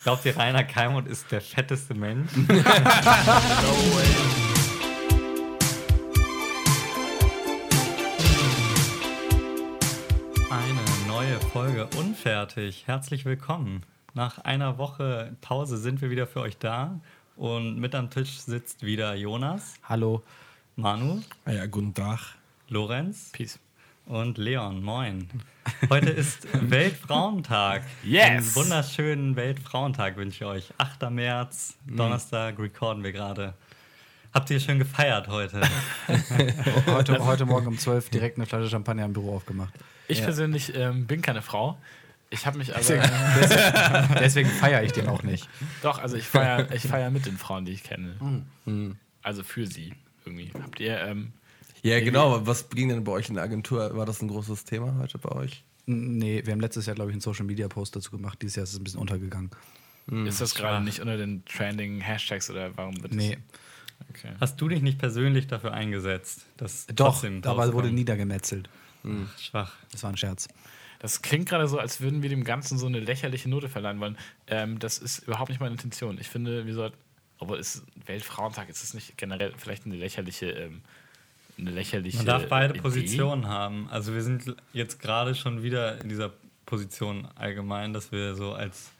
Glaubt ihr, Rainer Keimund ist der fetteste Mensch? Eine neue Folge Unfertig. Herzlich willkommen. Nach einer Woche Pause sind wir wieder für euch da. Und mit am Tisch sitzt wieder Jonas, Hallo. Manu, Ah Ja, guten Tag. Lorenz Peace. Und Leon. Moin. Heute ist Weltfrauentag. Yes! Einen wunderschönen Weltfrauentag wünsche ich euch. 8. März, Donnerstag, recorden wir gerade. Habt ihr schön gefeiert heute? Heute, heute Morgen um 12 direkt eine Flasche Champagner im Büro aufgemacht. Ich persönlich ähm, bin keine Frau. Ich habe mich aber. Deswegen, deswegen feiere ich den auch nicht. doch, also ich feiere ich feier mit den Frauen, die ich kenne. Mhm. Also für sie irgendwie. Habt ihr. Ähm, Ja, genau. aber Was ging denn bei euch in der Agentur? War das ein großes Thema heute bei euch? Nee, wir haben letztes Jahr, glaube ich, einen Social Media Post dazu gemacht. Dieses Jahr ist es ein bisschen untergegangen. ist das gerade nicht unter den trending Hashtags oder warum wird? Nee, Okay. Hast du dich nicht persönlich dafür eingesetzt? Dass doch, trotzdem aber wurde niedergemetzelt. Schwach. Das war ein Scherz. Das klingt gerade so, als würden wir dem Ganzen so eine lächerliche Note verleihen wollen. Ähm, das ist überhaupt nicht meine Intention. Ich finde, wir sollten. Obwohl es Weltfrauentag ist es nicht generell vielleicht eine lächerliche. Ähm, eine lächerliche. Man darf beide Idee? Positionen haben. Also wir sind jetzt gerade schon wieder in dieser Position allgemein, dass wir so als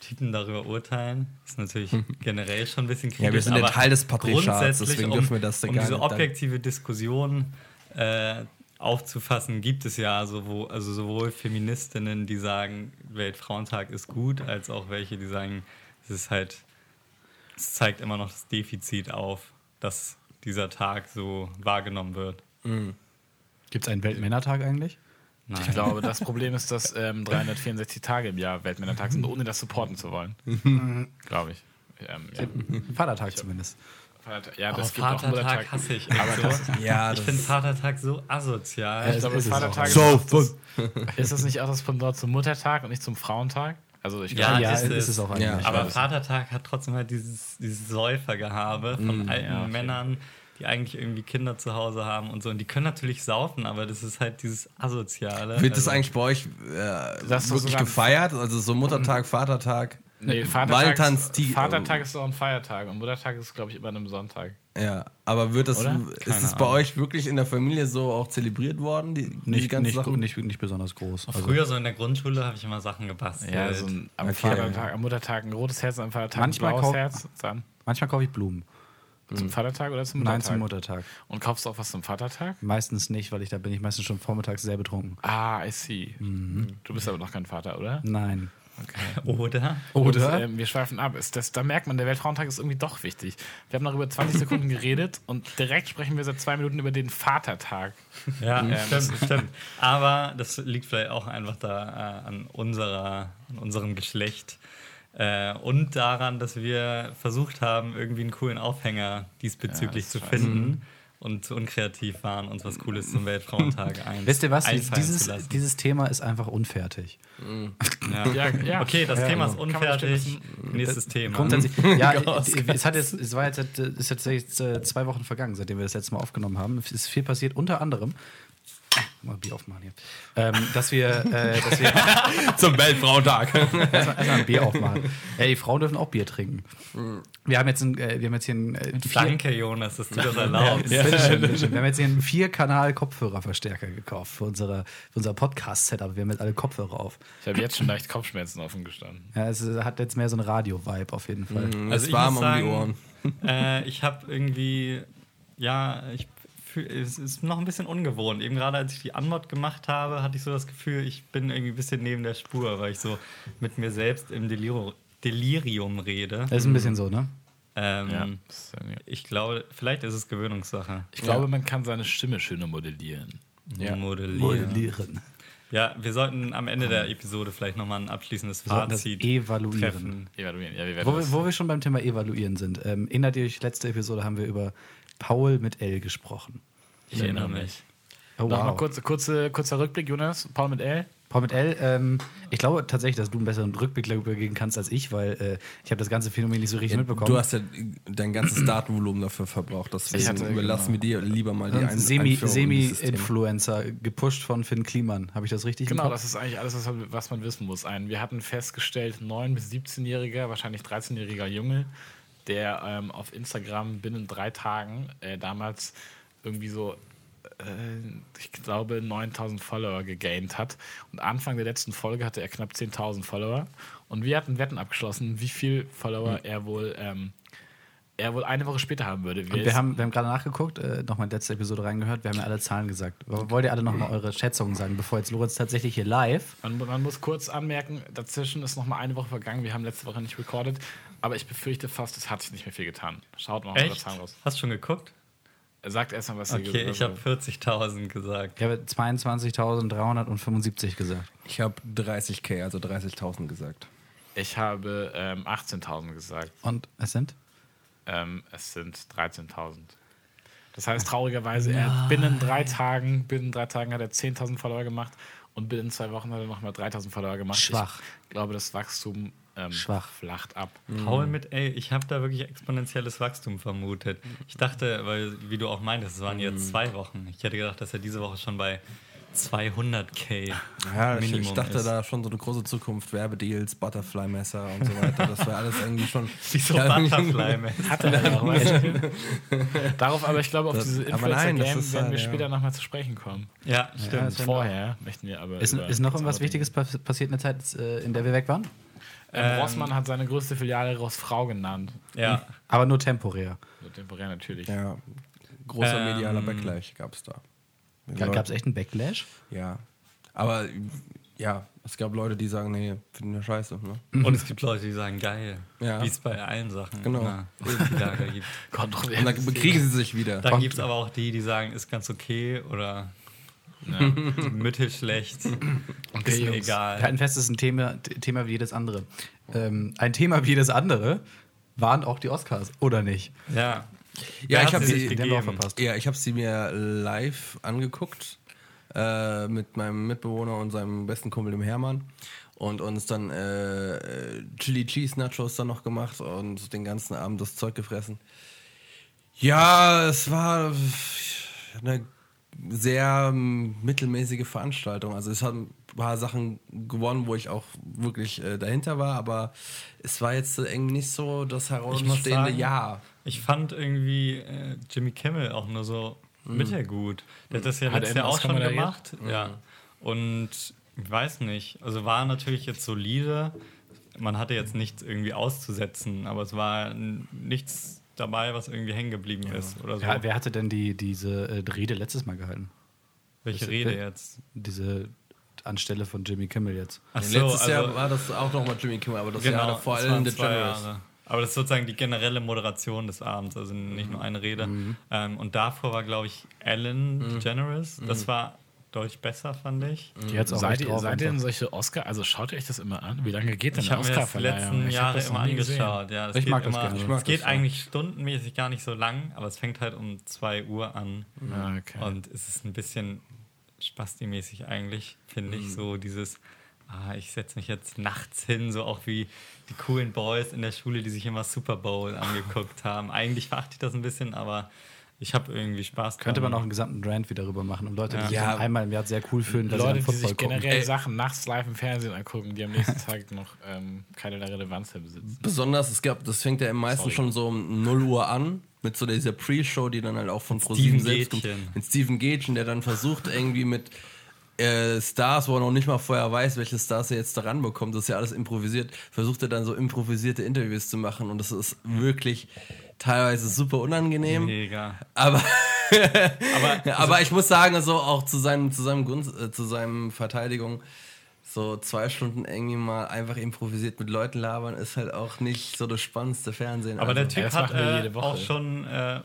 Typen darüber urteilen. Das ist natürlich generell schon ein bisschen kritisch. Ja, wir sind ja aber Teil des Patriarchats, deswegen um, dürfen wir das da um gar diese objektive Diskussion äh, aufzufassen, gibt es ja sowohl, also sowohl Feministinnen, die sagen, Weltfrauentag ist gut, als auch welche, die sagen, es ist halt, es zeigt immer noch das Defizit auf, dass dieser Tag so wahrgenommen wird. Gibt es einen Weltmännertag eigentlich? Nein. Ich glaube, das Problem ist, dass ähm, 364 Tage im Jahr Weltmännertag sind, ohne das supporten zu wollen. glaube ich. Ähm, ja. Vatertag zumindest. Vatertag- ja, Oh, das gibt auch Vatertag Muttertag. hasse ich. Aber so. das, Ja, ich finde Vatertag so asozial. Ja, ich glaube, ist auch. Vatertag So, ist, das, ist das nicht auch das Pendant zum Muttertag und nicht zum Frauentag? Also ich Ja, glaube, ja, ist ist, es. es auch eigentlich. Ja. Aber. Vatertag hat trotzdem halt dieses, dieses Säufergehabe von alten ja, okay. Männern, die eigentlich irgendwie Kinder zu Hause haben und so. Und die können natürlich saufen, aber das ist halt dieses Asoziale. Wird das Also, eigentlich bei euch äh, ist wirklich gefeiert? Also so Muttertag, Vatertag? nee, Vatertag, Valentinstag- Vatertag ist doch ein Feiertag und Muttertag ist, glaube ich, immer an einem Sonntag. Ja, aber wird das, Oder? ist es bei euch wirklich in der Familie so auch zelebriert worden? Die, die Nicht, ganzen nicht, Sachen? nicht, nicht besonders groß. Also, Früher so in der Grundschule habe ich immer Sachen gebastelt. Ja, so ein, am, Okay. Vatertag, am Muttertag ein rotes Herz, am Vatertag Manchmal ein blaues Herz. Dann manchmal kaufe ich Blumen. Zum Vatertag oder zum Muttertag? Nein, zum Muttertag. Und kaufst du auch was zum Vatertag? Meistens nicht, weil ich da bin ich meistens schon vormittags sehr betrunken. Ah, I see. Du bist aber noch kein Vater, oder? Nein. Oder? Oder? Und, ähm, wir schweifen ab. Ist das, da merkt man, der Weltfrauentag ist irgendwie doch wichtig. Wir haben noch über 20 Sekunden geredet und direkt sprechen wir seit zwei Minuten über den Vatertag. Ja, Ähm, stimmt, stimmt. Aber das liegt vielleicht auch einfach da äh, an, unserer, an unserem Geschlecht. Äh, und daran, dass wir versucht haben, irgendwie einen coolen Aufhänger diesbezüglich Ja, zu weiß finden und zu unkreativ waren, uns was Cooles zum Weltfrauentag ein Wisst ihr was? Dieses, dieses Thema ist einfach unfertig. Ja. Ja, ja. Okay, das Ja, Thema ist man unfertig. Nächstes Thema. Grundsätzlich, ja, es, hat jetzt, es war jetzt, seit, äh, ist jetzt jetzt, äh, zwei Wochen vergangen, seitdem wir das letzte Mal aufgenommen haben. Es ist viel passiert, unter anderem. Mal Bier aufmachen hier. Ähm, dass wir, äh, dass wir Zum Weltfrauentag. erstmal, ein Bier aufmachen. Ja, die Frauen dürfen auch Bier trinken. Wir haben jetzt, ein, äh, wir haben jetzt hier ein äh, Danke, Jonas, dass du das erlaubst. Bitteschön, bitteschön. Wir haben jetzt hier einen Vier-Kanal-Kopfhörerverstärker gekauft für, unsere, für unser Podcast-Setup. Wir haben jetzt alle Kopfhörer auf. Ich habe jetzt schon leicht Kopfschmerzen offen gestanden. Ja, es ist- hat jetzt mehr so einen Radio-Vibe auf jeden Fall. Es Also ist ich warm muss um die sagen, Ohren. Äh, ich habe irgendwie, ja, ich es ist noch ein bisschen ungewohnt. Eben gerade als ich die Anmod gemacht habe, hatte ich so das Gefühl, ich bin irgendwie ein bisschen neben der Spur, weil ich so mit mir selbst im Deliro Delirium rede. Das ist ein bisschen so, ne? Ähm, Ja. Ich glaube, vielleicht ist es Gewöhnungssache. Ich glaube, man kann seine Stimme schöner modellieren. Ja. Modellieren. Modellieren. Ja, wir sollten am Ende der Episode vielleicht nochmal ein abschließendes das Fazit evaluieren. treffen. Evaluieren. Ja, wir Wo wir, wo wir schon beim Thema Evaluieren sind. Ähm, erinnert ihr euch, letzte Episode haben wir über Paul mit L gesprochen. Ich erinnere mich. Oh, Nochmal kurz, kurze, kurzer Rückblick, Jonas. Paul mit L. Paul mit L, ähm, ich glaube tatsächlich, dass du einen besseren Rückblick darüber geben kannst als ich, weil äh, ich habe das ganze Phänomen nicht so richtig mitbekommen. Du hast ja dein ganzes Datenvolumen dafür verbraucht, deswegen Ich hatte- überlassen wir dir lieber mal die Ein Semi-. Semi-Influencer, gepusht von Finn Kliman. Habe ich das richtig Genau, im das ist eigentlich alles, was man, was man wissen muss. Ein, wir hatten festgestellt, 9- bis 17-jähriger, wahrscheinlich 13-jähriger Junge, der ähm, auf Instagram binnen drei Tagen äh, damals irgendwie so, äh, ich glaube, 9000 Follower gegaint hat. Und Anfang der letzten Folge hatte er knapp 10.000 Follower. Und wir hatten Wetten abgeschlossen, wie viel Follower er wohl. Ähm, er wohl eine Woche später haben würde. Und wir haben, wir haben gerade nachgeguckt, äh, nochmal letzte Episode reingehört, wir haben ja alle Zahlen gesagt. Wollt ihr alle nochmal eure Schätzungen sagen, bevor jetzt Lorenz tatsächlich hier live. Man, man muss kurz anmerken, dazwischen ist noch mal eine Woche vergangen. Wir haben letzte Woche nicht recorded, aber ich befürchte fast, es hat sich nicht mehr viel getan. Schaut mal Echt? Zahlen raus. Hast du schon geguckt? Sagt erstmal, was Okay, ihr ich habe 40.000 gesagt. Ich habe 22.375 gesagt. Ich habe 30k, also 30.000 gesagt. Ich habe ähm, 18.000 gesagt. Und es sind? Ähm, es sind 13.000. Das heißt, traurigerweise, er hat binnen drei Tagen, binnen drei Tagen hat er 10.000 Follower gemacht und binnen zwei Wochen hat er nochmal 3.000 Follower gemacht. Schwach. Ich glaube, das Wachstum ähm, Schwach. flacht ab. Paul mit, ey, ich habe da wirklich exponentielles Wachstum vermutet. Ich dachte, weil, wie du auch meintest, es waren jetzt zwei Wochen. Ich hätte gedacht, dass er diese Woche schon bei 200k Ja, ich, Minimum ich dachte ist. da schon so eine große Zukunft, Werbedeals, Butterfly-Messer und so weiter. Das wäre alles irgendwie schon. Wieso Ja, Butterfly, man? Hat er du? Darauf, aber ich glaube, auf Das- diese Influencer-Game werden halt, wir ja. später nochmal zu sprechen kommen. Ja, stimmt. wär- Vorher möchten wir aber. Ist, ist noch irgendwas Wichtiges pass- passiert in der Zeit, äh, in der wir weg waren? Reden. Ähm, Rossmann hat seine größte Filiale Rossfrau genannt. ja. Aber nur temporär. So temporär natürlich. Ja, großer Ähm, medialer Backlash gab es da. Gab es echt einen Backlash? Ja. Aber ja, es gab Leute, die sagen, nee, finden wir scheiße. Ne? Und es gibt Leute, die sagen, geil. Ja. Wie es bei allen Sachen Genau. Lager gibt. Und dann bekriegen sie sich wieder. Dann gibt es aber auch die, die sagen, ist ganz okay oder Ja. mittelschlecht. Okay, ist mir. Wir egal. halten fest, es ist ein Thema, Thema wie jedes andere. Ähm, ein Thema wie jedes andere waren auch die Oscars, oder nicht? Ja. Ja, ich habe sie wir ja, ich habe sie mir live angeguckt äh, mit meinem Mitbewohner und seinem besten Kumpel, dem Hermann. Und uns dann äh, Chili Cheese Nachos dann noch gemacht und den ganzen Abend das Zeug gefressen. Ja, es war eine sehr ähm, mittelmäßige Veranstaltung. Also es haben ein paar Sachen gewonnen, wo ich auch wirklich äh, dahinter war, aber es war jetzt irgendwie nicht so das herausstehende sagen, Ja. Ich fand irgendwie äh, Jimmy Kimmel auch nur so mittelgut. Der hat das ja Hat letztes Jahr auch schon gemacht. Ja. Und ich weiß nicht. Also war natürlich jetzt solide. Man hatte jetzt nichts irgendwie auszusetzen, aber es war nichts dabei, was irgendwie hängen geblieben ist oder so. Wer, wer hatte denn die, diese äh, Rede letztes Mal gehalten? Welche das- Rede jetzt? Diese anstelle von Jimmy Kimmel jetzt. Ach Letztes also- Jahr war das auch nochmal Jimmy Kimmel, aber das Genau, Jahr davor Ellen DeGeneres. Jahre. Aber das ist sozusagen die generelle Moderation des Abends, also nicht nur eine Rede. Ähm, und davor war, glaube ich, Ellen DeGeneres. Das war deutlich besser, fand ich. Die hat's auch Seid, drauf seid ihr denn solche Oscar? Also schaut euch das immer an? Wie lange geht denn Ich eine habe mir das die Oscarverleihung? letzten Ich hab Jahre immer angeschaut. Ja, Ich mag das immer, gerne. Ich Es geht eigentlich stundenmäßig gar nicht so lang, aber es fängt halt um 2 Uhr an. Ah, okay. Und es ist ein bisschen spasti-mäßig eigentlich, finde ich. So dieses, ah, ich setze mich jetzt nachts hin, so auch wie die coolen Boys in der Schule, die sich immer Super Bowl angeguckt haben. Eigentlich verachte ich das ein bisschen, aber ich habe irgendwie Spaß Könnte man dran. auch einen gesamten Rant wieder darüber machen, um Leute, die Ja. sich einmal im Jahr sehr cool fühlen, weil Leute, sie die dann sich Football gucken. generell Ey. Sachen nachts live im Fernsehen angucken, die am nächsten Tag noch ähm, keine Relevanz mehr besitzen. Besonders, es gab, das fängt ja meistens Sorry. schon so um 0 Uhr an, mit so dieser Pre-Show, die dann halt auch von Steven ProSieben selbst kommt. Mit Steven Gätchen, der dann versucht irgendwie mit äh, Stars, wo er noch nicht mal vorher weiß, welche Stars er jetzt da ranbekommt, das ist ja alles improvisiert, versucht er dann so improvisierte Interviews zu machen und das ist wirklich teilweise super unangenehm. Mega. Aber, Aber aber ich muss sagen, also auch zu seinem, zu seinem Gunst, äh, zu seinem Verteidigung, so zwei Stunden irgendwie mal einfach improvisiert mit Leuten labern, ist halt auch nicht so das spannendste Fernsehen. Aber der also. Typ das hat äh, jede Woche. auch schon äh,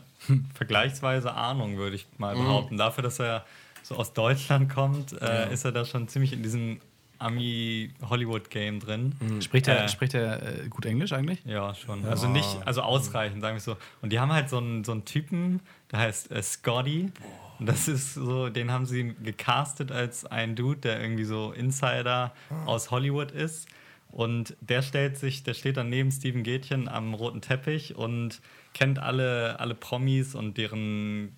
vergleichsweise Ahnung, würde ich Mhm. mal behaupten. Dafür, dass er so aus Deutschland kommt, äh, ist er da schon ziemlich in diesem Ami-Hollywood-Game drin. Spricht er, Äh, spricht er äh, gut Englisch eigentlich? Ja, schon. Also nicht, also ausreichend, sagen wir so. Und die haben halt so einen, so einen Typen, der heißt äh, Scotty. Und das ist so, den haben sie gecastet als ein Dude, der irgendwie so Insider aus Hollywood ist. Und der stellt sich, der steht dann neben Steven Gätchen am roten Teppich und kennt alle, alle Promis und deren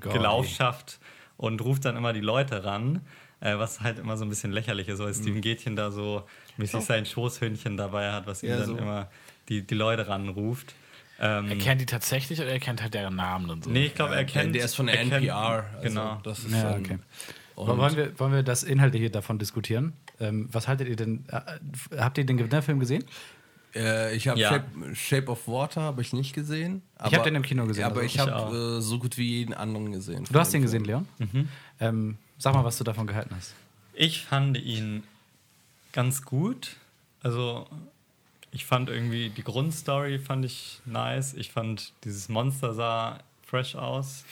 Gelaufschaft und ruft dann immer die Leute ran, äh, was halt immer so ein bisschen lächerlich ist, weil Steven Gätchen da so mäßig sein Schoßhündchen dabei hat, was ihm Ja, dann so. immer die, die Leute ranruft. Ähm, Er kennt die tatsächlich oder er kennt halt deren Namen und so? nee, ich glaube, er kennt. der ist von der er kennt- NPR. Also genau. Das ist, Ja, ähm, okay. und- wollen, wir, wollen wir das Inhaltliche davon diskutieren? Ähm, was haltet ihr denn? Äh, habt ihr den Gewinnerfilm gesehen? Äh, ich habe Ja. Shape, Shape of Water habe ich nicht gesehen. Aber, hab den im Kino gesehen, Aber also ich ich habe äh, so gut wie jeden anderen gesehen. Du hast den gesehen, Leon? Ähm, sag mal, was du davon gehalten hast. Ich fand ihn ganz gut. Also, ich fand irgendwie die Grundstory fand ich nice. Ich fand dieses Monster sah fresh aus.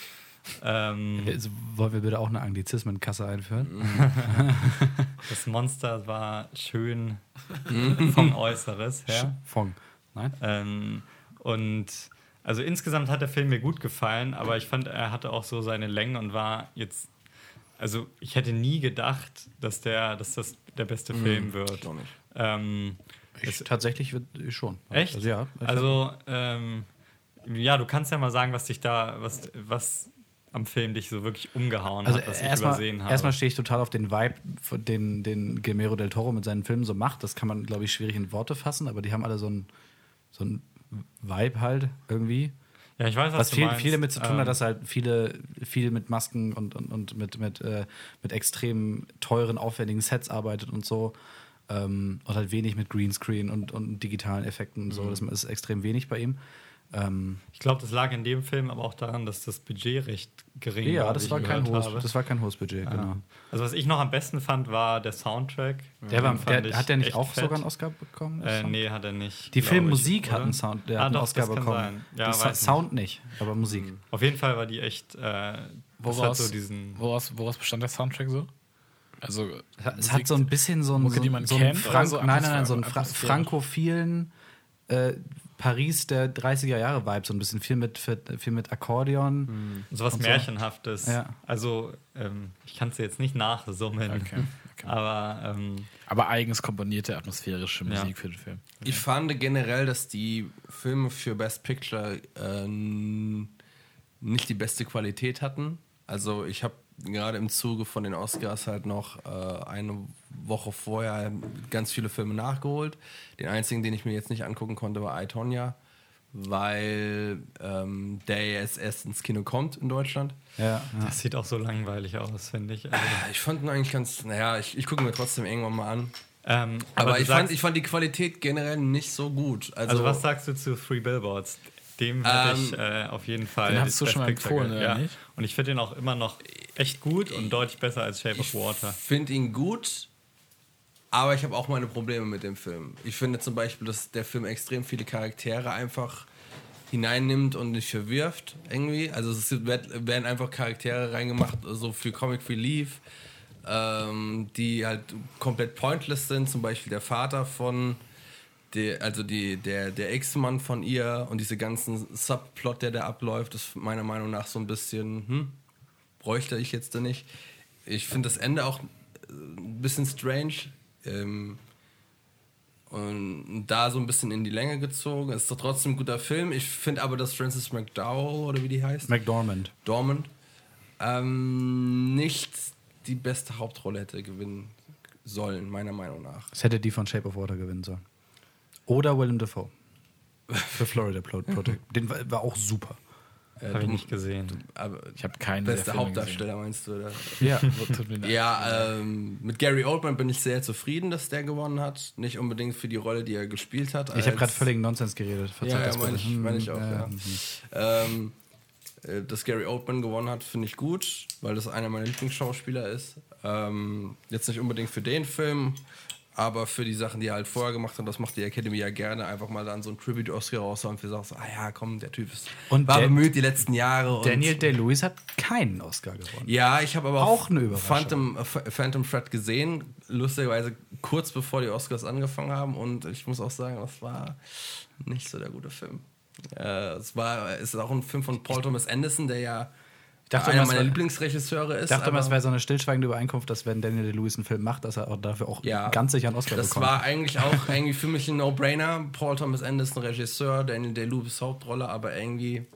Ähm, Also, wollen wir bitte auch eine Anglizismenkasse einführen? das Monster war schön vom Äußeres her. Fong. Nein? Ähm, und also insgesamt hat der Film mir gut gefallen, aber ich fand, er hatte auch so seine Längen und war jetzt. Also ich hätte nie gedacht, dass der, dass das der beste Film wird. auch nicht. Ähm, Ich, tatsächlich wird, schon. echt? Also, ja. Also ähm, ja, du kannst ja mal sagen, was dich da, was, was am Film dich so wirklich umgehauen Also hat, was ich übersehen habe. erstmal stehe ich total auf den Vibe, den, den Guillermo del Toro mit seinen Filmen so macht. Das kann man, glaube ich, schwierig in Worte fassen, aber die haben alle so einen so einen Vibe halt irgendwie. Ja, ich weiß, was, Was du viel, meinst. viel damit zu tun Ähm, hat, dass halt viele, viel mit Masken und, und, und mit, mit, äh, mit extrem teuren, aufwendigen Sets arbeitet und so. Ähm, und halt wenig mit Greenscreen und, und digitalen Effekten und so. Mhm. Das ist extrem wenig bei ihm. Ähm, Ich glaube, das lag in dem Film aber auch daran, dass das Budget recht gering war. ja, das war, kein hohes, das war kein hohes Budget, genau. Also was ich noch am besten fand, war der Soundtrack. Der war, der, hat der nicht auch fett. sogar einen Oscar bekommen? Äh, nee, hat er nicht. Die Filmmusik ich, hat einen Sound, der ah, hat einen doch, Oscar das kann bekommen. Sein. Ja, nicht. Sound nicht, aber Musik. Auf jeden Fall war die echt. Äh, Woraus, hat so diesen. woraus, woraus bestand der Soundtrack so? Also, Es hat so ein bisschen so einen, so, so einen Frank so nein, nein, nein, so einen? Fra frankophilen äh, Paris der 30er Jahre Vibe, so ein bisschen viel mit, viel mit Akkordeon. So was so. Märchenhaftes. Ja. Also, ähm, ich kann es jetzt nicht nachsummen. Okay, okay. Aber ähm, aber eigens komponierte atmosphärische Ja. Musik für den Film. Ich fand generell, dass die Filme für Best Picture äh, nicht die beste Qualität hatten. Also ich habe gerade im Zuge von den Oscars halt noch äh, eine Woche vorher ganz viele Filme nachgeholt. Den einzigen, den ich mir jetzt nicht angucken konnte, war I, Tonya, weil ähm, der jetzt erst ins Kino kommt in Deutschland. Ja, ja. das sieht auch so langweilig aus, finde ich. Also, Ich fand ihn eigentlich ganz, naja, ich, ich gucke mir trotzdem irgendwann mal an. ähm, Aber, du ich, fand, sagst, ich fand die Qualität generell nicht so gut. Also, also, was sagst du zu Three Billboards? Dem hätte Ähm, ich äh, auf jeden Fall. den hast du schon mal empfohlen, oder ja. nicht? Und ich finde den auch immer noch echt gut und deutlich besser als Shape of Ich Water. finde ihn gut, aber ich habe auch meine Probleme mit dem Film. Ich finde zum Beispiel, dass der Film extrem viele Charaktere einfach hineinnimmt und nicht verwirft irgendwie. Also es werden einfach Charaktere reingemacht, so für Comic Relief, ähm, die halt komplett pointless sind. Zum Beispiel der Vater von, der, also die, der, der Ex-Mann von ihr und diese ganzen Subplot, der da abläuft, ist meiner Meinung nach so ein bisschen, hm, bräuchte ich jetzt da nicht. Ich finde das Ende auch äh, ein bisschen strange. Ähm, und da so ein bisschen in die Länge gezogen. Es ist doch trotzdem ein guter Film. Ich finde aber, dass Francis McDowell oder wie die heißt, McDormand. Dormand, ähm, nicht die beste Hauptrolle hätte gewinnen sollen, meiner Meinung nach. Es hätte die von Shape of Water gewinnen sollen. Oder Willem Dafoe. Für Florida Pro- Project. Den war, war auch super. Äh, Habe ich du- nicht gesehen. Aber Ich habe keinen der beste Hauptdarsteller meinst du, oder? Ja. gesehen. Tut mir leid. Ja, ähm, mit Gary Oldman bin ich sehr zufrieden, dass der gewonnen hat. Nicht unbedingt für die Rolle, die er gespielt hat. Ich habe gerade völligen Nonsens geredet. Verzeiht Ja, ja das meine ich, mein ich auch, Hm, ja. hm. Ähm, äh, dass Gary Oldman gewonnen hat, finde ich gut, weil das einer meiner Lieblingsschauspieler ist. Ähm, jetzt nicht unbedingt für den Film, aber für die Sachen, die er halt vorher gemacht hat, das macht die Academy ja gerne, einfach mal dann so ein Tribute-Oscar raushauen für sagst, ah ja, komm, der Typ ist, Und war Dan- bemüht die letzten Jahre. und- Daniel Day-Lewis hat keinen Oscar gewonnen. Ja, ich habe aber Auch eine. Phantom, äh, Ph- Phantom Thread gesehen, lustigerweise kurz bevor die Oscars angefangen haben und ich muss auch sagen, das war nicht so der gute Film. Äh, es war, es ist auch ein Film von Paul Thomas Anderson, der ja dachte einer meiner Lieblingsregisseure ist. Ich dachte immer, es wäre so eine stillschweigende Übereinkunft, dass wenn Daniel Day-Lewis einen Film macht, dass er auch dafür auch Ja. ganz sicher einen Oscar Das bekommt. war eigentlich auch irgendwie für mich ein No-Brainer. Paul Thomas Anderson, Regisseur, Daniel Day-Lewis Hauptrolle, aber irgendwie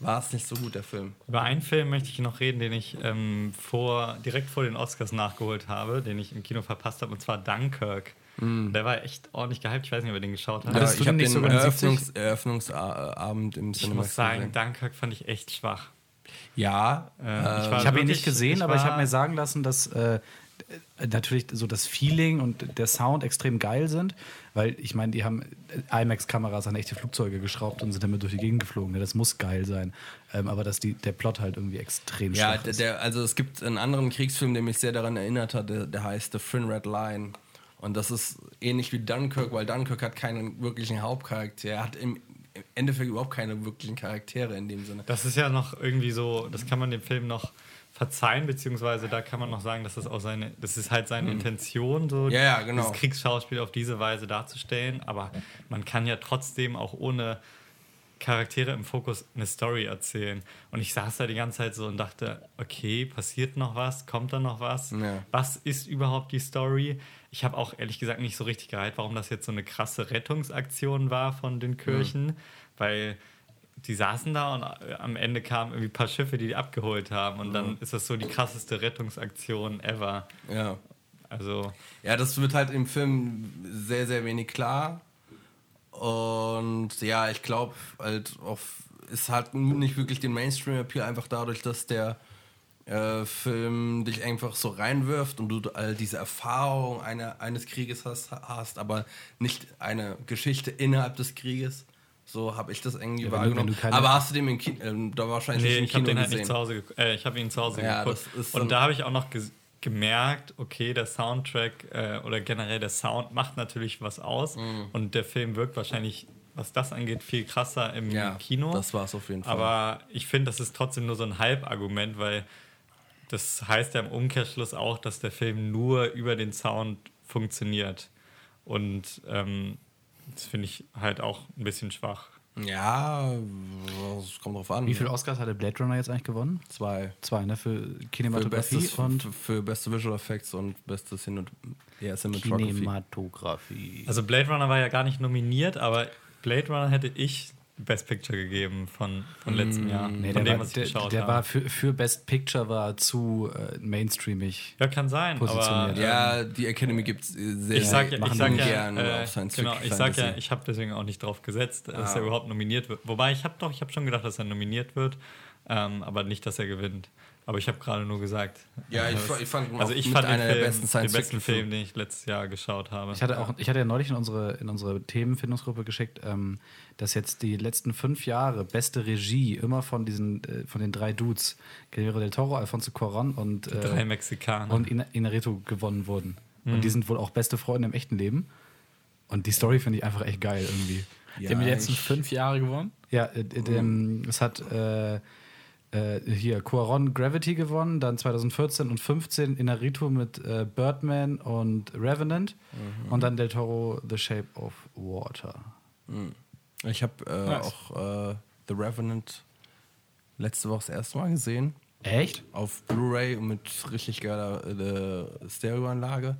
war es nicht so gut, der Film. Über einen Film möchte ich noch reden, den ich ähm, vor, direkt vor den Oscars nachgeholt habe, den ich im Kino verpasst habe, und zwar Dunkirk. Der war echt ordentlich gehypt. Ich weiß nicht, ob ihr den geschaut habt. Du ich den habe nicht den sogar in Eröffnungs Eröffnungsabend im ich Cinema muss sagen, gesehen. Dunkirk fand ich echt schwach. Ja, Äh, äh, ich war Ich habe ihn nicht gesehen, ich aber ich habe mir sagen lassen, dass äh, äh, natürlich so das Feeling und der Sound extrem geil sind, weil ich meine, die haben äh, IMAX-Kameras an echte Flugzeuge geschraubt und sind damit durch die Gegend geflogen. Ne? Das muss geil sein. Ähm, aber dass die, der Plot halt irgendwie extrem ja schwach ist. der, also es gibt einen anderen Kriegsfilm, der mich sehr daran erinnert hat, der, der heißt The Thin Red Line. Und das ist ähnlich wie Dunkirk, weil Dunkirk hat keinen wirklichen Hauptcharakter. Er hat im Endeffekt überhaupt keine wirklichen Charaktere in dem Sinne. Das ist ja noch irgendwie so, das kann man dem Film noch verzeihen, beziehungsweise da kann man noch sagen, dass das auch seine, das ist halt seine Intention, so Mhm. Ja, ja, genau. das Kriegsschauspiel auf diese Weise darzustellen, aber man kann ja trotzdem auch ohne Charaktere im Fokus eine Story erzählen. Und ich saß da die ganze Zeit so und dachte, okay, passiert noch was? Kommt da noch was? Ja. Was ist überhaupt die Story? Ich habe auch ehrlich gesagt nicht so richtig gereiht, warum das jetzt so eine krasse Rettungsaktion war von den Kirchen, weil die saßen da und äh, am Ende kamen irgendwie ein paar Schiffe, die die abgeholt haben und dann ist das so die krasseste Rettungsaktion ever. Ja. Also Ja, das wird halt im Film sehr, sehr wenig klar. Und ja, ich glaube, halt es hat nicht wirklich den Mainstream-Appeal, einfach dadurch, dass der äh, Film dich einfach so reinwirft und du all diese Erfahrung einer, eines Krieges hast, hast, aber nicht eine Geschichte innerhalb des Krieges. So habe ich das irgendwie Ja, wahrgenommen. aber hast du den im Kino, ähm, da wahrscheinlich Nee, nicht ich im habe Kino den halt gesehen? nicht zu Hause. Äh, ich habe ihn zu Hause Ja, geguckt. dann- Und da habe ich auch noch gemerkt, okay, der Soundtrack äh, oder generell der Sound macht natürlich was aus. Mhm. Und der Film wirkt wahrscheinlich, was das angeht, viel krasser im Ja, Kino. das war es auf jeden Fall. Aber ich finde, das ist trotzdem nur so ein Halbargument, weil das heißt ja im Umkehrschluss auch, dass der Film nur über den Sound funktioniert. Und ähm, das finde ich halt auch ein bisschen schwach. ja, es kommt drauf an. Wie viele Oscars hatte Blade Runner jetzt eigentlich gewonnen? Zwei. Zwei, ne? Für Für, Kinematografie bestes, und für, für beste Visual Effects und beste Cine ja, Cinematography. Kinematografie. Also Blade Runner war ja gar nicht nominiert, aber Blade Runner hätte ich Best Picture gegeben von, von letztem Jahr. Nee, von der, dem, war, was ich der, geschaut der habe. war für, für Best Picture war zu äh, mainstreamig. ja, kann sein, aber positioniert. Ja, die Academy gibt es sehr ich sag ja, ich sag ja, ungern äh, Science genau, ich sag ja, ich habe deswegen auch nicht drauf gesetzt, dass Ah. er überhaupt nominiert wird. Wobei ich habe doch, ich habe schon gedacht, dass er nominiert wird, ähm, aber nicht, dass er gewinnt. Aber ich habe gerade nur gesagt. Ja, ich, äh, fa- ich fand also ich mit fand den, einer Film, der besten Science den besten Film, den ich letztes Jahr geschaut habe. Ich hatte auch, ich hatte ja neulich in unsere, in unsere Themenfindungsgruppe geschickt, ähm, dass jetzt die letzten fünf Jahre beste Regie immer von diesen, äh, von den drei Dudes, Guillermo del Toro, Alfonso Cuarón und, äh, Drei Mexikaner. und Ina- Inarritu gewonnen wurden. Mhm. Und die sind wohl auch beste Freunde im echten Leben. Und die Story finde ich einfach echt geil irgendwie. Die haben die letzten fünf Jahre gewonnen. Ja, äh, äh, ähm, es hat äh, hier Cuaron Gravity gewonnen, dann 2014 und 15 Inarritu mit äh, Birdman und Revenant Mhm. und dann Del Toro The Shape of Water. Ich habe äh, Nice. auch äh, The Revenant letzte Woche das erste Mal gesehen. Echt? Auf Blu-ray und mit richtig geiler äh, Stereoanlage.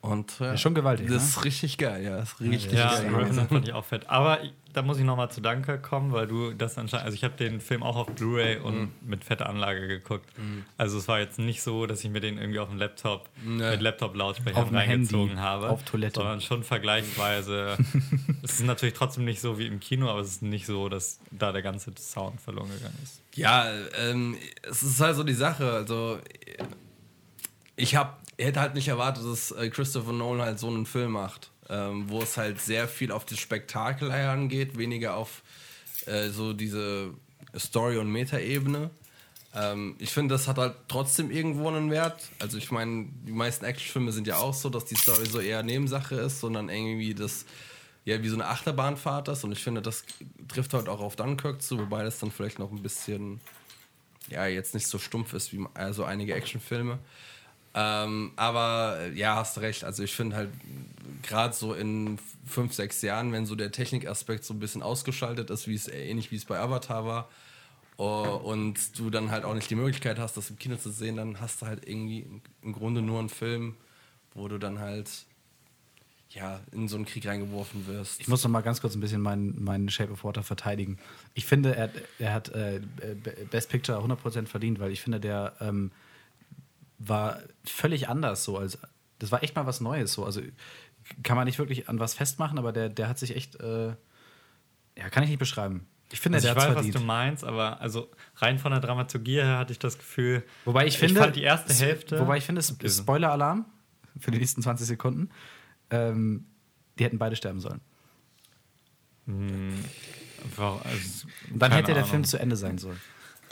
Und äh, Ja, schon gewaltig, Das ne? ist richtig geil, ja. Das ist richtig Ja, geil. Revenant fand ich auch fett. Aber ich, da muss ich nochmal zu Danke kommen, weil du das anscheinend. Also, ich habe den Film auch auf Blu-ray und Mhm. mit fetter Anlage geguckt. Also, es war jetzt nicht so, dass ich mir den irgendwie auf dem Laptop Nee. mit Laptop-Lautsprechern dem reingezogen Handy, habe. auf Toilette. Sondern schon vergleichsweise. es ist natürlich trotzdem nicht so wie im Kino, aber es ist nicht so, dass da der ganze Sound verloren gegangen ist. Ja, ähm, es ist halt so die Sache. Also, ich hab, hätte halt nicht erwartet, dass äh, Christopher Nolan halt so einen Film macht, ähm, wo es halt sehr viel auf das Spektakel angeht, weniger auf äh, so diese Story- und Metaebene. Ähm, ich finde, das hat halt trotzdem irgendwo einen Wert. Also ich meine, die meisten Actionfilme sind ja auch so, dass die Story so eher Nebensache ist, sondern irgendwie das ja wie so eine Achterbahnfahrt ist. Und ich finde, das trifft halt auch auf Dunkirk zu, wobei das dann vielleicht noch ein bisschen ja jetzt nicht so stumpf ist wie also einige Actionfilme. Ähm, aber äh, ja, hast recht. Also ich finde halt gerade so in fünf, sechs Jahren, wenn so der Technikaspekt so ein bisschen ausgeschaltet ist, wie es ähnlich wie es bei Avatar war, oh, und du dann halt auch nicht die Möglichkeit hast, das im Kino zu sehen, dann hast du halt irgendwie im Grunde nur einen Film, wo du dann halt ja, in so einen Krieg reingeworfen wirst. Ich muss noch mal ganz kurz ein bisschen meinen, meinen Shape of Water verteidigen. Ich finde, er, er hat äh, Best Picture 100% verdient, weil ich finde, der ähm, war völlig anders so. Als, das war echt mal was Neues so. Also kann man nicht wirklich an was festmachen, aber der, der hat sich echt, äh, ja, kann ich nicht beschreiben. Ich finde, also der ich weiß, verdient. was du meinst, aber also rein von der Dramaturgie her hatte ich das Gefühl. Wobei ich finde, fand die erste Hälfte. Wobei ich finde, Spoiler-Alarm für die nächsten 20 Sekunden. Ähm, die hätten beide sterben sollen. War- also, Und dann hätte der Ahnung. Film zu Ende sein sollen.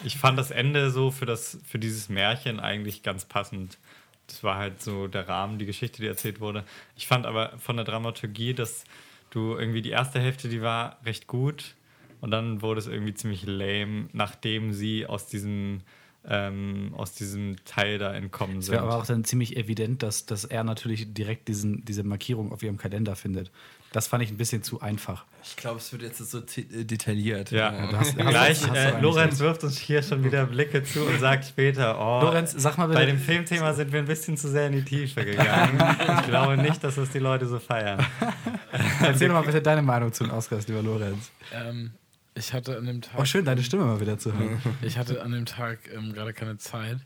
Ich fand das Ende so für, das, für dieses Märchen eigentlich ganz passend. Das war halt so der Rahmen, die Geschichte, die erzählt wurde. Ich fand aber von der Dramaturgie, dass du irgendwie die erste Hälfte, die war recht gut. Und dann wurde es irgendwie ziemlich lame, nachdem sie aus diesem, ähm, aus diesem Teil da entkommen Es sind. wäre aber auch dann ziemlich evident, dass, dass er natürlich direkt diesen, diese Markierung auf ihrem Kalender findet. Das fand ich ein bisschen zu einfach. Ich glaube, es wird jetzt so äh, detailliert. Ja, du hast- hast- gleich. hast du äh, Lorenz wirft uns hier schon wieder Blicke zu und sagt später: Oh, Lorenz, sag mal bitte- bei dem Filmthema sind wir ein bisschen zu sehr in die Tiefe gegangen. ich glaube nicht, dass das die Leute so feiern. Erzähl doch mal bitte deine Meinung zu den Oscars, lieber Lorenz. Ähm, ich hatte an dem Tag. Oh, schön, deine Stimme mal wieder zu hören. Ich hatte an dem Tag ähm, gerade keine Zeit.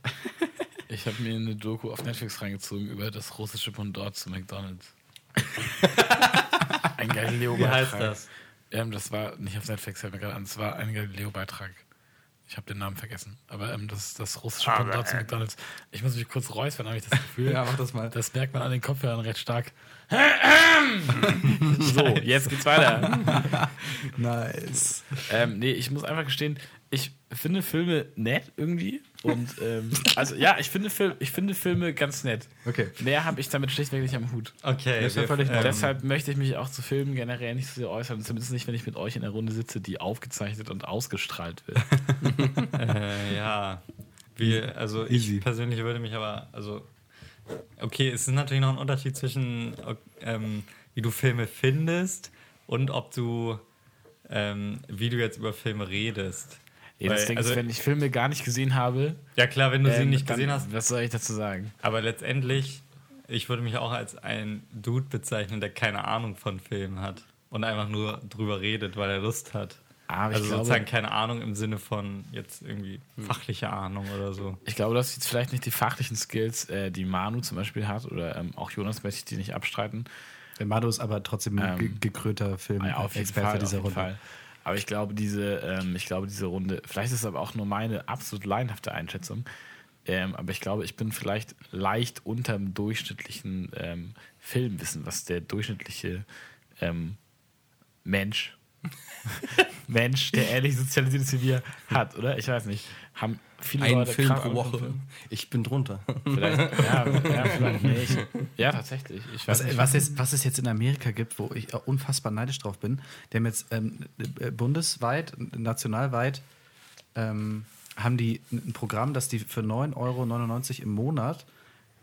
Ich habe mir eine Doku auf Netflix reingezogen über das russische Pendant zu McDonalds. Ein Galileo-Beitrag. Wie heißt das? Ähm, das war nicht auf Netflix, fällt mir gerade an. Es war ein Galileo-Beitrag. Ich habe den Namen vergessen. Aber ähm, das das russische Pendant zu McDonalds. Ich muss mich kurz räuspern, habe ich das Gefühl. Ja, mach das mal. Das merkt man an den Kopfhörern recht stark. so, jetzt geht's weiter. Nice. Ähm, nee, ich muss einfach gestehen, ich finde Filme nett irgendwie. Und ähm, also ja, ich finde, Film, ich finde Filme ganz nett. Okay. Mehr habe ich damit schlichtweg nicht am Hut. Okay, Das ist völlig ähm, Deshalb möchte ich mich auch zu Filmen generell nicht so sehr äußern. Zumindest nicht, wenn ich mit euch in der Runde sitze, die aufgezeichnet und ausgestrahlt wird. Äh, ja. Wie, also Easy. ich persönlich würde mich aber, also okay, es ist natürlich noch ein Unterschied zwischen, ähm, wie du Filme findest und ob du, ähm, wie du jetzt über Filme redest. Ja, das Weil, Ding also, ist, wenn ich Filme gar nicht gesehen habe, ja klar, wenn du sie ähm, nicht dann- gesehen hast, was soll ich dazu sagen? aber letztendlich, ich würde mich auch als ein Dude bezeichnen, der keine Ahnung von Filmen hat und einfach nur drüber redet, weil er Lust hat. Aber ich also glaube- sozusagen keine Ahnung im Sinne von jetzt irgendwie fachliche Ahnung oder so. Ich glaube, das sind jetzt vielleicht nicht die fachlichen Skills, äh, die Manu zum Beispiel hat, oder ähm, auch Jonas möchte ich die nicht abstreiten. Der Mado ist aber trotzdem ein Ähm, ge gekröter Film. Ja, auf jeden Experte Fall, dieser auf jeden Runde. Fall. Aber ich glaube, diese, ähm, ich glaube, diese Runde, vielleicht ist es aber auch nur meine absolut laienhafte Einschätzung, ähm, aber ich glaube, ich bin vielleicht leicht unter dem durchschnittlichen ähm, Filmwissen, was der durchschnittliche ähm, Mensch, Mensch, der ähnlich sozialisiert ist wie wir, hat, oder? Ich weiß nicht. Haben viele Ein Leute Film pro Woche. Ich bin drunter. Vielleicht, ja, ja, vielleicht nicht. Ja, tatsächlich. Ich weiß Was, nicht. was, es, was es jetzt in Amerika gibt, wo ich unfassbar neidisch drauf bin, die haben jetzt ähm, äh, bundesweit, nationalweit, ähm, haben die ein Programm, dass die für 9,99 Euro im Monat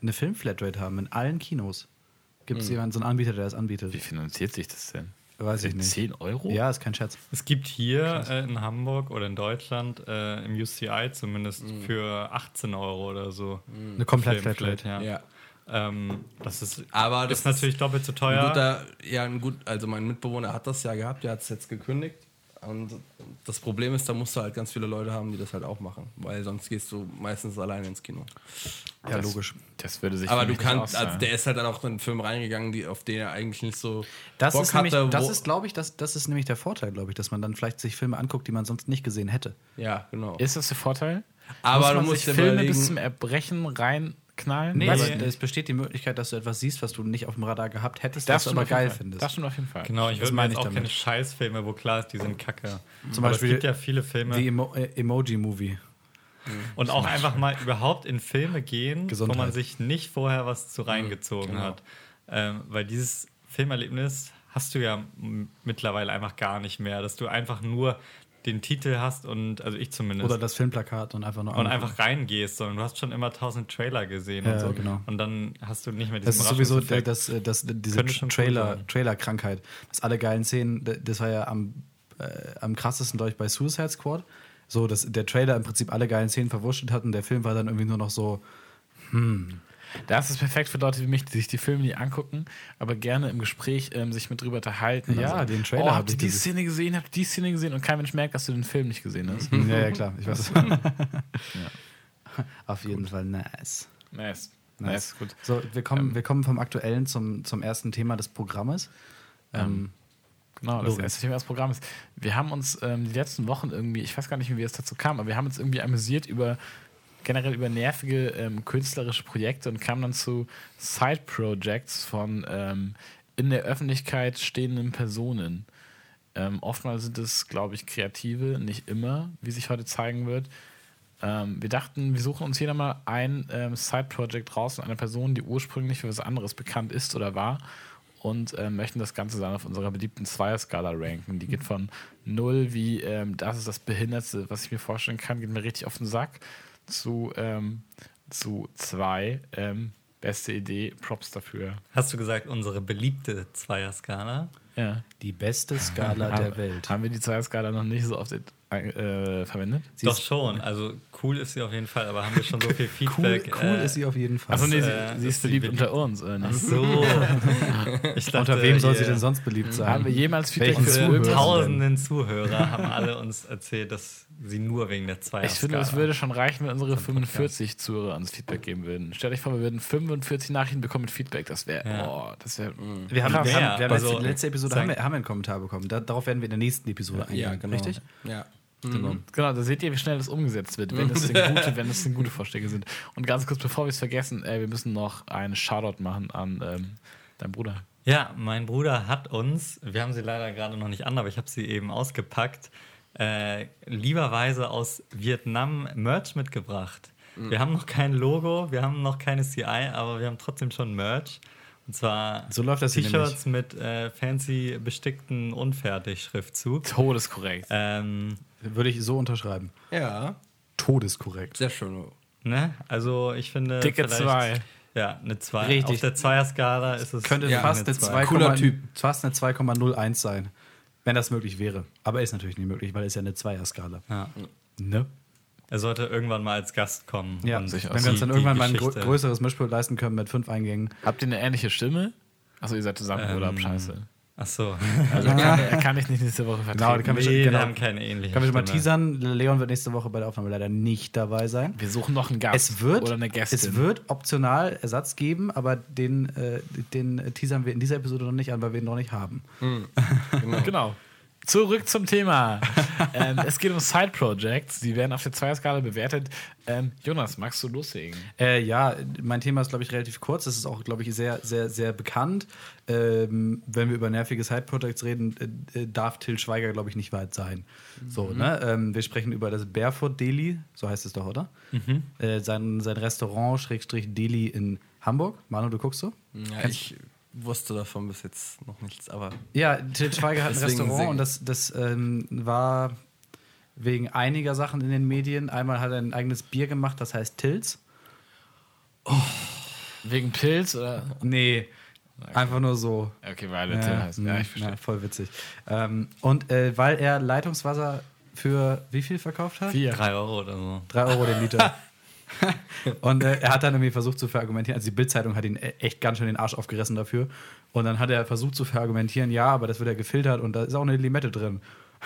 eine Filmflatrate haben in allen Kinos. Gibt es jemanden, so einen Anbieter, der das anbietet? Wie finanziert sich das denn? Weiß ich nicht. 10 Euro? Ja, ist kein Scherz. Es gibt hier äh, in Hamburg oder in Deutschland, äh, im UCI zumindest, für 18 Euro oder so. Eine komplett Flatrate. ja. Ähm, das ist, Aber das ist natürlich doppelt so Ein teuer. guter, ja, ein gut, also mein Mitbewohner hat das ja gehabt, der hat es jetzt gekündigt. Und das Problem ist, da musst du halt ganz viele Leute haben, die das halt auch machen, weil sonst gehst du meistens alleine ins Kino. Ja, Das- logisch. Das würde sich Aber du kannst, also der ist halt dann auch in einen Film reingegangen, die, auf den er eigentlich nicht so Das Bock ist, nämlich, hatte. das ist, glaube ich, das, das ist nämlich der Vorteil, glaube ich, dass man dann vielleicht sich Filme anguckt, die man sonst nicht gesehen hätte. ja, genau. Ist das der Vorteil? Aber Muss du man musst sich dir Filme bis zum Erbrechen reinknallen? Nee, nicht. es besteht die Möglichkeit, dass du etwas siehst, was du nicht auf dem Radar gehabt hättest, das was du aber geil Fall. findest. Das stimmt auf jeden Fall. Genau, ich Das würde mir meine jetzt ich auch keine damit. Scheißfilme, wo klar ist, die sind kacke. Zum Aber Beispiel es gibt ja viele Filme. The Emo äh, Emoji Movie. Und auch einfach mal überhaupt in Filme gehen, Gesundheit. wo man sich nicht vorher was zu Mhm, reingezogen genau. hat. Ähm, weil dieses Filmerlebnis hast du ja mittlerweile einfach gar nicht mehr, dass du einfach nur den Titel hast und, also ich zumindest, Oder das Filmplakat und einfach nur und einfach reingehst, sondern du hast schon immer tausend Trailer gesehen Ja, und so. genau. Und dann hast du nicht mehr Das diesen ist sowieso das, äh, das, diese Könnte schon cool Trailer. Trailer-Krankheit. Dass alle geilen Szenen, das war ja am, äh, am krassesten, glaube ich, bei Suicide Squad. So, dass der Trailer im Prinzip alle geilen Szenen verwurschtelt hat und der Film war dann irgendwie nur noch so, Das ist perfekt für Leute wie mich, die sich die Filme nie angucken, aber gerne im Gespräch ähm, sich mit drüber unterhalten. Ja, den Trailer Oh, hab habt ihr die gesehen. Szene gesehen? Habt ihr die Szene gesehen? Und kein Mensch merkt, dass du den Film nicht gesehen hast. ja, ja, klar, ich weiß. Auf jeden Fall nice. nice. Nice. Nice, gut. So, wir kommen, wir kommen vom Aktuellen zum, zum ersten Thema des Programmes. Ähm, Genau, das erste Thema des Programms. Wir haben uns ähm, die letzten Wochen irgendwie, ich weiß gar nicht, wie wir es dazu kamen, aber wir haben uns irgendwie amüsiert über generell über nervige ähm, künstlerische Projekte und kamen dann zu Side-Projects von ähm, in der Öffentlichkeit stehenden Personen. Ähm, oftmals sind es, glaube ich, Kreative, nicht immer, wie sich heute zeigen wird. Ähm, wir dachten, wir suchen uns jeder mal ein ähm, Side-Project raus von einer Person, die ursprünglich für was anderes bekannt ist oder war und ähm, möchten das Ganze dann auf unserer beliebten Zweier-Skala ranken. Die geht von 0 wie ähm, das ist das Behindertste, was ich mir vorstellen kann, geht mir richtig auf den Sack, zu, ähm, zu 2 ähm, beste Idee, Props dafür. Hast du gesagt, unsere beliebte Zweierskala? Ja. die beste Skala der Welt. Haben wir die Zweier-Skala noch nicht so oft äh, verwendet? Sie Doch schon, also cool ist sie auf jeden Fall, aber haben wir schon so viel Cool, Feedback? cool äh, ist sie auf jeden Fall. Achso, nee, sie, äh, sie ist beliebt unter uns. Oder nicht? So. Ich dachte, Unter wem soll sie denn sonst beliebt sein? Haben wir jemals Feedback Welchen für Zuhörer? tausenden Zuhörer haben alle uns erzählt, dass sie nur wegen der Zweier. Ich finde, es würde schon reichen, wenn unsere 45 Zuhörer uns Feedback geben würden. Stell euch vor, wir würden 45 Nachrichten bekommen mit Feedback. Das wäre, Ja. oh, das wäre. Wir haben, wir haben, wir haben Also, letzte, letzte Episode haben wir, haben wir einen Kommentar bekommen. Da, darauf werden wir in der nächsten Episode eingehen. Ja, genau. Richtig? Ja. Genau. Genau, da seht ihr, wie schnell das umgesetzt wird, wenn es denn gute, wenn es denn gute Vorschläge sind. Und ganz kurz, bevor wir es vergessen, äh, wir müssen noch einen Shoutout machen an ähm, deinen Bruder. Ja, mein Bruder hat uns, wir haben sie leider gerade noch nicht an, aber ich habe sie eben ausgepackt, äh, lieberweise aus Vietnam Merch mitgebracht. Wir haben noch kein Logo, wir haben noch keine CI, aber wir haben trotzdem schon Merch. Und zwar So läuft das hier T-Shirts mit äh, fancy bestickten Unfertig-Schriftzug. Todeskorrekt. Ähm, Würde ich so unterschreiben. Ja, Todeskorrekt. sehr schön. ne? Also ich finde. Dicke vielleicht- zwei. Ja, eine 2. Richtig. Auf der Zweierskala ist es. Könnte Ja, fast eine zwei. 2, Cooler Typ. fast eine 2,01 sein. Wenn das möglich wäre. Aber ist natürlich nicht möglich, weil es ja eine Zweierskala. Ja. Ne? Er sollte irgendwann mal als Gast kommen. Ja, und sich wenn wir uns dann irgendwann mal ein grö größeres Mischpult leisten können mit fünf Eingängen. Habt ihr eine ähnliche Stimme? Achso, ihr seid zusammen oder Ähm, scheiße. Ach so. Also er kann, er kann ich nicht nächste Woche vertreten. Genau, kann- wir schon- nee, genau. wir haben keine ähnliche Können wir schon mal teasern? Leon wird nächste Woche bei der Aufnahme leider nicht dabei sein. wir suchen noch einen Gast Es wird, oder eine Gästin. es wird optional Ersatz geben, aber den, äh, den teasern wir in dieser Episode noch nicht an, weil wir ihn noch nicht haben. Genau. Zurück zum Thema. ähm, es geht um Side-Projects. Die werden auf der Zweierskala bewertet. Ähm, Jonas, magst du loslegen? Äh, ja, mein Thema ist, glaube ich, relativ kurz. Das ist auch, glaube ich, sehr, sehr, sehr bekannt. Ähm, wenn wir über nervige Side-Projects reden, äh, äh, darf Till Schweiger, glaube ich, nicht weit sein. So, ne? Ähm, wir sprechen über das Barefoot Deli, so heißt es doch, oder? Äh, sein, sein Restaurant, Schrägstrich Deli in Hamburg. Manu, du guckst so? Ja, ich wusste davon bis jetzt noch nichts, aber Ja, Til Schweiger hat ein Restaurant singen. und das, das ähm, war wegen einiger Sachen in den Medien. Einmal hat er ein eigenes Bier gemacht, das heißt Tils. Wegen Pilz oder? Nee, einfach nur so. Okay, weil er Till heißt. Ja, ich verstehe. ja, voll witzig. Ähm, und äh, weil er Leitungswasser für wie viel verkauft hat? Vier. Drei Euro oder so. Drei Euro den Liter. und äh, er hat dann irgendwie versucht zu verargumentieren, also die Bildzeitung hat ihn e- echt ganz schön den Arsch aufgerissen dafür. Und dann hat er versucht zu verargumentieren, ja, aber das wird ja gefiltert und da ist auch eine Limette drin.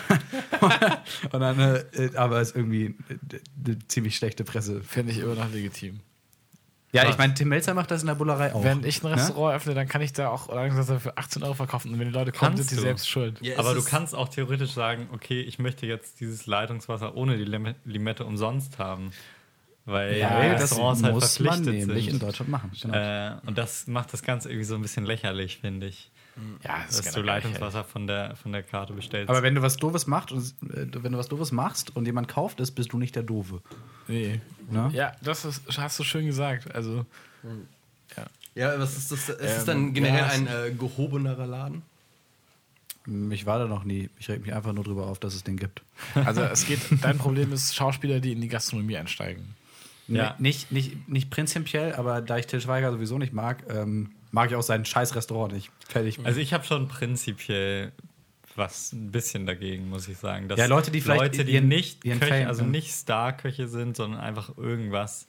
und dann, äh, äh, aber ist irgendwie äh, eine ziemlich schlechte Presse. Finde ich immer noch legitim. Ja, ich meine, Tim Melzer macht das in der Bullerei auch. Wenn ich ein ne? Restaurant öffne, dann kann ich da auch Leitungswasser für 18 Euro verkaufen. Und wenn die Leute kommen, Kannst sind die du. selbst schuld. Ja, Aber du kannst auch theoretisch sagen, okay, ich möchte jetzt dieses Leitungswasser ohne die Lim Limette umsonst haben. Weil Ja, das Restaurants halt muss man verpflichtet nämlich in sind. Deutschland machen. Genau. Äh, und das macht das Ganze irgendwie so ein bisschen lächerlich, finde ich. Ja, das ist dass du generell Leitungswasser von der, von der Karte bestellst. Aber wenn du was Doofes machst und äh, wenn du was Doofes machst und jemand kauft es, bist du nicht der Doofe. Nee. Ne? Ja, das ist, hast du schön gesagt. Also, Ja, was ist das? Ist es Ähm, dann generell ja, es- ein äh, gehobenerer Laden? Ich war da noch nie. Ich reg mich einfach nur drüber auf, dass es den gibt. also es geht, dein Problem ist Schauspieler, die in die Gastronomie einsteigen. Ja. Nicht, nicht, nicht prinzipiell, aber da ich Til Schweiger sowieso nicht mag, ähm, mag ich auch sein scheiß Restaurant nicht. Fertig. Also ich habe schon prinzipiell was ein bisschen dagegen, muss ich sagen. Dass Ja, Leute, die vielleicht Leute, die ihren- nicht ihren Köche, Fame, also nicht Star-Köche sind, sondern einfach irgendwas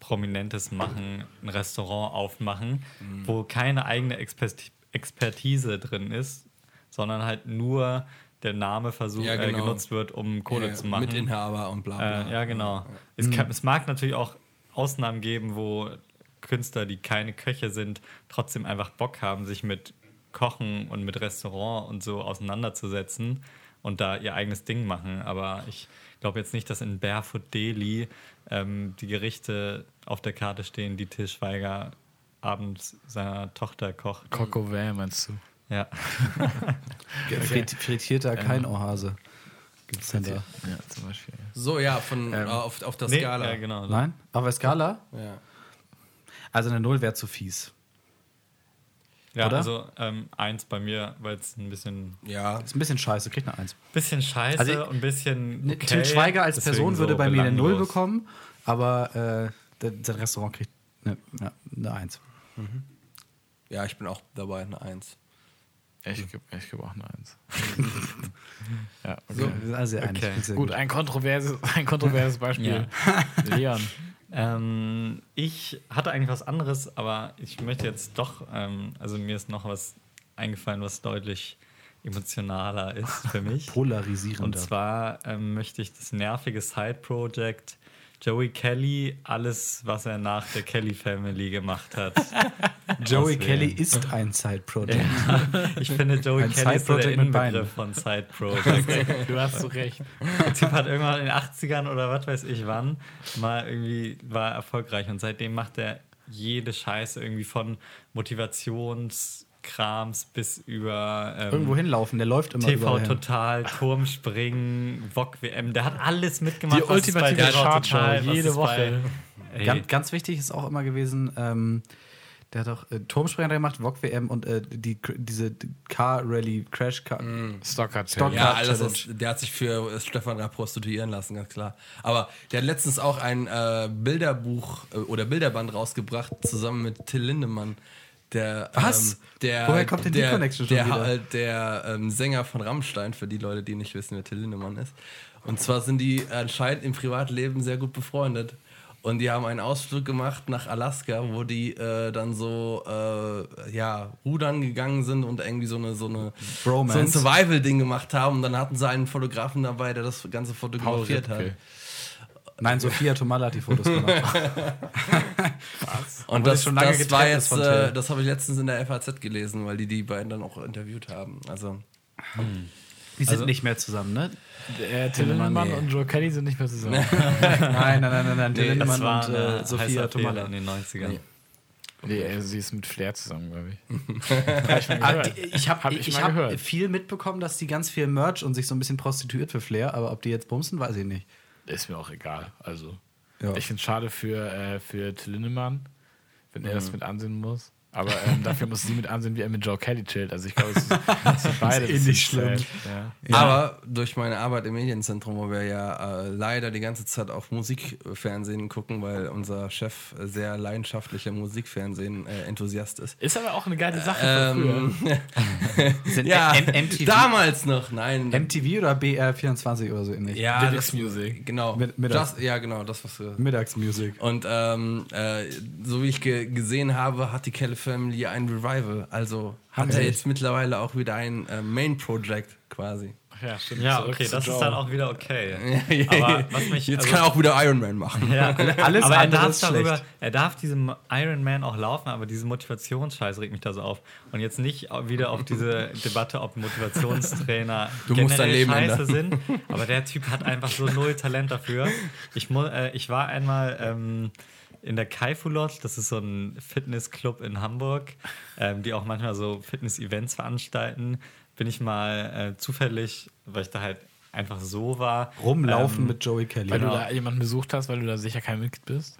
Prominentes machen, ein Restaurant aufmachen, Mhm. wo keine eigene Expert Expertise drin ist, sondern halt nur der Name versucht, Ja, äh, genau. genutzt wird, um Kohle Ja, zu machen. Mitinhaber und bla bla. Äh, ja, genau. Es, kann, es mag natürlich auch Ausnahmen geben, wo Künstler, die keine Köche sind, trotzdem einfach Bock haben, sich mit Kochen und mit Restaurant und so auseinanderzusetzen und da ihr eigenes Ding machen. Aber ich glaube jetzt nicht, dass in Barefoot Deli ähm, die Gerichte auf der Karte stehen, die Til Schweiger abends seiner Tochter kocht. Coco meinst du? Ja. Frit frittierter kein Ohase. Gibt's denn da? Ja, zum Beispiel. So, ja, von Ähm, äh, auf, auf der Nee, Skala. ja, genau. Nein? Auf der Skala? Ja. Also eine Null wäre zu fies. Ja, Oder? also ähm, eins bei mir, weil es ein bisschen, ja. Ist ein bisschen scheiße, kriegt eine Eins. bisschen scheiße Also, und ein bisschen. Okay, Til Schweiger als Person so würde bei mir eine Null bekommen, aber äh, der- sein Restaurant kriegt eine, ja, eine Eins. ja, ich bin auch dabei, eine Eins. Ich gebe ich geb auch eine Eins. ja, okay. So, einig. Okay. Sehr Gut, ein kontroverses, ein kontroverses Beispiel. Leon. Ähm, ich hatte eigentlich was anderes, aber ich möchte jetzt doch, ähm, also mir ist noch was eingefallen, was deutlich emotionaler ist für mich. Und Polarisierender. zwar ähm, möchte ich das nervige Side-Project Joey Kelly, alles, was er nach der Kelly Family gemacht hat. Joey auswählen. Kelly ist ein Side-Project. Ich finde, Joey Ein Kelly ist so der. Inbegriff von Side-Project. Du hast so recht. Der Typ hat irgendwann in den 80ern oder was weiß ich wann mal irgendwie war erfolgreich und seitdem macht er jede Scheiße irgendwie von Motivationskrams bis über ähm, Irgendwo hinlaufen, der läuft immer TV überall hin. Total, Turmspringen, VOG WM, der hat alles mitgemacht. Die ultimative Chartshow, jede Woche. Bei, Ganz, ganz wichtig ist auch immer gewesen, ähm, der hat auch äh, Turmspringer gemacht, VOG WM und äh, die, diese Car Rally Crash Car. Stocker Stock- Ja, alles, Challenge. der hat sich für äh, Stefan Raab prostituieren lassen, ganz klar. Aber der hat letztens auch ein äh, Bilderbuch äh, oder Bilderband rausgebracht, zusammen mit Till Lindemann. Der, Was? Ähm, der, Woher kommt denn die der, Connection schon der, wieder? äh, Der ähm, Sänger von Rammstein, für die Leute, die nicht wissen, wer Till Lindemann ist. Und zwar sind die anscheinend im Privatleben sehr gut befreundet. Und die haben einen Ausflug gemacht nach Alaska, wo die äh, dann so äh, ja, rudern gegangen sind und irgendwie so eine, so eine Bromance. so ein Survival-Ding gemacht haben. Und dann hatten sie einen Fotografen dabei, der das Ganze Paul fotografiert hat. Rippke. Nein, Sophia Tomala hat die Fotos gemacht. Und Obwohl das, es schon lange das war jetzt, von äh, das habe ich letztens in der FAZ gelesen, weil die die beiden dann auch interviewt haben. Also Die sind Also- nicht mehr zusammen, ne? Der Till Lindemann nee. und Joe Kelly sind nicht mehr zusammen. Nein, nein, nein, nein, nein. Till Nee, Lindemann und äh, Sophia Tomala. in den 90ern. Nee. nee, äh, sie ist mit Flair zusammen, glaube ich. Hab ich Ah, habe Hab ich, ich hab gehört. viel mitbekommen, dass die ganz viel Merch und sich so ein bisschen prostituiert für Flair, aber ob die jetzt bumsen, weiß ich nicht. Ist mir auch egal. Also, Ja. ich finde es schade für, äh, für Till Lindemann, wenn er Mhm. das mit ansehen muss. Aber ähm, dafür muss sie mit ansehen, wie er mit Joe Kelly chillt. Also ich glaube, es ist, es ist beide ähnlich ziemlich schlimm. Ja. Aber durch meine Arbeit im Medienzentrum, wo wir ja äh, leider die ganze Zeit auf Musikfernsehen gucken, weil unser Chef sehr leidenschaftlicher Musikfernsehen-Enthusiast ist. Ist aber auch eine geile Sache. Ähm, Sind ja, MTV, damals noch, nein. MTV oder BR24 oder so ähnlich? ja, Music. Genau. Mit- mittags. das, ja, genau, das, was du. Mittagsmusik. Und ähm, äh, so wie ich ge gesehen habe, hat die Kelly Family ein Revival. Also hat er echt? jetzt mittlerweile auch wieder ein äh, Main Project quasi. Ja, stimmt. Ja, okay, das ist dann auch wieder okay. Aber was mich Jetzt also- kann er auch wieder Iron Man machen. Ja, Alles aber er andere darf ist darüber, schlecht. er darf diesem Iron Man auch laufen, aber diese Motivationsscheiß regt mich da so auf. Und jetzt nicht wieder auf diese Debatte, ob Motivationstrainer Du musst dein Leben scheiße ändern. sind. Aber der Typ hat einfach so null Talent dafür. Ich, äh, ich war einmal ähm, in der Kaifu Lodge, das ist so ein Fitnessclub in Hamburg, ähm, die auch manchmal so Fitness-Events veranstalten, bin ich mal äh, zufällig, weil ich da halt einfach so war. Rumlaufen ähm, mit Joey Kelly. Weil Genau. du da jemanden besucht hast, weil du da sicher kein Mitglied bist.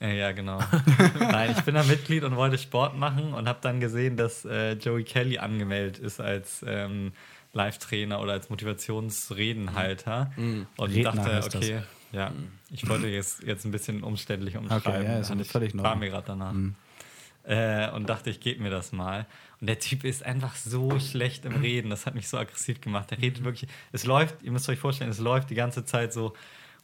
Äh, ja, genau. Nein, ich bin da Mitglied und wollte Sport machen und habe dann gesehen, dass äh, Joey Kelly angemeldet ist als ähm, Live-Trainer oder als Motivationsredenhalter. Und Redner dachte, heißt das. Ja, ich wollte jetzt, jetzt ein bisschen umständlich umschreiben. Okay, ja, ist Hatte völlig in war mir gerade danach. Äh, und dachte, ich gebe mir das mal. Und der Typ ist einfach so schlecht im Reden. Das hat mich so aggressiv gemacht. Der redet wirklich. Es läuft, ihr müsst euch vorstellen, es läuft die ganze Zeit so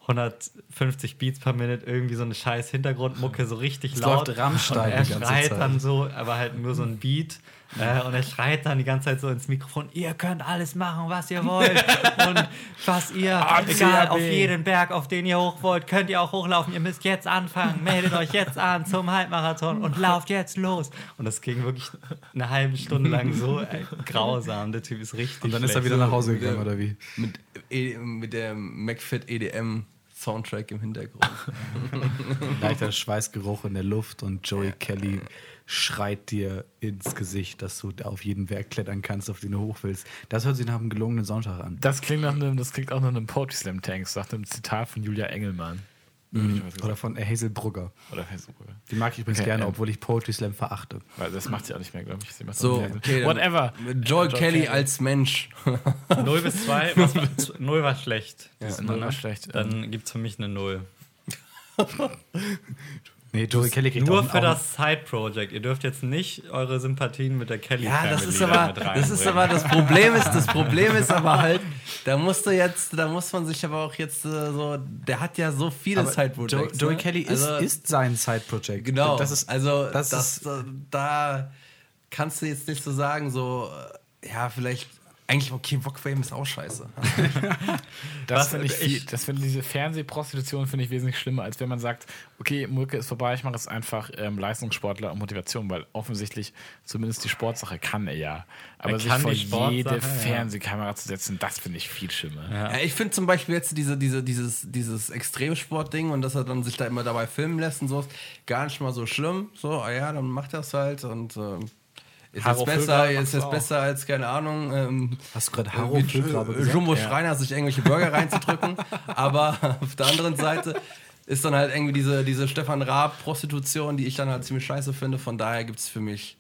150 Beats per Minute, irgendwie so eine scheiß Hintergrundmucke, so richtig Es laut. läuft Rammstein und er schreit dann so, aber halt nur so ein Beat. Äh, und er schreit dann die ganze Zeit so ins Mikrofon: Ihr könnt alles machen, was ihr wollt. und was ihr, egal, auf jeden Berg, auf den ihr hoch wollt, könnt ihr auch hochlaufen. Ihr müsst jetzt anfangen. Meldet euch jetzt an zum Halbmarathon und lauft jetzt los. Und das ging wirklich eine halbe Stunde lang so äh, grausam. Der Typ ist richtig. Und dann ist er schlecht. wieder nach Hause gegangen, oder wie? Mit, e mit der McFit EDM Soundtrack im Hintergrund. Leichter Schweißgeruch in der Luft und Joey Kelly schreit dir ins Gesicht, dass du auf jeden Berg klettern kannst, auf den du hoch willst. Das hört sich nach einem gelungenen Sonntag an. Das klingt, nach einem, das klingt auch nach einem Poetry Slam Tank, sagt einem Zitat von Julia Engelmann. Mhm. Oder von Hazel Brugger. Oder Facebook. Die mag ich übrigens Okay, gerne, ähm. obwohl ich Poetry Slam verachte. Weil das macht sie auch nicht mehr, glaube ich. Sie macht So, okay. Whatever. Joel Joel Kelly Kelly. als Mensch. 0 bis 2, was, 0 war schlecht. Ist null war schlecht. Dann gibt es für mich eine 0. Nee, Joey Kelly kriegt Nur auch, für auch das Side-Project. Ihr dürft jetzt nicht eure Sympathien mit der Kelly Ja, das ist Family aber, das ist aber das Problem ist, das Problem ist aber halt, da musst du jetzt, da muss man sich aber auch jetzt äh, so, der hat ja so viele Side-Projects. Jo Joey ne? Kelly ist, Also, ist sein Side-Project. Genau, Das ist, also das das, ist- äh, da kannst du jetzt nicht so sagen, so, äh, ja, vielleicht, eigentlich, okay, Rockfame ist auch scheiße. Das finde ich, viel, ich- das finde diese Fernsehprostitution finde ich wesentlich schlimmer, als wenn man sagt, okay, Mulke ist vorbei, ich mache jetzt einfach ähm, Leistungssportler und Motivation, weil offensichtlich zumindest die Sportsache kann er ja. Aber Er sich vor jede ja. Fernsehkamera zu setzen, das finde ich viel schlimmer. Ja. Ja, ich finde zum Beispiel jetzt diese, diese, dieses, dieses Extremsport-Ding und dass er dann sich da immer dabei filmen lässt und so, ist gar nicht mal so schlimm. So, ah ja, dann macht er es halt und ähm, ist Haro jetzt besser, ist jetzt besser als, keine Ahnung, ähm, Hast du gerade Haro gesagt? Jumbo Schreiner sich irgendwelche Burger reinzudrücken. Aber auf der anderen Seite ist dann halt irgendwie diese, diese Stefan Raab-Prostitution, die ich dann halt ziemlich scheiße finde. Von daher gibt es für mich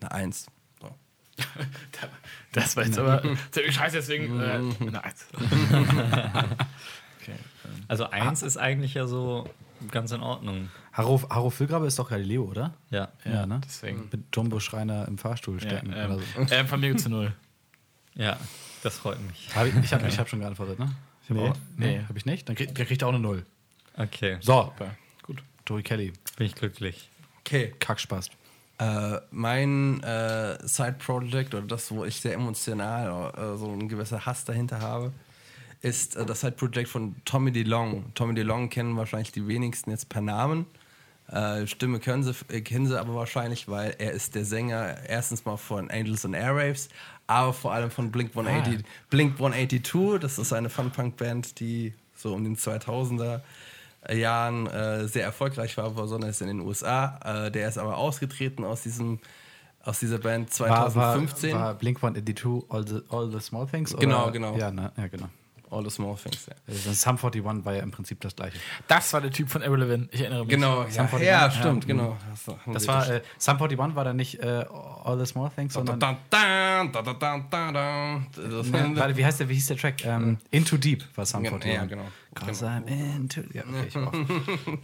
eine Eins. So. Das war jetzt aber ziemlich scheiße, deswegen äh, eine Eins. okay. ähm, Also 1 ist eigentlich ja so ganz in Ordnung. Haro, Haro Füllgrabe ist doch Galileo, oder? Ja. Ja, ne? deswegen. Mit Jumbo Schreiner im Fahrstuhl Ja, stecken. ähm, oder so. ähm, von mir zu null. Ja, das freut mich. Hab ich ich habe ich hab schon geantwortet, ne? Ich hab Nee. auch, nee, Nee. habe ich nicht? Dann kriegt, der kriegt er auch eine Null. Okay, So, Super. Gut. Joey Kelly, bin ich glücklich. Okay. Kackspaß. Äh, mein äh, Side-Project oder das, wo ich sehr emotional äh, so ein gewisser Hass dahinter habe, ist äh, das Side-Project von Tommy DeLong. Tommy DeLong kennen wahrscheinlich die wenigsten jetzt per Namen. Äh, Stimme können sie, äh, kennen sie aber wahrscheinlich, weil er ist der Sänger erstens mal von Angels and Airwaves, aber vor allem von Blink 180, Blink 182. Das ist eine Fun-Punk-Band, die so um den 2000er Jahren äh, sehr erfolgreich war, besonders in den USA. Äh, der ist aber ausgetreten aus diesem aus dieser Band War, 2015. war, war Blink 182 all the, all the Small Things? Genau, oder? genau. Ja, ne? ja, genau. All the Small Things. Ja. Also Sum 41 war ja im Prinzip das gleiche. Das war der Typ von Irrelevant. Ich erinnere mich. Genau, Sum ja, 41, ja, ja. stimmt, Mhm. genau. Das, haben Das sie war, äh, Sum 41 war dann nicht äh, All the Small Things, sondern. Da, da, da, da, da, da, da. Das- Ne, warte, wie heißt der, wie hieß der Track? Ähm, Into Deep war Sum Genau, 41. ja, genau. Cause I'm into. Ja, okay, ich war auch.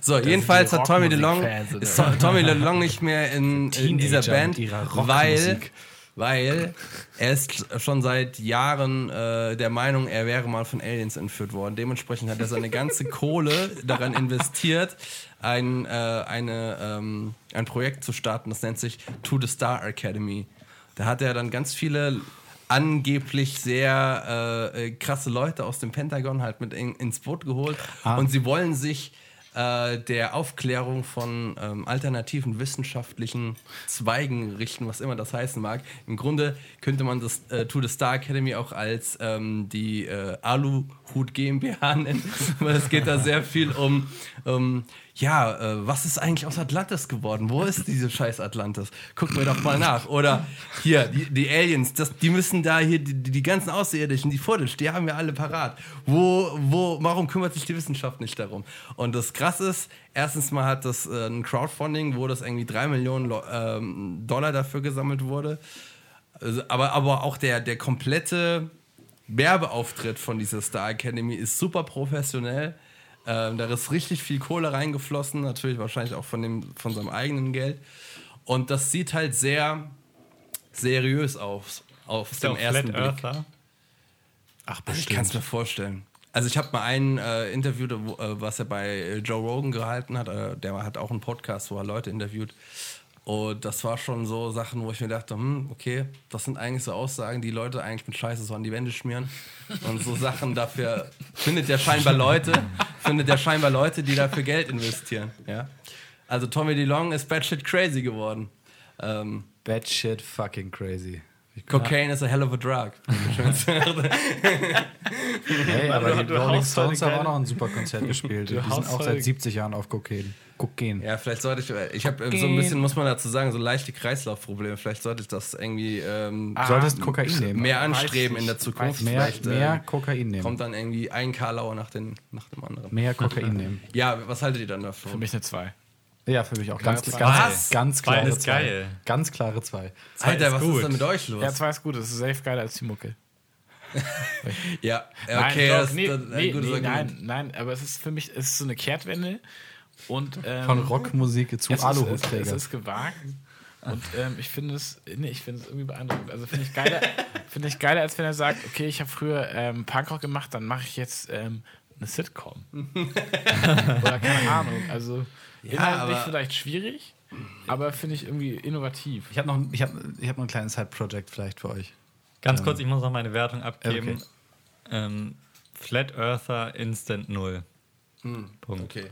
So, jedenfalls hat Tommy DeLong, ist To- Tommy DeLong nicht mehr in, in dieser Band, weil, Rockmusik. Weil er ist schon seit Jahren äh, der Meinung, er wäre mal von Aliens entführt worden. Dementsprechend hat er seine ganze Kohle daran investiert, ein, äh, eine, ähm, ein Projekt zu starten, das nennt sich To the Star Academy. Da hat er dann ganz viele angeblich sehr äh, äh, krasse Leute aus dem Pentagon halt mit in, ins Boot geholt Ah. und sie wollen sich äh, der Aufklärung von ähm, alternativen wissenschaftlichen Zweigen richten, was immer das heißen mag. Im Grunde könnte man das äh, To the Star Academy auch als ähm, die äh, Aluhut GmbH nennen, weil es geht da sehr viel um, ähm, ja, äh, was ist eigentlich aus Atlantis geworden? Wo ist diese scheiß Atlantis? Gucken wir doch mal nach. Oder hier, die, die Aliens, das, die müssen da hier, die, die ganzen Außerirdischen, die Footage, die haben wir alle parat. Wo, wo, warum kümmert sich die Wissenschaft nicht darum? Und das krass ist, erstens mal hat das äh, ein Crowdfunding, wo das irgendwie drei Millionen ähm, Dollar dafür gesammelt wurde. Also, aber, aber auch der, der komplette Werbeauftritt von dieser Star Academy ist super professionell. Ähm, da ist richtig viel Kohle reingeflossen, natürlich wahrscheinlich auch von, dem, von seinem eigenen Geld. Und das sieht halt sehr seriös aus auf Ist der dem auch ersten Flat Blick. Earther? Ach, Also ich kann es mir vorstellen. Also ich habe mal ein äh, Interview, wo, äh, was er bei Joe Rogan gehalten hat. Äh, der hat auch einen Podcast, wo er Leute interviewt. Und das war schon so Sachen, wo ich mir dachte, hm, okay, das sind eigentlich so Aussagen, die Leute eigentlich mit Scheiße so an die Wände schmieren. Und so Sachen dafür findet der scheinbar Leute, findet der scheinbar Leute, die dafür Geld investieren. Ja? Also Tommy DeLong ist batshit crazy geworden. Ähm, Bad shit fucking crazy. Cocaine is a hell of a drug. Hey, aber du- die Rolling Stones haben auch noch ein super Konzert gespielt. Die sind auch seit 70 Jahren auf Kokain. Kokain. Ja, vielleicht sollte ich, ich habe so ein bisschen, muss man dazu sagen, so leichte Kreislaufprobleme. Vielleicht sollte ich das irgendwie ähm, Du solltest Kokain nehmen. mehr anstreben in der Zukunft. Mehr, vielleicht mehr äh, Kokain nehmen. kommt dann irgendwie ein Karlauer nach, den, nach dem anderen. Mehr Kokain nehmen. Ja, was haltet ihr dann davon? Für mich eine 2. Ja, für mich auch. Ganz, zwei. ganz, Was? ganz Zwei klare ist zwei. geil. Ganz klare zwei. Alter, ist was gut. ist denn mit euch los? Ja, 2 ist gut, das ist safe geiler als die Mucke. Ja, Nein, okay, doch, das, nee, das, nee, gutes nee, nein, nein, aber es ist für mich, es ist so eine Kehrtwende und ähm, Von Rockmusik zu ist, es, es Aluhutträger. ist gewagt und ähm, ich finde es, nee, ich finde es irgendwie beeindruckend. Also finde ich geiler, finde ich geiler, als wenn er sagt, okay, ich habe früher ähm, Punkrock gemacht, dann mache ich jetzt ähm, eine Sitcom oder keine Ahnung. Also inhaltlich vielleicht schwierig, aber finde ich irgendwie innovativ. Ich habe noch, ich hab, ich hab noch ein kleines Side-Project vielleicht für euch. Ganz kurz, ich muss noch meine Wertung abgeben. Okay. Ähm, Flat Earther Instant 0. Punkt. Okay.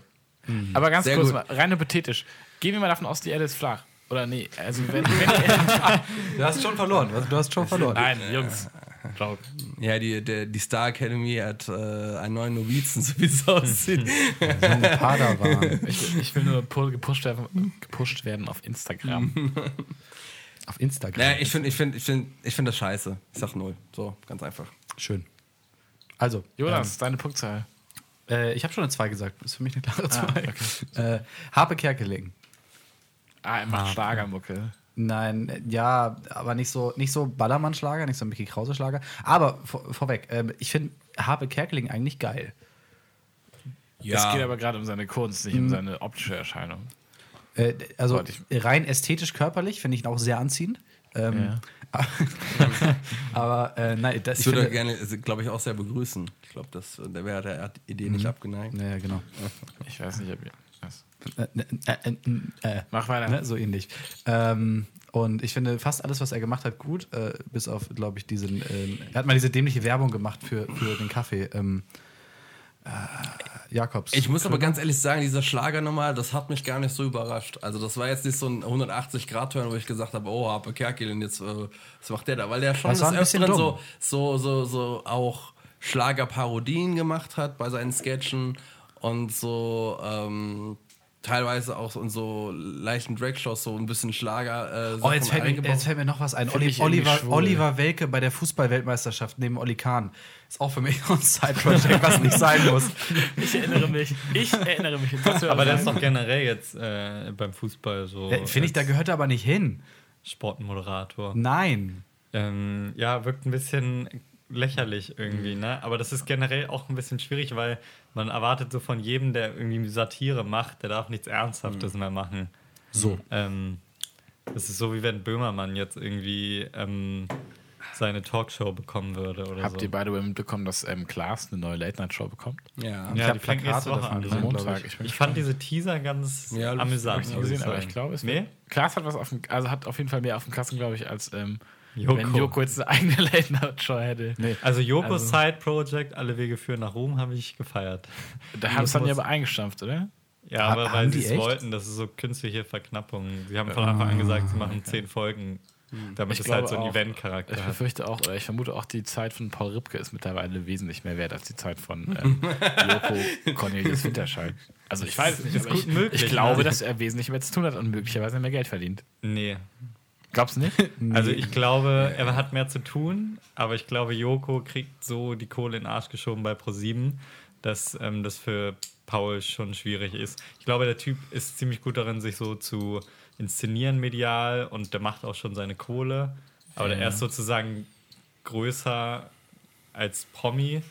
Aber ganz Sehr kurz, gut. mal, rein hypothetisch. Gehen wir mal davon aus, die Erde ist flach. Oder nee, also wenn, wenn Du hast schon verloren. Du hast schon verloren. Nein, Jungs. Joke. Ja, die, der, die Star Academy hat äh, einen neuen Novizen, so wie es aussieht. So ein Padawan. Ich, will- ich will nur pu- gepusht werden, gepusht werden auf Instagram. Auf Instagram. naja, ich finde ich find, ich find, ich find das scheiße. Ich sag null. So, ganz einfach. Schön. Also, Jonas, deine Punktzahl. ähm, äh, ich habe schon eine 2 gesagt. Ist für mich eine klare 2. Ah, okay. äh, Harpe Kerkeling. Ah, er macht Schlagermucke. Nein, äh, ja, aber nicht so, nicht so Ballermann-Schlager, nicht so Mickey Krause-Schlager. Aber vor, vorweg, ähm, ich finde Harpe Kerkeling eigentlich geil. Es geht aber gerade um seine Kunst, nicht um seine optische Erscheinung. Äh, also rein ästhetisch, körperlich finde ich ihn auch sehr anziehend. Ähm, aber äh, nein, das, Ich ich würde finde, gerne, glaube ich, auch sehr begrüßen. Ich glaube, das- der wäre der Idee nicht abgeneigt. Naja, genau. Ich weiß nicht, ob ihr. Was? Äh, äh, äh, äh, Mach weiter. ne, so ähnlich. Ähm, und ich finde fast alles, was er gemacht hat, gut, äh, bis auf, glaube ich, diesen. Ähm, er hat mal diese dämliche Werbung gemacht für, für den Kaffee. Ähm, äh, Jakobs. Ich muss aber ganz ehrlich sagen, dieser Schlager nochmal, das hat mich gar nicht so überrascht. Also das war jetzt nicht so ein 180-Grad-Turn, wo ich gesagt habe, oh, Harpe Kerkeling, jetzt, äh, was macht der da? Weil der schon Das bisschen Öfteren dumm. so, so, so, so auch Schlagerparodien gemacht hat bei seinen Sketchen und so ähm, teilweise auch so in so leichten Drag-Shows so ein bisschen Schlager äh, Oh, jetzt fällt, mir, jetzt fällt mir noch was ein. Oli, Oliver. Oliver Welke bei der Fußball-Weltmeisterschaft neben Olli Kahn. Ist auch für mich ein Side-Project, was nicht sein muss. Ich erinnere mich. Ich erinnere mich. Das Aber der ist doch generell jetzt äh, beim Fußball so. Ja, Finde ich, da gehört er aber nicht hin. Sportmoderator. Nein. Ähm, ja, wirkt ein bisschen lächerlich irgendwie, ne? Aber das ist generell auch ein bisschen schwierig, weil man erwartet so von jedem, der irgendwie Satire macht, der darf nichts Ernsthaftes mehr machen. So. Ähm, das ist so, wie wenn Böhmermann jetzt irgendwie ähm, seine Talkshow bekommen würde oder Habt so. ihr beide mitbekommen, dass ähm, Klaas eine neue Late-Night-Show bekommt? ja. Ich ja, die fängt nächste Woche an. gesehen, glaub Montag. ich. Ich fand diese Teaser ganz Ja, amüsant. Ich gesehen, aber ich glaube, es Nee? Klaas hat was auf dem, also hat auf jeden Fall mehr auf dem Kasten, glaube ich, als ähm, Joko. wenn Joko jetzt eine eigene Late-Night-Show hätte. Also Jokos Also- Side Project, alle Wege führen nach Ruhm, habe ich gefeiert. Da haben es dann ja aber eingestampft, oder? Ja, Ha- aber weil sie die es wollten, das ist so künstliche Verknappung. Sie haben von Anfang an gesagt, sie machen zehn Folgen damit Ich es halt so auch, Event-Charakter Ich hat. befürchte auch, oder ich vermute auch, die Zeit von Paul Ripke ist mittlerweile wesentlich mehr wert als die Zeit von ähm, Joko Cornelius Winterscheid. Also ich weiß es nicht, ist aber gut ich, möglich, ich ne? glaube, dass er wesentlich mehr zu tun hat und möglicherweise mehr Geld verdient. Nee. Glaubst du nicht? Also ich glaube, er hat mehr zu tun, aber ich glaube, Joko kriegt so die Kohle in den Arsch geschoben bei ProSieben, dass ähm, das für Paul schon schwierig ist. Ich glaube, der Typ ist ziemlich gut darin, sich so zu inszenieren medial und der macht auch schon seine Kohle. Aber der ist sozusagen größer als Promi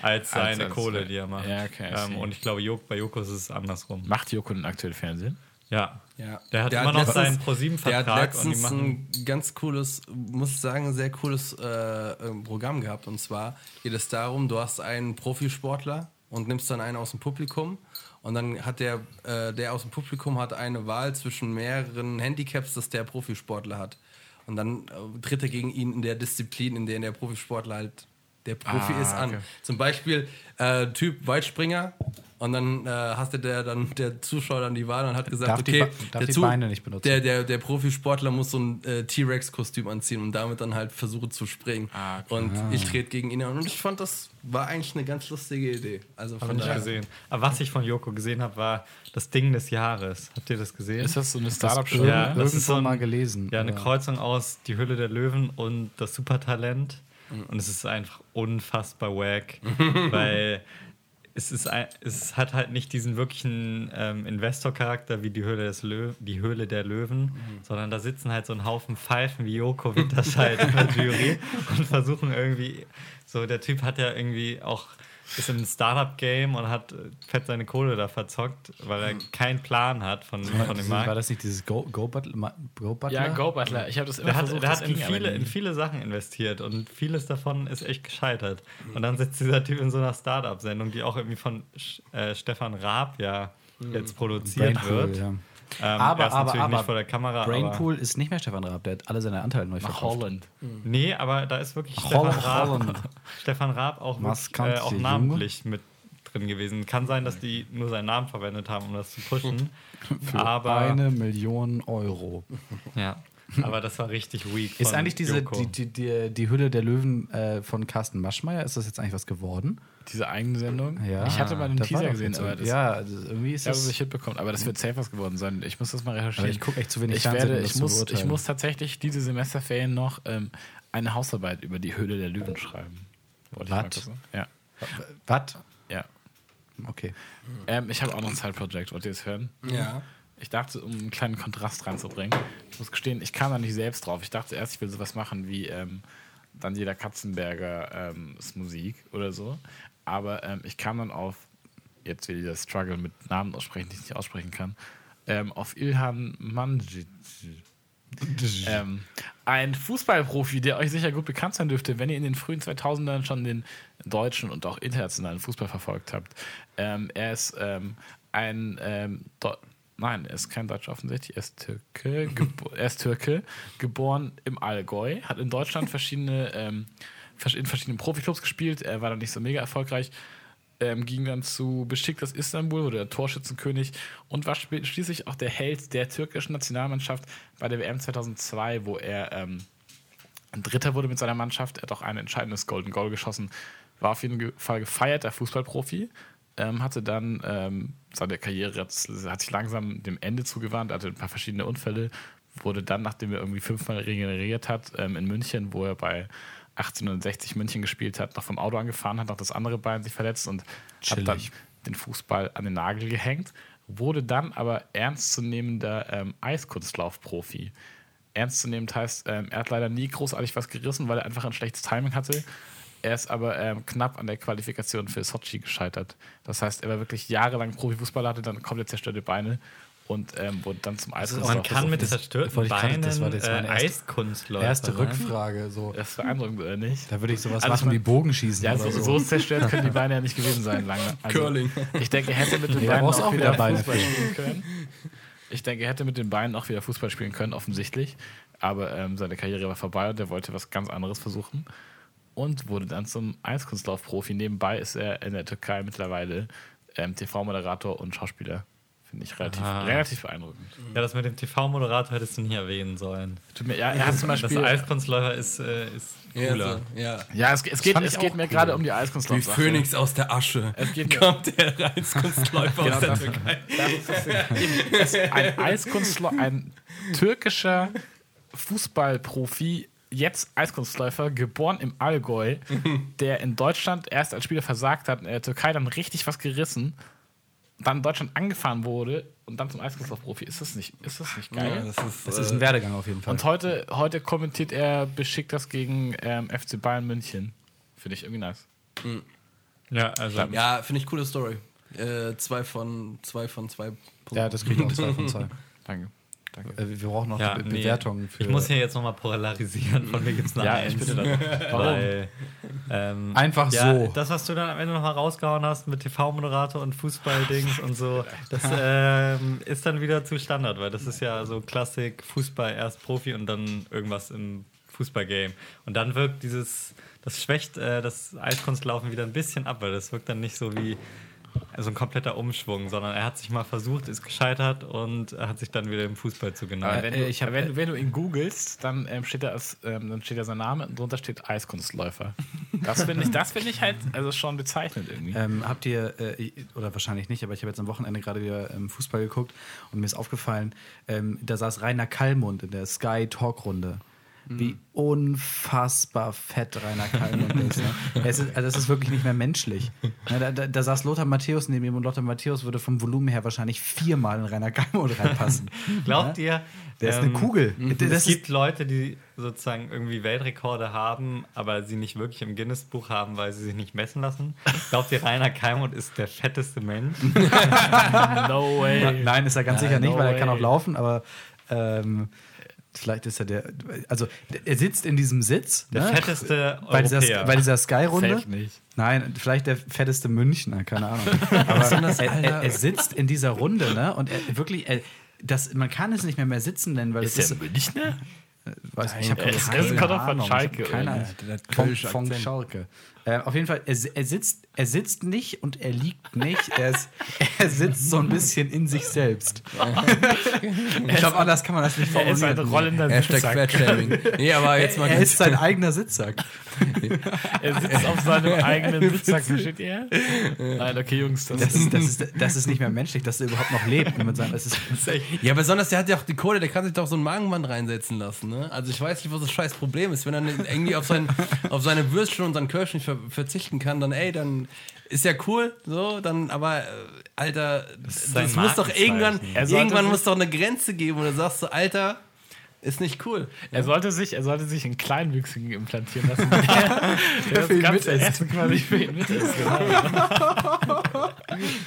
als seine als- Kohle, die er macht. Ja, okay, ähm, und ich glaube, Joko, bei Joko ist es andersrum. Macht Joko denn aktuell Fernsehen? Ja. Ja. Der hat immer noch seinen Der ProSieben-Vertrag hat und die letztens ein ganz cooles, muss ich sagen, sehr cooles äh, äh, Programm gehabt. Und zwar geht es darum, du hast einen Profisportler und nimmst dann einen aus dem Publikum. Und dann hat der, äh, der aus dem Publikum hat eine Wahl zwischen mehreren Handicaps, das der Profisportler hat. Und dann äh, tritt er gegen ihn in der Disziplin, in der der Profisportler halt der Profi Ah, ist, an. okay. Zum Beispiel äh, Typ Weitspringer. Und dann äh, hast du der, dann der Zuschauer dann die Wahl und hat gesagt, Darf okay, der, die Zu- Beine nicht benutzen. der, der, der Profisportler muss so ein äh, T-Rex-Kostüm anziehen und damit dann halt versuchen zu springen. Ah, okay. Und ich trete gegen ihn an. Und ich fand, das war eigentlich eine ganz lustige Idee. Also von Hab ich daher. gesehen. Aber was ich von Joko gesehen habe, war das Ding des Jahres. Habt ihr das gesehen? Ist das so eine Startup-Show? Ja, das ist so ein- mal gelesen. ja, eine Kreuzung aus Die Hülle der Löwen und das Supertalent. Und es ist einfach unfassbar wack, weil es, ist es hat halt nicht diesen wirklichen ähm, Investor-Charakter wie die Höhle, des Löw die Höhle der Löwen, Mhm. sondern da sitzen halt so ein Haufen Pfeifen wie Joko Winterscheid in der Jury und versuchen irgendwie, so der Typ hat ja irgendwie auch ist im Startup-Game und hat äh, fett seine Kohle da verzockt, weil er keinen Plan hat von, von dem War Markt. das nicht dieses Go, Go, Butler, Go Butler? Ja, Go Butler. Ich habe das immer Der hat, versucht. der das hat in, viele, in viele Sachen investiert und vieles davon ist echt gescheitert. Und dann sitzt dieser Typ in so einer Startup-Sendung, die auch irgendwie von äh, Stefan Raab ja jetzt produziert Brainpool, wird. ja. Ähm, Aber- er ist aber- natürlich aber nicht vor der Kamera. Aber, Brainpool ist nicht mehr Stefan Raab, der hat alle seine Anteile neu verkauft. Holland. nee, aber da ist wirklich Holland, Stefan Raab. Stefan Raab auch, wirklich, äh, auch namentlich mit drin gewesen. Kann sein, dass die nur seinen Namen verwendet haben, um das zu pushen. aber, Eine Million Euro. ja, aber das war richtig weak. Ist eigentlich diese, Joko. die, die, die, die Hülle der Löwen äh, von Carsten Maschmeyer, ist das jetzt eigentlich was geworden? Diese eigene Sendung? Ja, ich hatte mal den Teaser gesehen, aber das ja, also irgendwie ist ich habe es das. nicht mitbekommen. Aber das wird safe was geworden sein. Ich muss das mal recherchieren. Aber ich gucke echt zu wenig ich Fernsehen, werde, um das ich zu muss, ich muss tatsächlich diese Semesterferien noch ähm, eine Hausarbeit über die Höhle der Löwen schreiben. Wollte ich Was? Ja. Was? ja. Okay. Ähm, ich habe auch noch ein Side-Project. Wollt ihr es hören? Ja. Ich dachte, um einen kleinen Kontrast reinzubringen, ich muss gestehen, ich kam da nicht selbst drauf. Ich dachte erst, ich will sowas machen wie ähm, Daniela Katzenberger ähm, ist Musik oder so. Aber ähm, ich kam dann auf, jetzt wieder dieser Struggle mit Namen aussprechen, die ich nicht aussprechen kann, ähm, auf Ilhan Manjic. Ähm, ein Fußballprofi, der euch sicher gut bekannt sein dürfte, wenn ihr in den frühen 2000ern schon den deutschen und auch internationalen Fußball verfolgt habt. Ähm, er ist ähm, ein, ähm, nein, er ist kein Deutscher offensichtlich, er ist Türke, er ist Türke, geboren im Allgäu, hat in Deutschland verschiedene, ähm, in verschiedenen Profiklubs gespielt, er war dann nicht so mega erfolgreich, ähm, ging dann zu Besiktas Istanbul, wurde der Torschützenkönig und war schließlich auch der Held der türkischen Nationalmannschaft bei der WM 2002, wo er ähm, Dritter wurde mit seiner Mannschaft. Er hat auch ein entscheidendes Golden Goal geschossen. War auf jeden Fall gefeierter Fußballprofi. Ähm, hatte dann ähm, seine Karriere hat, hat sich langsam dem Ende zugewandt, hatte ein paar verschiedene Unfälle, wurde dann, nachdem er irgendwie fünfmal regeneriert hat, ähm, in München, wo er bei 1860 München gespielt hat, noch vom Auto angefahren, hat noch das andere Bein sich verletzt und hat dann Chillig. den Fußball an den Nagel gehängt, wurde dann aber ernstzunehmender ähm, Eiskunstlaufprofi. Ernstzunehmend heißt, ähm, er hat leider nie großartig was gerissen, weil er einfach ein schlechtes Timing hatte. Er ist aber ähm, knapp an der Qualifikation für Sochi gescheitert. Das heißt, er war wirklich jahrelang Profifußballer, hatte dann komplett zerstörte Beine und ähm, wurde dann zum Man Eiskunstlauf. kann mit das- zerstörten ich Beinen das war äh, meine erste- Eiskunstläufer Erste sein. Rückfrage. So. Das ist beeindruckend, oder nicht? Da würde ich sowas Also ich machen wie mein- Bogenschießen Ja, oder so, so. so zerstört können die Beine ja nicht gewesen sein lange. Also, Curling. Ich denke, er hätte mit den Nee, Beinen auch auch wieder wieder Beine Fußball spielen können. Ich denke, er hätte mit den Beinen auch wieder Fußball spielen können, offensichtlich. Aber ähm, seine Karriere war vorbei und er wollte was ganz anderes versuchen. Und wurde dann zum Eiskunstlaufprofi. Nebenbei ist er in der Türkei mittlerweile ähm, TV-Moderator und Schauspieler Finde ich relativ, Ah. relativ beeindruckend. Ja, das mit dem TV-Moderator hättest du nicht erwähnen sollen. Tut mir, ja, er hat zum Das Beispiel. Eiskunstläufer ist, äh, ist Ja, cooler. so, ja. Ja, es, es geht, es geht mir cool. gerade um die Wie Eiskunstlauf. Phönix aus der Asche. Es geht mir- kommt der Eiskunstläufer Genau aus der das. Türkei. Das das ist ein Eiskunstläufer, ein türkischer Fußballprofi, jetzt Eiskunstläufer, geboren im Allgäu, der in Deutschland erst als Spieler versagt hat, in der Türkei dann richtig was gerissen, dann in Deutschland angefahren wurde und dann zum Eiskunstlaufprofi. Ist das nicht, ist das nicht geil? Ja, das ist, Das ist äh, ein Werdegang auf jeden Fall. Und heute, heute kommentiert er beschickt das gegen ähm, FC Bayern München. Finde ich irgendwie nice. Ja, also ja, finde ich coole Story. Äh, zwei von zwei von zwei Punkten. ja, das kriegt auch zwei von zwei. Danke. Danke. Äh, Wir brauchen noch ja, Be nee. Bewertungen für. Ich muss hier jetzt nochmal polarisieren. Von mir gibt es eine Ja, Eins. ich bitte? Weil, ähm, Einfach ja, so. Das, was du dann am Ende nochmal rausgehauen hast mit TV-Moderator und Fußballdings und so, das ähm, ist dann wieder zu Standard, weil das ist ja so Klassik, Fußball erst Profi und dann irgendwas im Fußballgame. Und dann wirkt dieses, das schwächt äh, das Eiskunstlaufen wieder ein bisschen ab, weil das wirkt dann nicht so wie so ein kompletter Umschwung, sondern er hat sich mal versucht, ist gescheitert und hat sich dann wieder dem Fußball zugeneigt. Aber wenn, Äh, du, hab- wenn, du- wenn du ihn googelst, dann ähm, steht da als, ähm, dann steht da sein Name und drunter steht Eiskunstläufer. Das finde ich, das finde ich halt also schon bezeichnend irgendwie. Ähm, habt ihr, äh, oder wahrscheinlich nicht, aber ich habe jetzt am Wochenende gerade wieder ähm, Fußball geguckt und mir ist aufgefallen, ähm, da saß Rainer Kallmund in der Sky Talk-Runde. Wie unfassbar fett Rainer Kallmund ist. Ne? Es ist. Also, es ist wirklich nicht mehr menschlich. Ne, da, da, da saß Lothar Matthäus neben ihm und Lothar Matthäus würde vom Volumen her wahrscheinlich viermal in Rainer Kallmund reinpassen. Glaubt ihr? Der ist eine ähm, Kugel. Es Das ist, gibt Leute, die sozusagen irgendwie Weltrekorde haben, aber sie nicht wirklich im Guinness-Buch haben, weil sie sich nicht messen lassen. Glaubt ihr, Rainer Keimund ist der fetteste Mensch? No way. Nein, ist er ganz Nein, sicher nicht, no weil er kann auch laufen, aber ähm, vielleicht ist er der. Also, er sitzt in diesem Sitz. Der ne? fetteste bei dieser, Europäer. bei dieser Sky-Runde. Nein, vielleicht der fetteste Münchner, keine Ahnung. Aber er, er, er sitzt in dieser Runde, ne? Und er wirklich, er, das, man kann es nicht mehr mehr sitzen nennen, weil Ist es der ist. Münchner? Weiß, ich habe kommt doch von Schalke, Keine hat Von, von. Schalke. Äh, auf jeden Fall, er, er, sitzt, er sitzt nicht und er liegt nicht. Er, ist, er sitzt so ein bisschen in sich selbst. ich glaube, anders kann man das nicht Er ist ein formulieren. rollender Hashtag Sitzsack. Fatshaming. Nee, aber jetzt mal Er ist sein eigener Sitzsack. Er sitzt auf seinem eigenen Sitzsack, versteht ihr? Nein, okay, Jungs, das, Das ist, das, ist, das ist nicht mehr menschlich, dass er überhaupt noch lebt. Mit seinem, das ist, Ja, besonders der hat ja auch die Kohle, der kann sich doch so ein Magenband reinsetzen lassen. Ne? Also ich weiß nicht, was das scheiß Problem ist. Wenn er irgendwie auf, sein, auf seine Würstchen und seinen Kirsch nicht ver verzichten kann, dann ey, dann ist ja cool, so, dann, aber äh, Alter, das, sein muss doch irgendwann, irgendwann muss doch eine Grenze geben, wo du sagst so, Alter, ist nicht cool. Er sollte sich, er sollte sich einen Kleinwüchsigen implantieren lassen. Der, der für ihn das ganze mit ist. Essen quasi für ihn mit ist. Genau.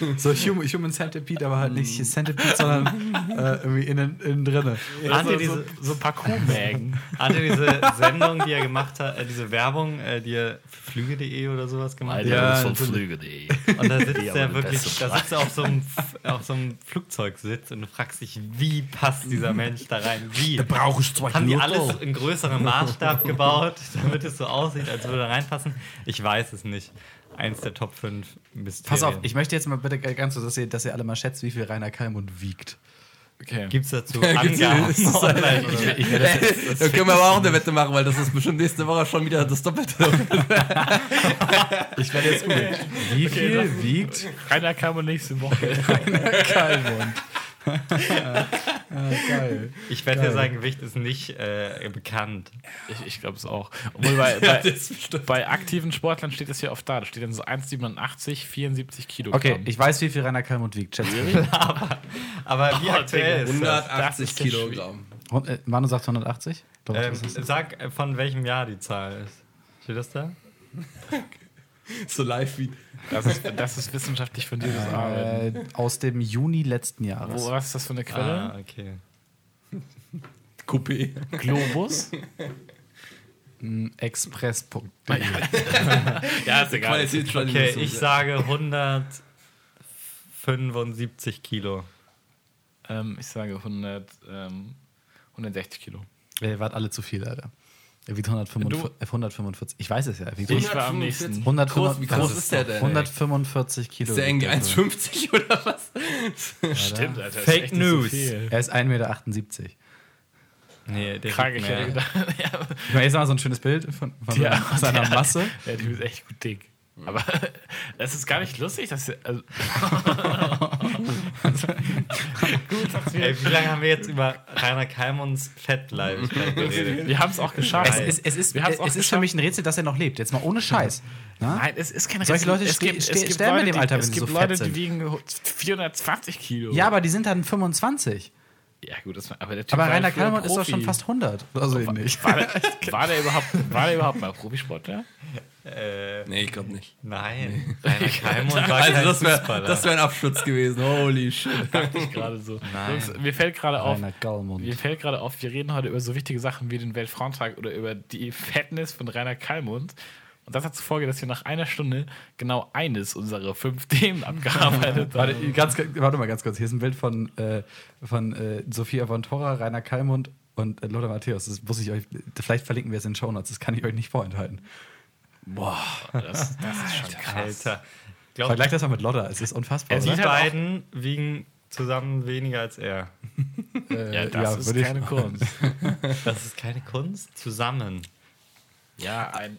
so Human, Human Centipede, aber halt nicht Centipede, sondern äh, irgendwie innen, innen drinne. Ahnt ihr so, diese, so, so Parcours-Mägen. ahnt ihr diese Sendung, die er gemacht hat, äh, diese Werbung, äh, die er für Flüge.de oder sowas gemacht hat? Ja, von natürlich. Flüge.de. Und da sitzt Die er wirklich, da sitzt er auf so einem, auf so einem Flugzeugsitz und du fragst dich, wie passt dieser Mensch da rein? Wie? Brauche ich zwei Haben die alles in größerem Maßstab gebaut, damit es so aussieht, als würde er reinpassen? Ich weiß es nicht. Eins der Top 5 Mysterien. Pass auf, ich möchte jetzt mal bitte ganz so, dass ihr, dass ihr alle mal schätzt, wie viel Rainer Kallmund wiegt. Okay. Gibt es dazu gibt's- Angaben das online? oder? Ich werde das jetzt, Da können wir aber auch eine Wette machen, weil das ist bestimmt nächste Woche schon wieder das Doppelte. ich werde jetzt googeln. Wie viel wiegt Keiner kam und nächste Woche. Kallmund? Geil. Ich wette, sein Gewicht ist nicht äh, bekannt. Ich, ich glaube es auch. Obwohl bei, bei, bei aktiven Sportlern steht das hier oft da. Da steht dann so 1,87, 74 Kilogramm. Okay, ich weiß, wie viel Rainer Kallmund wiegt. Schätze ich. Aber wie Oh, aktuell ist das? 180 ist ja Kilogramm. Äh, Manu sagt 180? Doch, Ähm, sag, äh, von welchem Jahr die Zahl ist. Steht das da? So live wie. Das ist, das ist wissenschaftlich fundiertes Arbeiten. äh, aus dem Juni letzten Jahres. Wo, was ist das für eine Quelle? Ah, okay. Coupé. Globus? Express.de. ja, ist egal. Okay, ich sage 175 Kilo. Ähm, ich sage 100, ähm, 160 Kilo. Ihr wart alle zu viel, Alter. Er wiegt 145, äh, 145. Ich weiß es ja. Er wiegt Ich war am nächsten. 100, Groß, wie groß ist der denn? ey? 145 Kilo. Ist der irgendwie wiegt er. 1,50 oder was? Stimmt, Alter. Fake so News. viel. Er ist 1,78 Meter. Nee, der Krank, ich hätte gedacht. ja, Ich meine, jetzt mal so ein schönes Bild von, von Ja, seiner der- Masse. der Typ ist echt gut dick. Aber das ist gar nicht lustig, dass er- also, Gut, dass wir, Ey, wie lange haben wir jetzt über Rainer Kalmunds Fettleibigkeit geredet? wir haben es auch geschafft. Es ist, es ist, Wir es auch ist für mich ein Rätsel, dass er noch lebt. Jetzt mal ohne Scheiß. Na? Nein, es ist kein Solche Rätsel. Leute es gibt, es gibt sterben Leute, in dem Alter, die, wenn es sie gibt so Leute, fett die sind. wiegen 420 Kilo. Ja, aber die sind dann 25. ja gut, das, aber der Typ Aber war Rainer Kallmann ist doch schon fast 100. Also nicht. War der, war der überhaupt, war der überhaupt mal Profisportler? Äh, Nee, ich glaube nicht. nein. Rainer Kalmund war Also kein das wäre das wär ein Absturz gewesen. Holy shit. Ich gerade so. Nein. Jungs, mir fällt gerade auf, Rainer Kallmund. mir fällt gerade auf, wir reden heute über so wichtige Sachen wie den Weltfrauentag oder über die Fatness von Rainer Kallmund. Und das hat zur Folge, dass wir nach einer Stunde genau eines unserer fünf Themen abgearbeitet Warte, haben. ganz, warte mal ganz kurz. Hier ist ein Bild von, äh, von äh, Sophia von Torra, Rainer Kallmund und äh, Lothar Matthäus. Das muss ich euch, vielleicht verlinken wir es in den Show Notes. Das kann ich euch nicht vorenthalten. Das, das ist schon krass. Alter. Glaub, Vergleich das mal mit Lothar. Es ist unfassbar. Er die sieht halt beiden wiegen zusammen weniger als er. Äh, Ja, das ist würde ich- keine Kunst. Das ist keine Kunst. Zusammen. Ja, ein.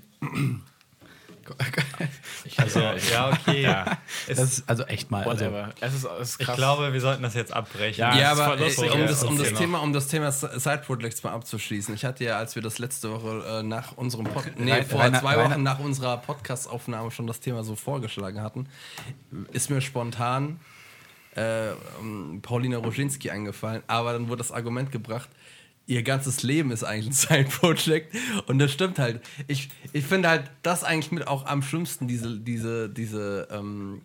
Ich, Also, ja, okay. ja, Das ist also echt mal. Also, es ist, es ist Ich krass. glaube, wir sollten das jetzt abbrechen. Ja, Ja, es ist aber lustig, um, das, um, das Thema, um das Thema Side Projects mal abzuschließen. Ich hatte ja, als wir das letzte Woche äh, nach unserem Pod nee, Rainer- vor zwei Wochen nach unserer Podcast-Aufnahme schon das Thema so vorgeschlagen hatten, ist mir spontan äh, um, Paulina Roginski eingefallen. Aber dann wurde das Argument gebracht, ihr ganzes Leben ist eigentlich ein Side-Project. Und das stimmt halt. Ich, ich finde halt das eigentlich mit auch am schlimmsten, diese, diese, diese ähm,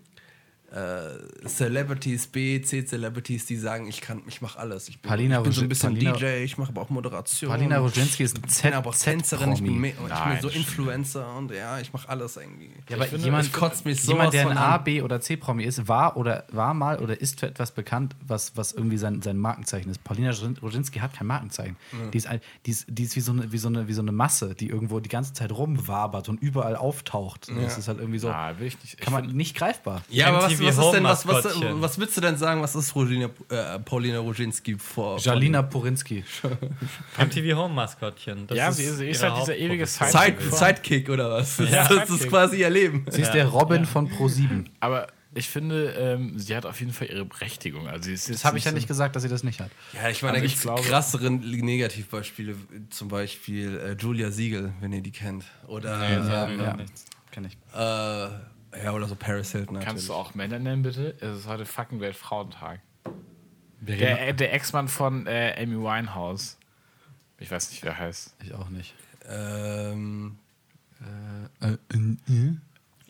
äh, Celebrities, B, C-Celebrities, die sagen, ich kann, ich mache alles. Ich bin, Paulina ich bin so ein bisschen Paulina- DJ, ich mache aber auch Moderation. Paulina Roginski ist ein ich bin aber auch Tänzerin, ich bin, ich bin so. Influencer und ja, ich mache alles irgendwie. Ja, aber finde, jemand, kotzt mich jemand, der ein A. B oder C-Promi ist, war oder war mal oder ist für etwas bekannt, was, was irgendwie sein, sein Markenzeichen ist. Paulina Roginski hat kein Markenzeichen. Die, ist ein, die, ist, die ist wie so, eine, wie, so eine, wie so eine Masse, die irgendwo die ganze Zeit rumwabert und überall auftaucht. Das ist halt irgendwie so. Ich kann man find- nicht greifbar. Ja, aber was, was ist denn, was, was, was willst du denn sagen, was ist Paulina, äh, Paulina Roginski vor? Jalina Porinski. MTV Home Maskottchen. Das Ja, sie ist- sie ist halt dieser ewige Side, Sidekick. Sidekick oder was? Das, Ja, das ist Sidekick. quasi ihr Leben. Sie ist der Robin von Pro7. Aber ich finde, ähm, sie hat auf jeden Fall ihre Berechtigung. Also sie ist Das habe ich ja nicht gesagt, dass sie das nicht hat. Ja, ich meine, da Also ich gibt es krassere Negativbeispiele, zum Beispiel äh, Julia Siegel, wenn ihr die kennt. Oder, Ja, ähm, ja. Kenn ich. äh, ja, oder so Paris Hilton natürlich. Kannst du auch Männer nennen, bitte? Es ist heute fucking Weltfrauentag. Der, äh, der Ex-Mann von äh, Amy Winehouse. Ich weiß nicht, wer er heißt. ich auch nicht. Ähm,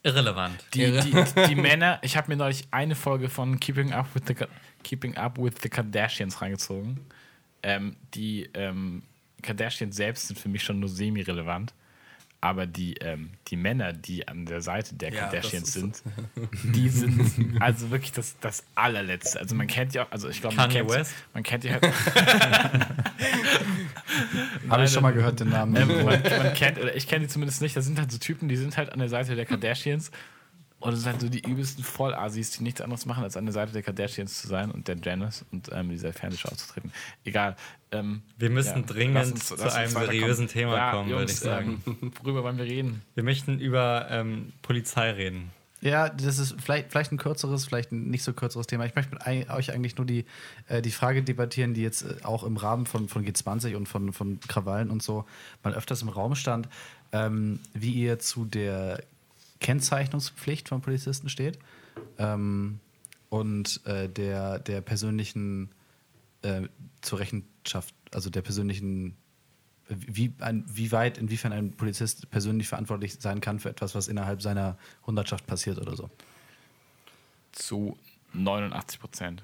irrelevant. Die, die, die Männer, ich habe mir neulich eine Folge von Keeping Up with the, Keeping Up with the Kardashians reingezogen. Ähm, die ähm, Kardashians selbst sind für mich schon nur semi-relevant. Aber die, ähm, die Männer, die an der Seite der Ja, Kardashians das sind, die sind also wirklich das, das allerletzte. Also man kennt ja auch, also ich glaube, man kennt, West? man kennt die halt. Habe ich schon mal gehört, den Namen. Ähm, man, man kennt, oder ich kenne die zumindest nicht, das sind halt so Typen, die sind halt an der Seite der Kardashians und das sind halt so die übelsten Vollassis, die nichts anderes machen, als an der Seite der Kardashians zu sein und der Janice und ähm, dieser Fernsehshow aufzutreten. Egal. Ähm, Wir müssen ja, dringend uns- zu einem seriösen Thema ja, kommen, Jungs, würde ich sagen. Ähm, worüber wollen wir reden? Wir möchten über ähm, Polizei reden. Ja, das ist vielleicht, vielleicht ein kürzeres, vielleicht ein nicht so kürzeres Thema. Ich möchte mit euch eigentlich nur die, äh, die Frage debattieren, die jetzt äh, auch im Rahmen von, von G20 und von, von Krawallen und so mal öfters im Raum stand, ähm, wie ihr zu der Kennzeichnungspflicht von Polizisten steht ähm, und äh, der, der persönlichen äh, zur Rechenschaft, also der persönlichen wie, ein, wie weit, inwiefern ein Polizist persönlich verantwortlich sein kann für etwas, was innerhalb seiner Hundertschaft passiert oder so. Zu 89 Prozent.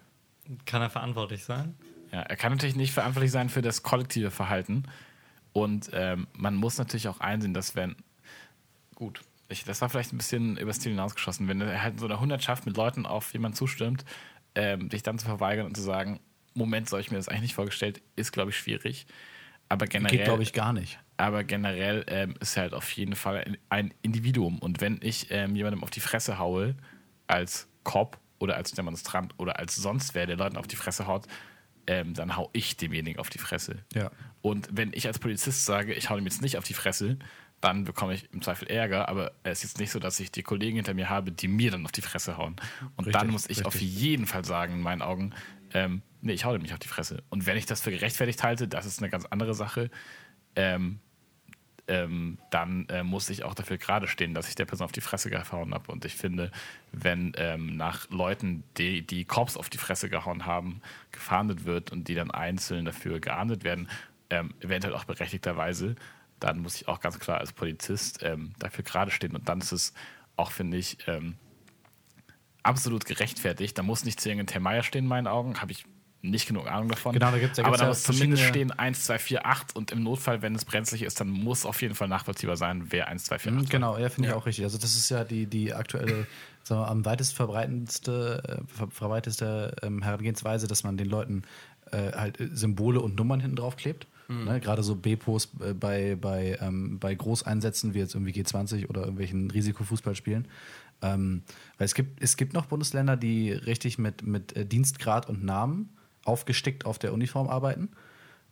Kann er verantwortlich sein? Ja, er kann natürlich nicht verantwortlich sein für das kollektive Verhalten. Und ähm, man muss natürlich auch einsehen, dass wenn. Gut, ich, das war vielleicht ein bisschen übers Ziel hinausgeschossen. Wenn er halt so einer Hundertschaft mit Leuten auf jemanden zustimmt, ähm, dich dann zu verweigern und zu sagen: Moment, so habe ich mir das eigentlich nicht vorgestellt, ist, glaube ich, schwierig. aber generell. Geht, glaube ich, gar nicht. Aber generell ähm, ist er halt auf jeden Fall ein, ein Individuum. Und wenn ich ähm, jemandem auf die Fresse haue, als Cop oder als Demonstrant oder als sonst wer, der Leuten auf die Fresse haut, ähm, dann hau ich demjenigen auf die Fresse. Ja. Und wenn ich als Polizist sage, ich hau dem jetzt nicht auf die Fresse, dann bekomme ich im Zweifel Ärger, aber es ist jetzt nicht so, dass ich die Kollegen hinter mir habe, die mir dann auf die Fresse hauen. Und Richtig, dann muss ich auf richtig. jeden Fall sagen, in meinen Augen, ähm, nee, ich hau dem nicht auf die Fresse. Und wenn ich das für gerechtfertigt halte, das ist eine ganz andere Sache, ähm, ähm, dann äh, muss ich auch dafür gerade stehen, dass ich der Person auf die Fresse gehauen habe. Und ich finde, wenn ähm, nach Leuten, die die Cops auf die Fresse gehauen haben, gefahndet wird und die dann einzeln dafür geahndet werden, ähm, eventuell auch berechtigterweise, dann muss ich auch ganz klar als Polizist ähm, dafür gerade stehen. Und dann ist es auch, finde ich, ähm, absolut gerechtfertigt. Da muss nicht zwingend Herr Meier stehen, in meinen Augen. Habe ich nicht genug Ahnung davon. Genau, da gibt's- da Aber gibt's da ja muss zumindest stehen 1, 2, 4, 8 und im Notfall, wenn es brenzlig ist, dann muss auf jeden Fall nachvollziehbar sein, wer 1, 2, 4, 8 Mhm, war. Genau, ja, finde ich auch richtig. Also das ist ja die, die aktuelle, sagen wir, am weitest verbreitendste, äh, ver verbreiteste ähm, Herangehensweise, dass man den Leuten äh, halt Symbole und Nummern hinten drauf klebt. Ne, Gerade so B-Pos äh, bei, bei, ähm, bei Großeinsätzen wie jetzt irgendwie G20 oder irgendwelchen Risikofußballspielen. Ähm, weil es gibt, es gibt noch Bundesländer, die richtig mit, mit äh, Dienstgrad und Namen aufgestickt auf der Uniform arbeiten.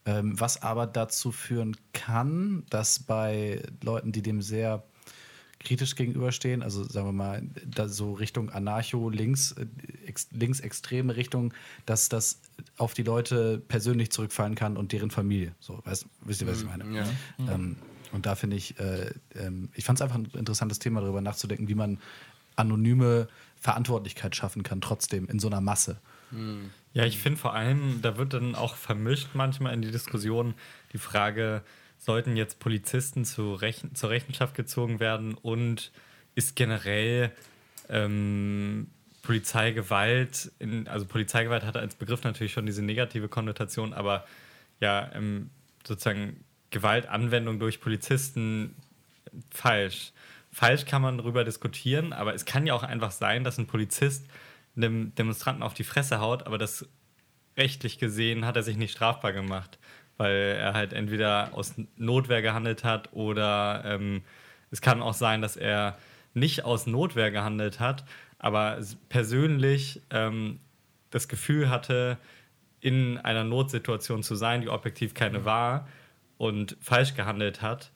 Ähm, was aber dazu führen kann, dass bei Leuten, die dem sehr kritisch gegenüberstehen, also sagen wir mal, da so Richtung Anarcho, links, äh, ex, linksextreme Richtung, dass das auf die Leute persönlich zurückfallen kann und deren Familie. So, weißt, wisst ihr, was ich meine? Ja. Ähm, und da finde ich, äh, ähm, ich fand es einfach ein interessantes Thema, darüber nachzudenken, wie man anonyme Verantwortlichkeit schaffen kann, trotzdem in so einer Masse. Ja, ich finde vor allem, da wird dann auch vermischt manchmal in die Diskussion die Frage, sollten jetzt Polizisten zu Rechen zur Rechenschaft gezogen werden und ist generell ähm, Polizeigewalt, in, also Polizeigewalt hat als Begriff natürlich schon diese negative Konnotation, aber ja, ähm, sozusagen Gewaltanwendung durch Polizisten falsch. Falsch kann man darüber diskutieren, aber es kann ja auch einfach sein, dass ein Polizist einem Demonstranten auf die Fresse haut, aber das rechtlich gesehen hat er sich nicht strafbar gemacht, weil er halt entweder aus Notwehr gehandelt hat oder ähm, es kann auch sein, dass er nicht aus Notwehr gehandelt hat, aber persönlich ähm, das Gefühl hatte, in einer Notsituation zu sein, die objektiv keine war und falsch gehandelt hat,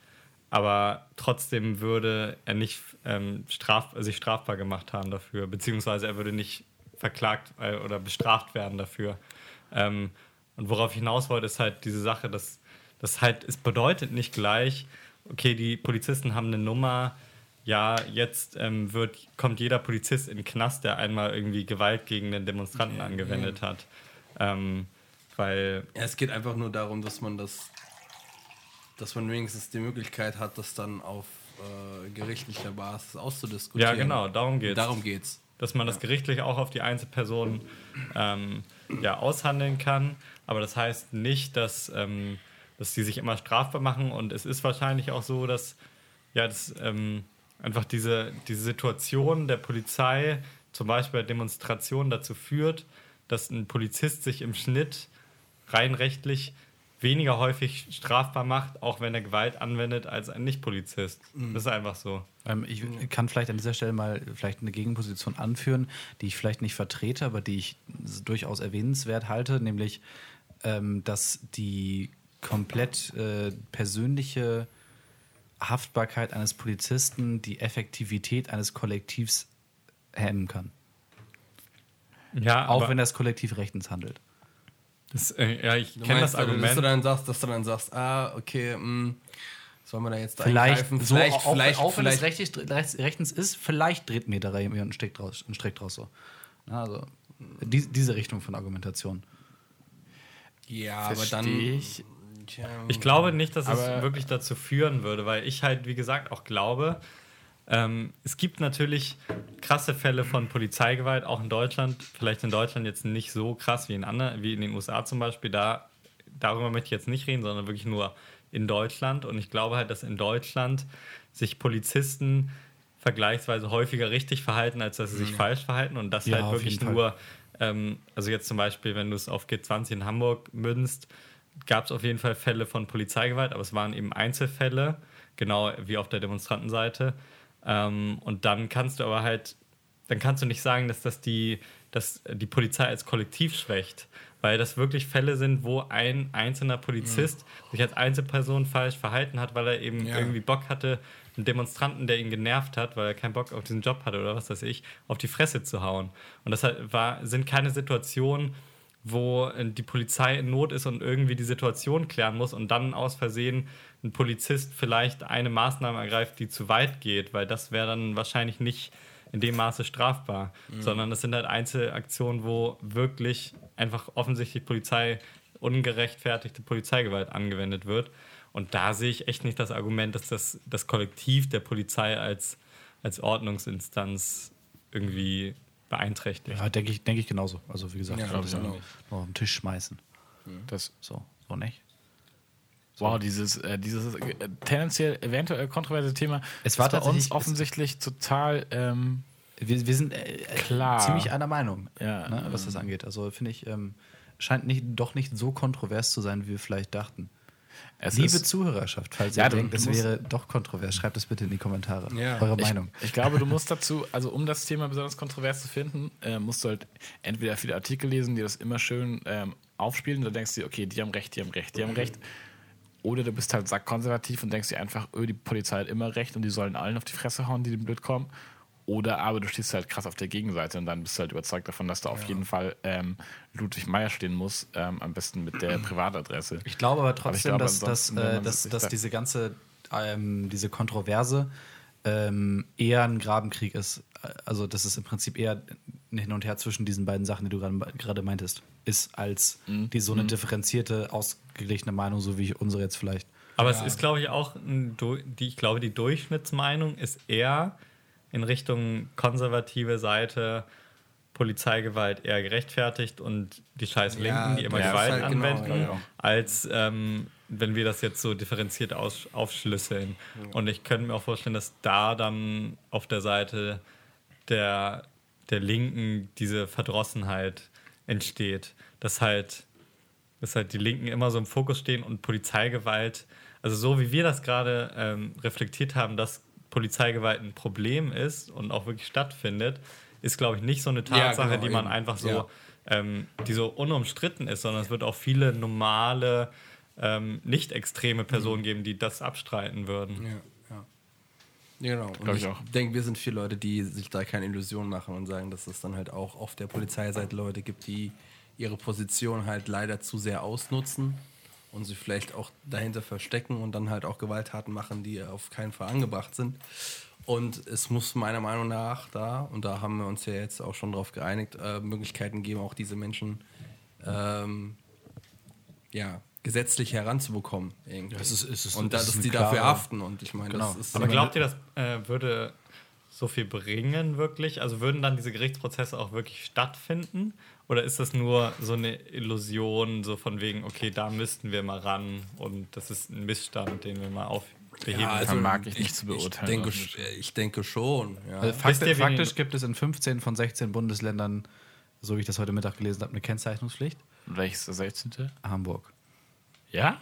aber trotzdem würde er nicht ähm, straf sich strafbar gemacht haben dafür, beziehungsweise er würde nicht verklagt äh, oder bestraft werden dafür. Ähm, und worauf ich hinaus wollte, ist halt diese Sache, dass das halt, es bedeutet nicht gleich, okay, die Polizisten haben eine Nummer, ja, jetzt ähm, wird, kommt jeder Polizist in den Knast, der einmal irgendwie Gewalt gegen den Demonstranten angewendet hat. Ähm, weil Ja, es geht einfach nur darum, dass man das, dass man wenigstens die Möglichkeit hat, das dann auf äh, gerichtlicher Basis auszudiskutieren. Ja, genau, darum geht's. Darum geht's. dass man das gerichtlich auch auf die Einzelperson ähm, ja, aushandeln kann. Aber das heißt nicht, dass, ähm, dass die sich immer strafbar machen. Und es ist wahrscheinlich auch so, dass ja, das, ähm, einfach diese, diese Situation der Polizei, zum Beispiel bei Demonstrationen, dazu führt, dass ein Polizist sich im Schnitt rein rechtlich weniger häufig strafbar macht, auch wenn er Gewalt anwendet, als ein Nicht-Polizist. Das ist einfach so. Ähm, ich kann vielleicht an dieser Stelle mal vielleicht eine Gegenposition anführen, die ich vielleicht nicht vertrete, aber die ich durchaus erwähnenswert halte, nämlich, ähm, dass die komplett äh, persönliche Haftbarkeit eines Polizisten die Effektivität eines Kollektivs hemmen kann. Ja, Auch wenn das Kollektiv rechtens handelt. das, äh, ja, ich kenne das meinst, also, Dass Argument. du dann sagst, dass du dann sagst, ah, okay, mh, sollen wir da jetzt Vielleicht, eingreifen? so, vielleicht, auch, vielleicht, auch wenn es vielleicht, rechtlich, rechts, rechtens ist, vielleicht dreht mir da jemand einen Strick draus, einen Strick draus so. Also die, diese Richtung von Argumentation. Ja, aber dann, Versteh ich. Tja, Ich glaube nicht, dass es wirklich dazu führen würde, weil ich halt, wie gesagt, auch glaube, ähm, es gibt natürlich krasse Fälle von Polizeigewalt, auch in Deutschland. Vielleicht in Deutschland jetzt nicht so krass wie in anderen, wie in den USA zum Beispiel. Da, darüber möchte ich jetzt nicht reden, sondern wirklich nur in Deutschland. Und ich glaube halt, dass in Deutschland sich Polizisten vergleichsweise häufiger richtig verhalten, als dass sie sich falsch verhalten. Und das Ja, halt wirklich nur, ähm, also jetzt zum Beispiel, wenn du es auf G20 in Hamburg münzt, gab es auf jeden Fall Fälle von Polizeigewalt, aber es waren eben Einzelfälle, genau wie auf der Demonstrantenseite. Ähm, und dann kannst du aber halt, dann kannst du nicht sagen, dass das die, dass die Polizei als Kollektiv schwächt, weil das wirklich Fälle sind, wo ein einzelner Polizist sich als Einzelperson falsch verhalten hat, weil er eben Ja. irgendwie Bock hatte, einen Demonstranten, der ihn genervt hat, weil er keinen Bock auf diesen Job hatte oder was weiß ich, auf die Fresse zu hauen. Und das war, sind keine Situationen, wo äh, die Polizei in Not ist und irgendwie die Situation klären muss und dann aus Versehen ein Polizist vielleicht eine Maßnahme ergreift, die zu weit geht, weil das wäre dann wahrscheinlich nicht in dem Maße strafbar, sondern das sind halt Einzelaktionen, wo wirklich einfach offensichtlich Polizei ungerechtfertigte Polizeigewalt angewendet wird. Und da sehe ich echt nicht das Argument, dass das, das Kollektiv der Polizei als, als Ordnungsinstanz irgendwie beeinträchtigt. Ja, denke ich, denke ich genauso. Also wie gesagt, Ja, ich würde das genau. noch auf den Tisch schmeißen. Das, So, so nicht. wow, dieses, äh, dieses äh, tendenziell eventuell kontroverse Thema Es war ist bei uns tatsächlich- offensichtlich total ähm, Wir, wir sind äh, Klar. ziemlich einer Meinung, Ja, ne, was das angeht. Also finde ich, ähm, scheint nicht, doch nicht so kontrovers zu sein, wie wir vielleicht dachten. Es Liebe ist, Zuhörerschaft, falls Ja, ihr denkt, musst- wäre doch kontrovers, schreibt es bitte in die Kommentare. Ja. Eure ich, Meinung. ich glaube, du musst dazu, also um das Thema besonders kontrovers zu finden, äh, musst du halt entweder viele Artikel lesen, die das immer schön ähm, aufspielen, da denkst du dir, okay, die haben recht, die haben recht, die haben recht. Oder du bist halt sackkonservativ und denkst dir einfach, öh, die Polizei hat immer recht und die sollen allen auf die Fresse hauen, die dem blöd kommen. Oder aber du stehst halt krass auf der Gegenseite und dann bist du halt überzeugt davon, dass da auf jeden Fall ähm, Ludwig Meier stehen muss, ähm, am besten mit der Privatadresse. Ich glaube aber trotzdem, glaube, dass, dass, äh, dass, dass da- diese ganze, ähm, diese Kontroverse ähm, eher ein Grabenkrieg ist. Also, dass es im Prinzip eher ein Hin und Her zwischen diesen beiden Sachen, die du gerade- meintest, ist, als Mhm. die so eine differenzierte, ausgeglichene Meinung, so wie unsere jetzt vielleicht. Aber es ist, glaube ich, auch, ein, die, ich glaube, die Durchschnittsmeinung ist eher in Richtung konservative Seite Polizeigewalt eher gerechtfertigt und die scheiß Linken, Ja, die immer das Gewalt halt genau, anwenden, ja, ja. als ähm, wenn wir das jetzt so differenziert aus, aufschlüsseln. Und ich könnte mir auch vorstellen, dass da dann auf der Seite der, der Linken diese Verdrossenheit entsteht. Dass halt dass halt die Linken immer so im Fokus stehen und Polizeigewalt, also so wie wir das gerade ähm, reflektiert haben, dass Polizeigewalt ein Problem ist und auch wirklich stattfindet, ist, glaube ich, nicht so eine Ja, Tatsache, genau, die man eben. einfach so, Ja. ähm, die so unumstritten ist, sondern es wird auch viele normale, ähm, nicht extreme Personen Mhm. geben, die das abstreiten würden. Ja, ja. Ja, genau. Und Glaub ich ich auch. denke, wir sind viele Leute, die sich da keine Illusion machen und sagen, dass es dann halt auch auf der Polizeiseite Leute gibt, die ihre Position halt leider zu sehr ausnutzen und sich vielleicht auch dahinter verstecken und dann halt auch Gewalttaten machen, die auf keinen Fall angebracht sind. Und es muss meiner Meinung nach da, und da haben wir uns ja jetzt auch schon drauf geeinigt, äh, Möglichkeiten geben, auch diese Menschen ähm, ja, gesetzlich heranzubekommen. Irgendwie. es ist- es ist- und es dass ist die dafür klare- haften. Und ich meine, Genau. das ist Aber glaubt ihr, das äh, würde so viel bringen, wirklich? Also würden dann diese Gerichtsprozesse auch wirklich stattfinden? Oder ist das nur so eine Illusion, so von wegen, okay, da müssten wir mal ran und das ist ein Missstand, den wir mal aufbeheben Ja, können? vermag ich nicht zu Ich beurteilen. denke, Also, sch- ich denke schon. Ja. Also faktisch die- gibt es in 15 von 16 Bundesländern, so wie ich das heute Mittag gelesen habe, eine Kennzeichnungspflicht. welches ist der 16.? Hamburg. Ja?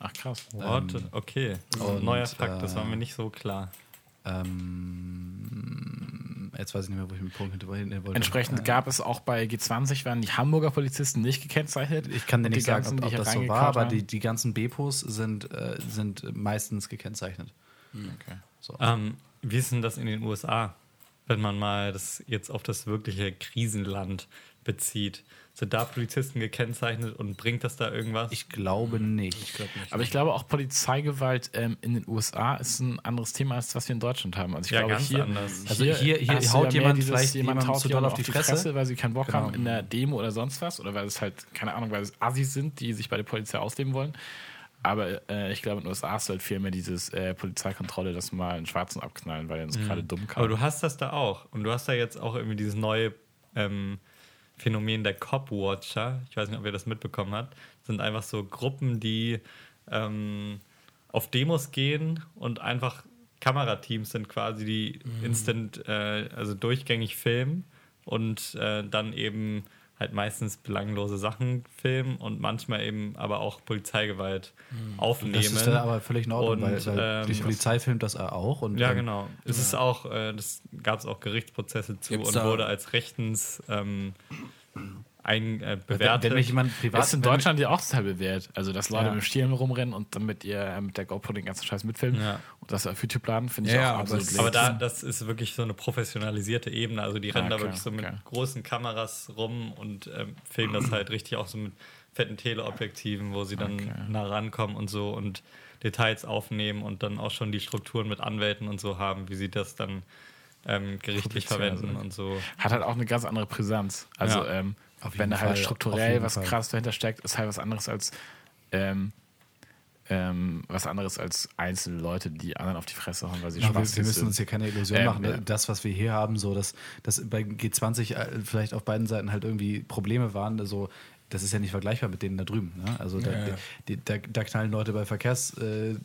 Ach krass. What? okay, das ist ein und, neuer Fakt, das war äh, mir nicht so klar. Ähm, jetzt weiß ich nicht mehr, wo ich mit dem Punkt hin wollte. Entsprechend gab es auch bei G20 waren die Hamburger Polizisten nicht gekennzeichnet. Ich kann dir nicht sagen, ganzen, ob, ob das so war, aber die, die ganzen Bepos sind, äh, sind meistens gekennzeichnet. Okay. So. Ähm, wie ist denn das in den USA, wenn man mal das jetzt auf das wirkliche Krisenland bezieht? Sind da Polizisten gekennzeichnet und bringt das da irgendwas? Ich glaube nicht. Aber ich glaube auch Polizeigewalt ähm, in den USA ist ein anderes Thema als was wir in Deutschland haben. Also ich Ja, glaube ganz hier, anders. Also hier- hier du haut jemand dieses, vielleicht jemand haut zu doll auf die Fresse. weil sie keinen Bock Genau. haben in der Demo oder sonst was oder weil es halt keine Ahnung, weil es Assis sind, die sich bei der Polizei ausleben wollen. Aber äh, ich glaube, in den USA du halt viel mehr dieses äh, Polizeikontrolle, dass mal einen Schwarzen abknallen, weil er uns gerade dumm kann. Aber du hast das da auch. Und du hast da jetzt auch irgendwie dieses neue ähm, Phänomen der Cop-Watcher. Ich weiß nicht, ob ihr das mitbekommen habt. Das sind einfach so Gruppen, die ähm, auf Demos gehen und einfach Kamerateams sind quasi, die instant, äh, also durchgängig filmen und äh, dann eben halt meistens belanglose Sachen filmen und manchmal eben aber auch Polizeigewalt aufnehmen. Das ist dann aber völlig in Ordnung, weil, Und, weil die ähm, Polizei filmt das auch. Und, Ja, ähm, genau. Es ist auch, äh, das gab es auch Gerichtsprozesse zu Gibt's und wurde als rechtens ähm, ein, äh, Wenn, bewertet. wenn mich jemand privat. Das ist in wenn Deutschland ja auch total bewährt. Also, dass Leute Ja. mit Schirm rumrennen und dann mit, ihr, äh, mit der GoPro den ganzen Scheiß mitfilmen Ja. und das auf YouTube laden, finde ich Ja, auch aber absolut Aber legitim. da, das ist wirklich so eine professionalisierte Ebene. Also die rennen Ah, da okay, wirklich so mit okay. großen Kameras rum und ähm, filmen das halt richtig auch so mit fetten Teleobjektiven, wo sie dann Okay. nah rankommen und so und Details aufnehmen und dann auch schon die Strukturen mit Anwälten und so haben, wie sie das dann ähm, gerichtlich verwenden also. und so. hat halt auch eine ganz andere Brisanz. Also, Ja. ähm, wenn da halt Fall, auf strukturell was Fall. krass dahinter steckt, ist halt was anderes als ähm, ähm, was anderes als einzelne Leute, die anderen auf die Fresse hauen, weil sie Ja, wir, Spaß wir müssen uns hier keine Illusion Ähm, machen. ne? ja. Das, was wir hier haben, so dass, dass bei G20 äh, vielleicht auf beiden Seiten halt irgendwie Probleme waren, so, das ist ja nicht vergleichbar mit denen da drüben. Ne? Also da, Ja. Die, da, da knallen Leute bei Verkehrskontrollen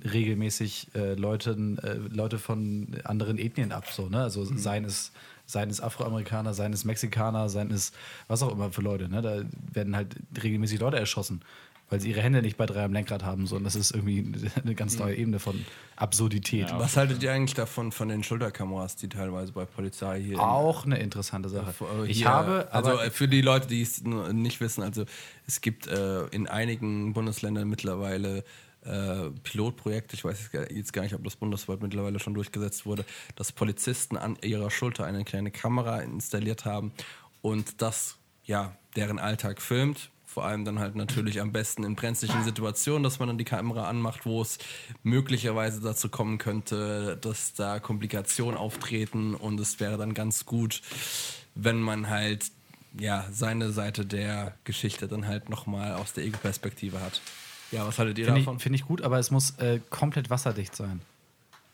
äh, ähm, regelmäßig äh, Leuten, äh, Leute von anderen Ethnien ab. So, ne? Also seien es seien es Afroamerikaner, seien es Mexikaner, seien es was auch immer für Leute. Ne? Da werden halt regelmäßig Leute erschossen, weil sie ihre Hände nicht bei drei am Lenkrad haben. So. Und das ist irgendwie eine ganz neue Ebene von Absurdität. Ja. Was haltet ihr eigentlich davon, von den Schulterkameras, die teilweise bei Polizei hier. in- Auch eine interessante Sache. Ich hier- habe, also aber für die Leute, die es nicht wissen, also es gibt äh, in einigen Bundesländern mittlerweile äh, Pilotprojekte, ich weiß jetzt gar- jetzt gar nicht, ob das bundesweit mittlerweile schon durchgesetzt wurde, dass Polizisten an ihrer Schulter eine kleine Kamera installiert haben und das ja deren Alltag filmt. Vor allem dann halt natürlich am besten in brenzlichen Situationen, dass man dann die Kamera anmacht, wo es möglicherweise dazu kommen könnte, dass da Komplikationen auftreten und es wäre dann ganz gut, wenn man halt ja seine Seite der Geschichte dann halt nochmal aus der Ego-Perspektive hat. Ja, was haltet ihr finde davon? ich, find ich gut, aber es muss äh, komplett wasserdicht sein.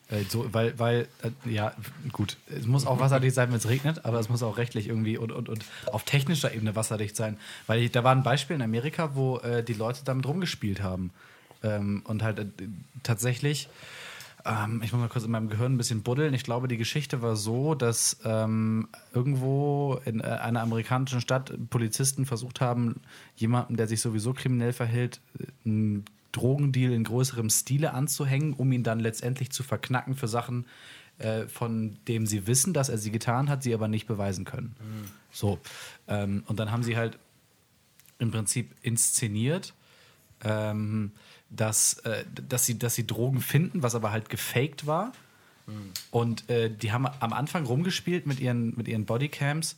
Äh, so, weil, weil äh, ja, gut, es muss auch wasserdicht sein, wenn es regnet, aber es muss auch rechtlich irgendwie und, und, und auf technischer Ebene wasserdicht sein. Weil ich, da war ein Beispiel in Amerika, wo äh, die Leute damit rumgespielt haben. Ähm, und halt äh, tatsächlich, ähm, ich muss mal kurz in meinem Gehirn ein bisschen buddeln. Ich glaube, die Geschichte war so, dass ähm, irgendwo in äh, einer amerikanischen Stadt Polizisten versucht haben, jemanden, der sich sowieso kriminell verhält, einen Drogendeal in größerem Stile anzuhängen, um ihn dann letztendlich zu verknacken für Sachen, äh, von dem sie wissen, dass er sie getan hat, sie aber nicht beweisen können. So. Ähm, und dann haben sie halt im Prinzip inszeniert, ähm, dass, äh, dass, sie, dass sie Drogen finden, was aber halt gefaked war. Und äh, die haben am Anfang rumgespielt mit ihren, mit ihren Bodycams,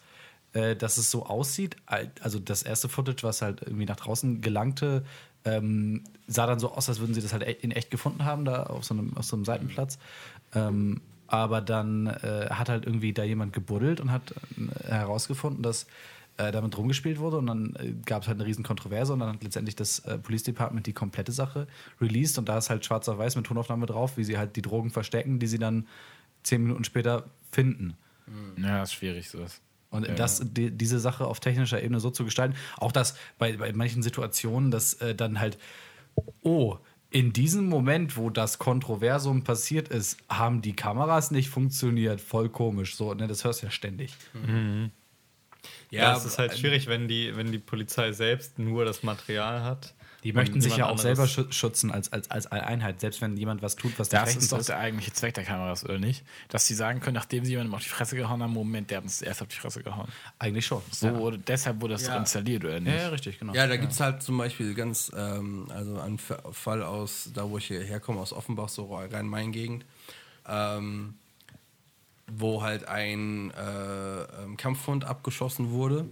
äh, dass es so aussieht. al- Also das erste Footage, was halt irgendwie nach draußen gelangte, ähm, sah dann so aus, als würden sie das halt e- in echt gefunden haben, da auf so einem, auf so einem Seitenplatz. Ähm, aber dann äh, hat halt irgendwie da jemand gebuddelt und hat äh, herausgefunden, dass äh, damit rumgespielt wurde und dann äh, gab es halt eine riesen Kontroverse und dann hat letztendlich das äh, Police Department die komplette Sache released und da ist halt schwarz auf weiß mit Tonaufnahme drauf, wie sie halt die Drogen verstecken, die sie dann zehn Minuten später finden. Ja, ist schwierig sowas. Und Ja. das, die, diese Sache auf technischer Ebene so zu gestalten, auch dass bei, bei manchen Situationen, dass äh, dann halt, oh, in diesem Moment, wo das Kontroversum passiert ist, haben die Kameras nicht funktioniert, voll komisch. So, ne, das hörst du ja ständig. Ja, es ist halt schwierig, wenn die, wenn die Polizei selbst nur das Material hat. Die möchten sich ja auch selber schützen als, als, als Einheit, selbst wenn jemand was tut, was Das ist doch der eigentliche Zweck der Kameras, oder nicht? Dass sie sagen können, nachdem sie jemandem auf die Fresse gehauen haben, Moment, der hat uns erst auf die Fresse gehauen. Eigentlich schon. So, ja. wurde, deshalb wurde das Ja. installiert, oder nicht? Ja, ja, richtig, genau. Ja, da gibt es halt zum Beispiel ganz, ähm, also einen Fall aus, da wo ich hierher komme, aus Offenbach, so Rhein-Main-Gegend, ähm, wo halt ein äh, ähm, Kampfhund abgeschossen wurde,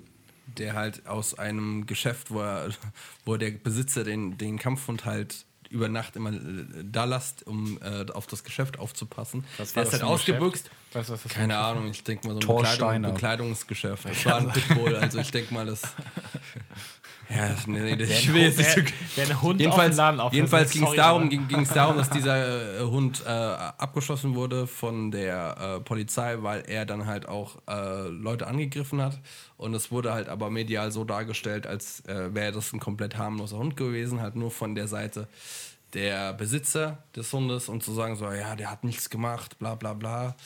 der halt aus einem Geschäft, wo, er, wo der Besitzer den, den Kampfhund halt über Nacht immer äh, da lasst, um äh, auf das Geschäft aufzupassen. Was der war ist halt ausgebüxt. Was das für ein Keine Ahnung, ich denke mal so ein Bekleidung. Bekleidungsgeschäft. Das war ein Pitbull, also ich denke mal, das. Ja, nee, nee, das ich will Wer, jetzt nicht wer, so. wer eine Hund auf Jedenfalls, den Laden aufhört, jedenfalls ging es darum, ging, darum, dass dieser äh, Hund äh, abgeschossen wurde von der äh, Polizei, weil er dann halt auch äh, Leute angegriffen hat. Und es wurde halt aber medial so dargestellt, als äh, wäre das ein komplett harmloser Hund gewesen, halt nur von der Seite der Besitzer des Hundes und zu sagen so, ja, der hat nichts gemacht, bla bla bla.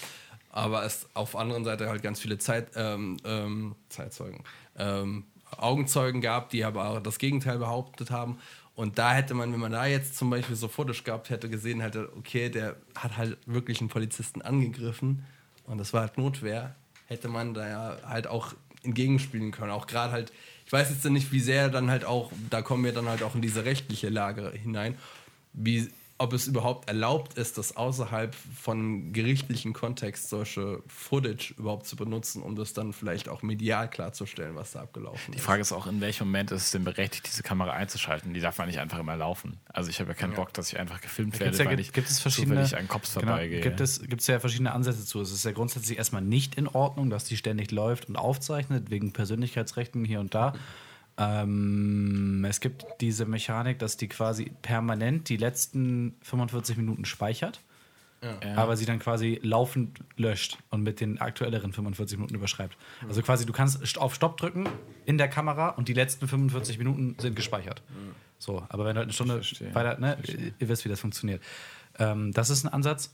aber es auf der anderen Seite halt ganz viele Zeit, ähm, ähm, Zeitzeugen, ähm, Augenzeugen gab, die aber auch das Gegenteil behauptet haben. Und da hätte man, wenn man da jetzt zum Beispiel so Fotos gehabt hätte, gesehen hätte, okay, der hat halt wirklich einen Polizisten angegriffen und das war halt Notwehr, hätte man da ja halt auch entgegenspielen können. Auch gerade halt, ich weiß jetzt nicht, wie sehr dann halt auch, da kommen wir dann halt auch in diese rechtliche Lage hinein, wie ob es überhaupt erlaubt ist, das außerhalb von gerichtlichen Kontext solche Footage überhaupt zu benutzen, um das dann vielleicht auch medial klarzustellen, was da abgelaufen Die ist. Frage ist auch, in welchem Moment ist es denn berechtigt, diese Kamera einzuschalten? Die darf man nicht einfach immer laufen. Also ich habe ja keinen Bock, dass ich einfach gefilmt werde, ja, weil gibt, ich gibt es verschiedene, zufällig an Cops genau, vorbeigehe. gibt es gibt es ja verschiedene Ansätze zu. Es ist ja grundsätzlich erstmal nicht in Ordnung, dass die ständig läuft und aufzeichnet wegen Persönlichkeitsrechten hier und da. Ähm, es gibt diese Mechanik, dass die quasi permanent die letzten 45 Minuten speichert, Ja. aber sie dann quasi laufend löscht und mit den aktuelleren 45 Minuten überschreibt. Also quasi du kannst st- auf Stopp drücken in der Kamera und die letzten 45 Minuten sind gespeichert. So, aber wenn du halt eine Stunde weiter, ne, ihr wisst, wie das funktioniert. Ähm, das ist ein Ansatz.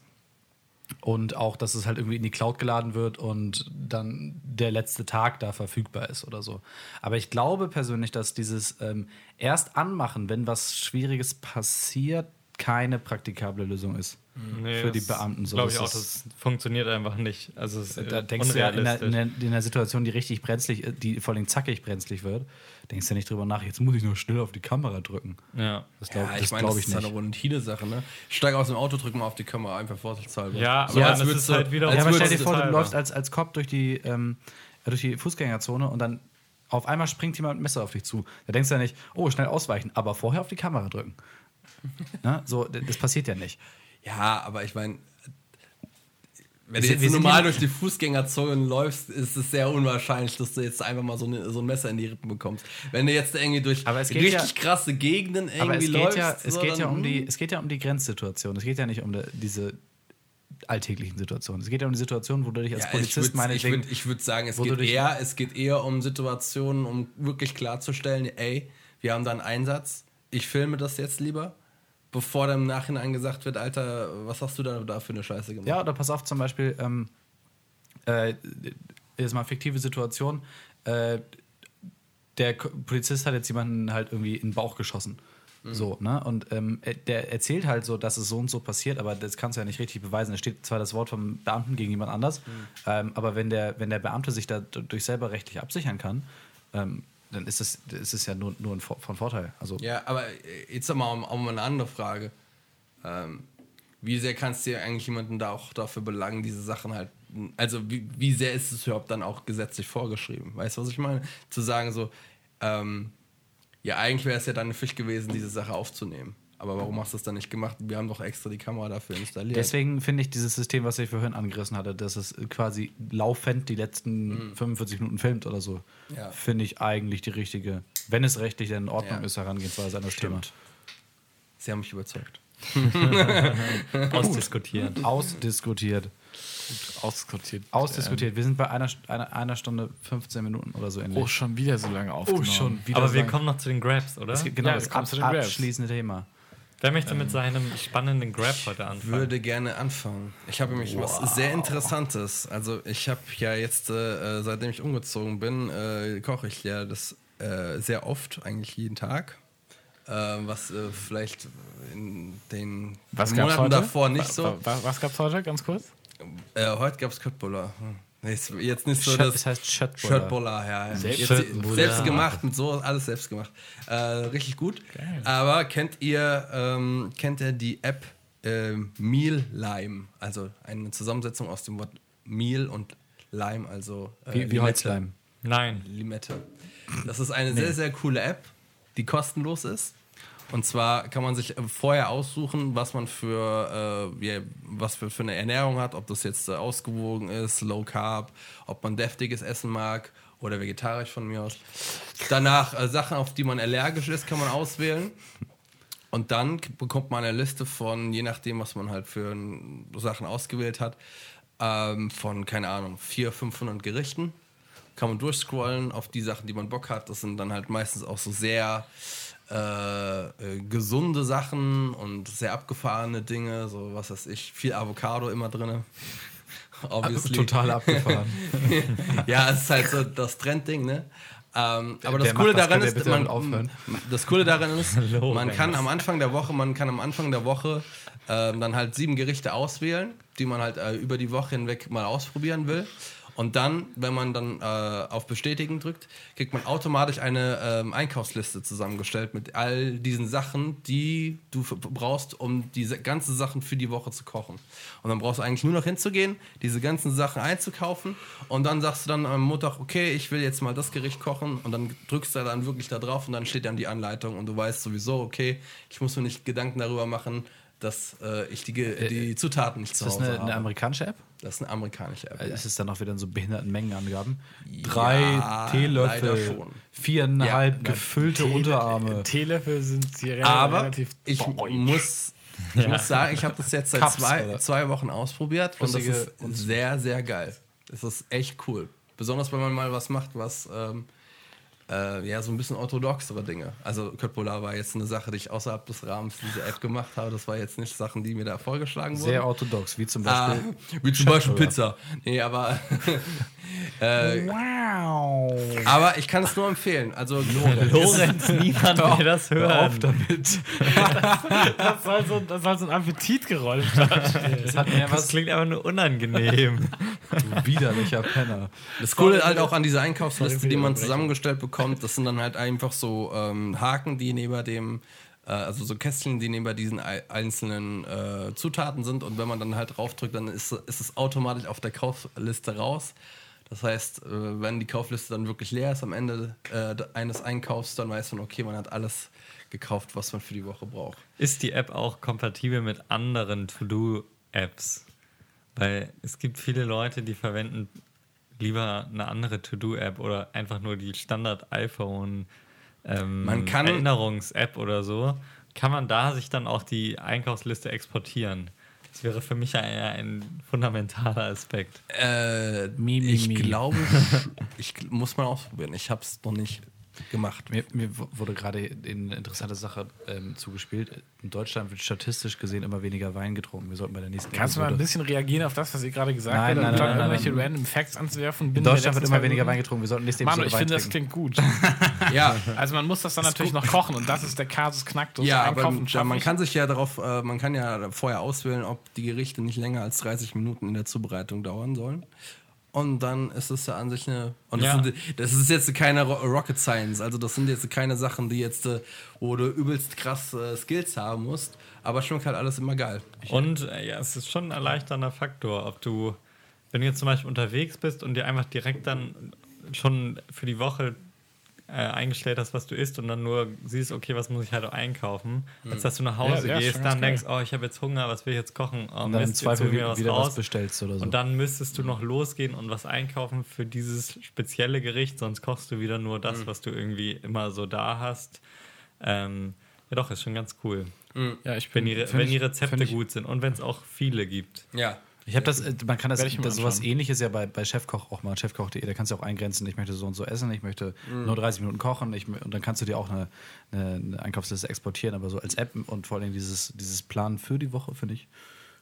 Und auch, dass es halt irgendwie in die Cloud geladen wird und dann der letzte Tag da verfügbar ist oder so. Aber ich glaube persönlich, dass dieses ähm, erst anmachen, wenn was Schwieriges passiert, keine praktikable Lösung ist. Nee, für die das Beamten so. Glaube ich Das auch, ist- das funktioniert einfach nicht. Also ist Da äh, denkst du ja in der, unrealistisch. in, der, in der Situation, die richtig brenzlig, äh, die vor allem zackig brenzlig wird, denkst du ja nicht drüber nach, jetzt muss ich nur schnell auf die Kamera drücken. ja. Das glaube Ja, das ich glaub das ich ist halt nicht. eine routine Sache, ne? Ich steige aus dem Auto, drücke mal auf die Kamera, einfach vorsichtshalber. Ja, so, ja, als das würdest ist du- halt wieder- als Ja, aber stell dir vor, du läufst als, als Cop durch die, ähm, durch die Fußgängerzone und dann auf einmal springt jemand mit Messer auf dich zu. Da denkst du ja nicht, oh, schnell ausweichen, aber vorher auf die Kamera drücken. Ne? So, das passiert ja nicht. Ja, aber ich meine, wenn Wir du jetzt normal durch die Fußgängerzone läufst, ist es sehr unwahrscheinlich, dass du jetzt einfach mal so, eine, so ein Messer in die Rippen bekommst. Wenn du jetzt irgendwie durch richtig ja- krasse Gegenden irgendwie Aber es geht, läufst, ja, es, so, geht ja dann, um die, hm. es geht ja um die Grenzsituation. Es geht ja nicht um die, diese alltäglichen Situationen. Es geht ja um die Situation, wo du dich als Ja, Polizist würde ich meinetwegen... würd, sagen, es geht, eher, es geht eher um Situationen, um wirklich klarzustellen, ey, wir haben da einen Einsatz, ich filme das jetzt lieber, bevor dann im Nachhinein gesagt wird, Alter, was hast du da, da für eine Scheiße gemacht? Ja, oder pass auf, zum Beispiel, ähm, äh, jetzt mal fiktive Situation, äh, der Polizist hat jetzt jemanden halt irgendwie in den Bauch geschossen. So, ne? Und ähm, er- der erzählt halt so, dass es so und so passiert, aber das kannst du ja nicht richtig beweisen. Da steht zwar das Wort vom Beamten gegen jemand anders, ähm, aber wenn der, wenn der Beamte sich da durch selber rechtlich absichern kann, ähm, dann ist es, ist ja nur, nur ein von Vorteil. Also, Ja, aber äh, jetzt mal um, um eine andere Frage. Ähm, wie sehr kannst du eigentlich jemanden da auch dafür belangen, diese Sachen halt, also wie, wie sehr ist es überhaupt dann auch gesetzlich vorgeschrieben? Weißt du, was ich meine? Zu sagen so, ähm, ja, eigentlich wäre es ja dann eine Pflicht gewesen, diese Sache aufzunehmen. Aber warum hast du das dann nicht gemacht? Wir haben doch extra die Kamera dafür installiert. Deswegen finde ich dieses System, was ich vorhin angerissen hatte, dass es quasi laufend die letzten 45 Minuten filmt oder so, Ja. finde ich eigentlich die richtige, wenn es rechtlich in Ordnung Ja. ist, Herangehensweise an das Stimmt. Sie haben mich überzeugt. ausdiskutieren. Thema. Ausdiskutiert. ausdiskutiert. Ausdiskutiert. Wir sind bei einer, einer, einer Stunde 15 Minuten oder so ähnlich. Ähm, oh, schon wieder so lange aufgenommen. wieder Aber wir sagen. kommen noch zu den Grabs, oder? Es Genau, Ja, das ab, zu den Grabs. abschließende Thema. Wer möchte mit seinem spannenden Grab heute anfangen? würde gerne anfangen. Ich habe nämlich was sehr Interessantes. Also ich habe ja jetzt, äh, seitdem ich umgezogen bin, äh, koche ich ja das äh, sehr oft, eigentlich jeden Tag. Äh, was äh, vielleicht in den Was gab's Monaten heute? davor nicht so. wa- wa- Was gab's heute, ganz kurz? Äh, heute gab es Köttbullar. Hm. Jetzt, jetzt nicht so Shirt- das es heißt Shirtbullar. Shirtbullar, ja. ja. Selbst- Jetzt, selbst gemacht, mit so alles selbst gemacht. Äh, richtig gut. Geil. Aber kennt ihr, ähm, kennt ihr die App ähm, Meal Lime? Also eine Zusammensetzung aus dem Wort Meal und Lime, also äh, Wie, wie Limette. Holzleim. Nein. Limette. Das ist eine sehr, sehr coole App, die kostenlos ist. Und zwar kann man sich äh, vorher aussuchen, was man für, äh, was für, für eine Ernährung hat, ob das jetzt äh, ausgewogen ist, Low Carb, ob man deftiges Essen mag oder vegetarisch von mir aus. Danach äh, Sachen, auf die man allergisch ist, kann man auswählen. Und dann bekommt man eine Liste von, je nachdem, was man halt für Sachen ausgewählt hat, ähm, von, keine Ahnung, 400, 500 Gerichten. Kann man durchscrollen auf die Sachen, die man Bock hat. Das sind dann halt meistens auch so sehr äh, äh, gesunde Sachen und sehr abgefahrene Dinge, so was weiß ich, viel Avocado immer drin. Obviously. Total abgefahren. ja, es ist halt so das Trendding, ne? Ähm, aber das Coole das, ist, man, das Coole daran ist, man kann am Anfang der Woche, man kann am Anfang der Woche ähm, dann halt sieben Gerichte auswählen, die man halt äh, über die Woche hinweg mal ausprobieren will. Und dann, wenn man dann äh, auf Bestätigen drückt, kriegt man automatisch eine ähm, Einkaufsliste zusammengestellt mit all diesen Sachen, die du brauchst, um diese ganzen Sachen für die Woche zu kochen. Und dann brauchst du eigentlich nur noch hinzugehen, diese ganzen Sachen einzukaufen. Und dann sagst du dann am Montag, okay, ich will jetzt mal das Gericht kochen. Und dann drückst du dann wirklich da drauf und dann steht dann die Anleitung. Und du weißt sowieso, okay, ich muss mir nicht Gedanken darüber machen, dass äh, ich die, Ge- die Zutaten nicht Ist zu das Hause eine, habe. eine amerikanische App? das ist eine amerikanische App. Äh, ja. Ist es dann auch wieder in so behinderten Mengenangaben? Drei leider Teelöffel, schon. viereinhalb Ja, gefüllte Tele- Unterarme. Teelöffel sind hier rel- Aber relativ ich deutsch. muss, ich muss sagen, ich habe das jetzt seit Cups, zwei, zwei Wochen ausprobiert und das Flüssige ist sehr, sehr geil. Das ist echt cool. Besonders wenn man mal was macht, was ähm, äh, ja so ein bisschen orthodoxere Dinge. Also Köttbullar war jetzt eine Sache, die ich außerhalb des Rahmens dieser App gemacht habe. Das war jetzt nicht Sachen, die mir da vorgeschlagen wurden. Sehr orthodox, wie zum Ah, Beispiel. wie zum Beispiel Pizza. Nee, aber, äh, Wow. aber ich kann es nur empfehlen. Also Lorenz, niemand will das hören. damit. Das soll so, das soll so ein Appetitgeräusch darstellen. Das hat mir ja Das klingt einfach nur unangenehm. du widerlicher Penner. Das Coole halt auch an dieser Einkaufsliste, die man zusammengestellt bekommt, das sind dann halt einfach so ähm, Haken, die neben dem, äh, also so Kästchen, die neben diesen ei- einzelnen äh, Zutaten sind. Und wenn man dann halt draufdrückt, dann ist, ist es automatisch auf der Kaufliste raus. Das heißt, äh, wenn die Kaufliste dann wirklich leer ist am Ende äh, eines Einkaufs, dann weiß man, okay, man hat alles gekauft, was man für die Woche braucht. Ist die App auch kompatibel mit anderen To-Do-Apps? Weil es gibt viele Leute, die verwenden lieber eine andere To-Do-App oder einfach nur die Standard-iPhone ähm, Man kann- Erinnerungs-App oder so. Kann man da sich dann auch die Einkaufsliste exportieren? Das wäre für mich ein, ein fundamentaler Aspekt. Äh, Mi, mi, ich glaube, ich muss mal ausprobieren. Ich habe es noch nicht gemacht. Mir, mir wurde gerade eine interessante Sache ähm, zugespielt. In Deutschland wird statistisch gesehen immer weniger Wein getrunken. Wir sollten bei der nächsten Kannst du mal ein Episode- bisschen reagieren auf das, was ihr gerade gesagt habt? nein, nein, nein, irgendwelche random Facts anzuwerfen? In Deutschland wird immer weniger Wein getrunken. Wir sollten nächste Manu, Episode ich finde, das klingt gut. Ja, Also man muss das dann natürlich noch kochen und das ist der Kasus Knacktus. Ja, aber schaffe man kann sich ja darauf, äh, man kann ja vorher auswählen, ob die Gerichte nicht länger als 30 Minuten in der Zubereitung dauern sollen. Und dann ist es ja an sich eine. Und das, Ja. sind, das ist jetzt keine Ro- Rocket Science. Also, das sind jetzt keine Sachen, die jetzt, äh, wo du übelst krass äh, Skills haben musst. Aber schmeckt halt alles immer geil. Und äh, ja, es ist schon ein erleichternder Faktor, ob du, wenn du jetzt zum Beispiel unterwegs bist und dir einfach direkt dann schon für die Woche äh, eingestellt hast, was du isst und dann nur siehst, okay, was muss ich halt auch einkaufen, als dass du nach Hause Ja, ja, gehst, schon dann denkst, oh, ich habe jetzt Hunger, was will ich jetzt kochen? Oh, Und dann im Mist, jetzt Zweifel ich mir wieder, wieder was bestellst oder so. Und dann müsstest du noch losgehen und was einkaufen für dieses spezielle Gericht, sonst kochst du wieder nur das, was du irgendwie immer so da hast. Ähm, ja, doch, ist schon ganz cool. Ja, ich Wenn bin, die, Re- find wenn die Rezepte ich- gut sind und wenn es auch viele gibt. Ja. Ich habe das, äh, man kann das, das sowas ähnliches ja bei, bei Chefkoch auch mal, chefkoch.de, da kannst du auch eingrenzen, ich möchte so und so essen, ich möchte nur 30 Minuten kochen ich, und dann kannst du dir auch eine, eine, eine Einkaufsliste exportieren, aber so als App und vor allem dieses, dieses Plan für die Woche, finde ich